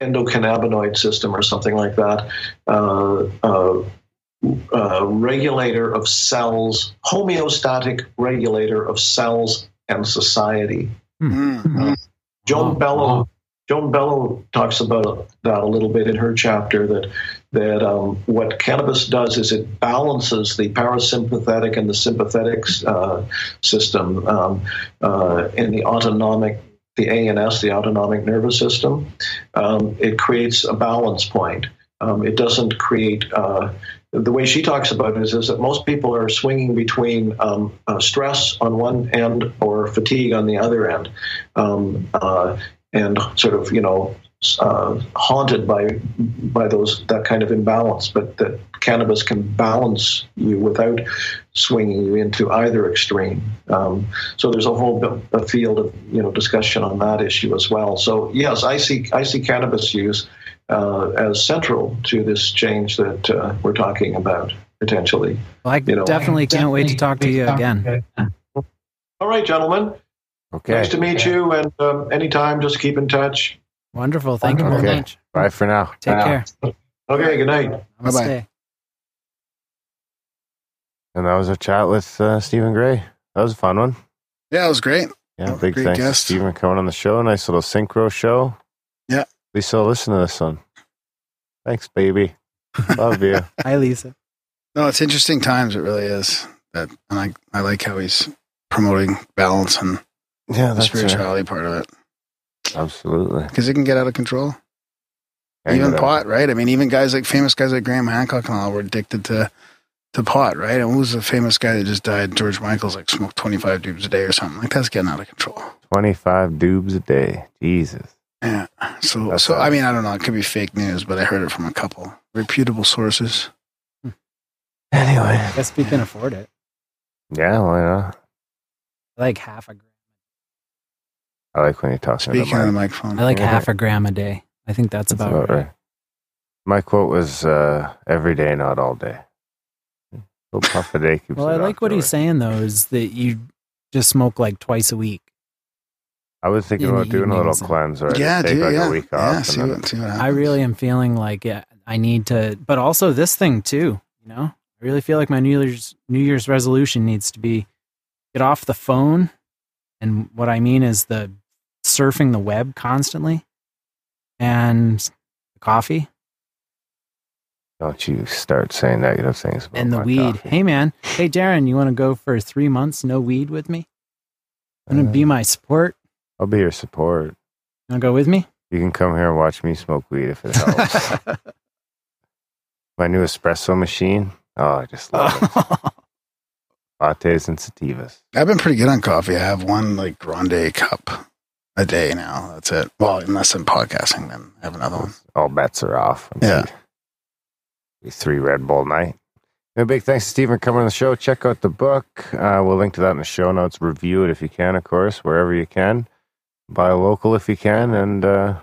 endocannabinoid system or something like that. Uh, uh, uh, regulator of cells, homeostatic regulator of cells and society. Mm. Joan Bello. Joan Bello talks about that a little bit in her chapter. That that um, what cannabis does is it balances the parasympathetic and the sympathetic uh, system um, uh, in the autonomic, the ANS, the autonomic nervous system. Um, it creates a balance point. Um, it doesn't create. Uh, the way she talks about it is, is that most people are swinging between um, uh, stress on one end or fatigue on the other end, um, uh, and sort of you know uh, haunted by by those that kind of imbalance, but that cannabis can balance you without swinging you into either extreme. Um, so there's a whole bit, a field of you know discussion on that issue as well. So yes, I see I see cannabis use uh, as central to this change that uh, we're talking about potentially. Well, I You know, definitely can't wait to talk to you again. All right, gentlemen. Okay. Nice to meet you, and um, anytime, just keep in touch. Wonderful. Thank you very Okay. much. Bye for now. Take care. *laughs* Okay, good night. Namaste. And that was a chat with uh, Stephen Gray. That was a fun one. Yeah, it was great. Yeah, big great thanks guest. to Stephen coming on the show. Nice little synchro show. Yeah. Lisa, listen to this one. Thanks, baby. Love you. *laughs* Hi, Lisa. No, it's interesting times. It really is. That and I I like how he's promoting balance and Yeah, the that's spirituality part of it Absolutely. because it can get out of control. Hang even it up. pot, right? I mean, even guys like famous guys like Graham Hancock and all were addicted to to pot, right? And who was the famous guy that just died? George Michael's like smoked twenty five dubs a day or something. Like that's getting out of control. 25 dubs a day. Jesus. Yeah. So That's so all. I mean, I don't know. It could be fake news, but I heard it from a couple reputable sources. Anyway. I guess we can afford it. Yeah, why not? Like half a gram. I like when you talk to Speaking of the microphone, I like half a gram a day. I think that's, That's about, about right. right. My quote was uh, every day, not all day. A little puff a day keeps Well, the I like what doctor he's away. saying though, is that you just smoke like twice a week. I was thinking in the about doing a little evenings. cleanse or Yeah, just take do- like yeah. a week Yeah, off. see then, what- see what I really am feeling like yeah, I need to, but also this thing too. You know, I really feel like my New Year's New Year's resolution needs to be get off the phone, and what I mean is the surfing the web constantly, and the coffee don't you start saying negative things about and the my weed. coffee. Hey man, hey Darren, you want to go for three months no weed with me? Want to Uh, be my support? I'll be your support. You Want to go with me? You can come here and watch me smoke weed if it helps. *laughs* my new espresso machine. Oh, I just love it. *laughs* Lattes and sativas. I've been pretty good on coffee. I have one like grande cup a day now. That's it. Well, unless I'm podcasting, then I have another one. All bets are off. Yeah. Three Red Bull night. A big thanks to Stephen coming on the show. Check out the book. Uh, we'll link to that in the show notes. Review it if you can, of course, wherever you can. Buy local if you can. And uh,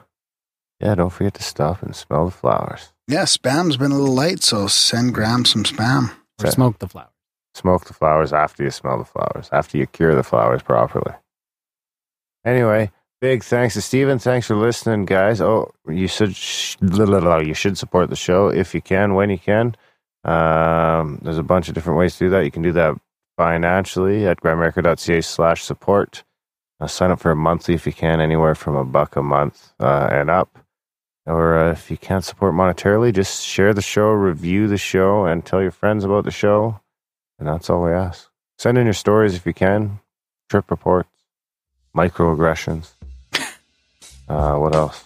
yeah, don't forget to stop and smell the flowers. Yeah, spam's been a little light, so send Graham some spam. Or smoke the flower. Smoke the flowers after you smell the flowers, after you cure the flowers properly. Anyway, big thanks to Stephen. Thanks for listening, guys. Oh, you should you should support the show if you can, when you can. Um, there's a bunch of different ways to do that. You can do that financially at grimerica.ca slash support. Uh, sign up for a monthly if you can, anywhere from a buck a month uh, and up. Or uh, if you can't support monetarily, just share the show, review the show, and tell your friends about the show. And that's all we ask. Send in your stories if you can, trip reports, microaggressions. Uh, what else?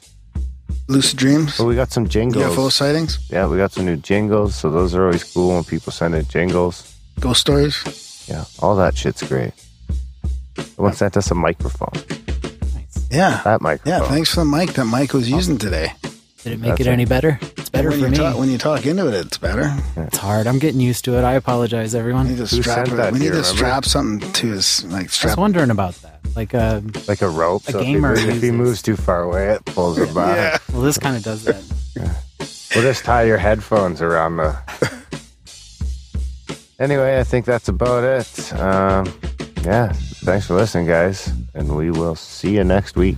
Lucid dreams. Well, we got some jingles. UFO sightings. Yeah, we got some new jingles. So those are always cool when people send in jingles. Ghost stories. Yeah, all that shit's great. Someone sent us a microphone. Yeah. That microphone. Yeah, thanks for the mic that Mike was using today. Did it make it any better? It's better when for you me. Talk, when you talk into it, it's better. It's hard. I'm getting used to it. I apologize, everyone. We need to strap, it, we need to strap something to his like I was wondering about that. Like a like a rope. A so if he gamer. If he, moves too far away, it pulls it back. Yeah. Well, this kind of does that. We'll just tie your headphones around the. *laughs* anyway, I think that's about it. Um, yeah, thanks for listening, guys, and we will see you next week.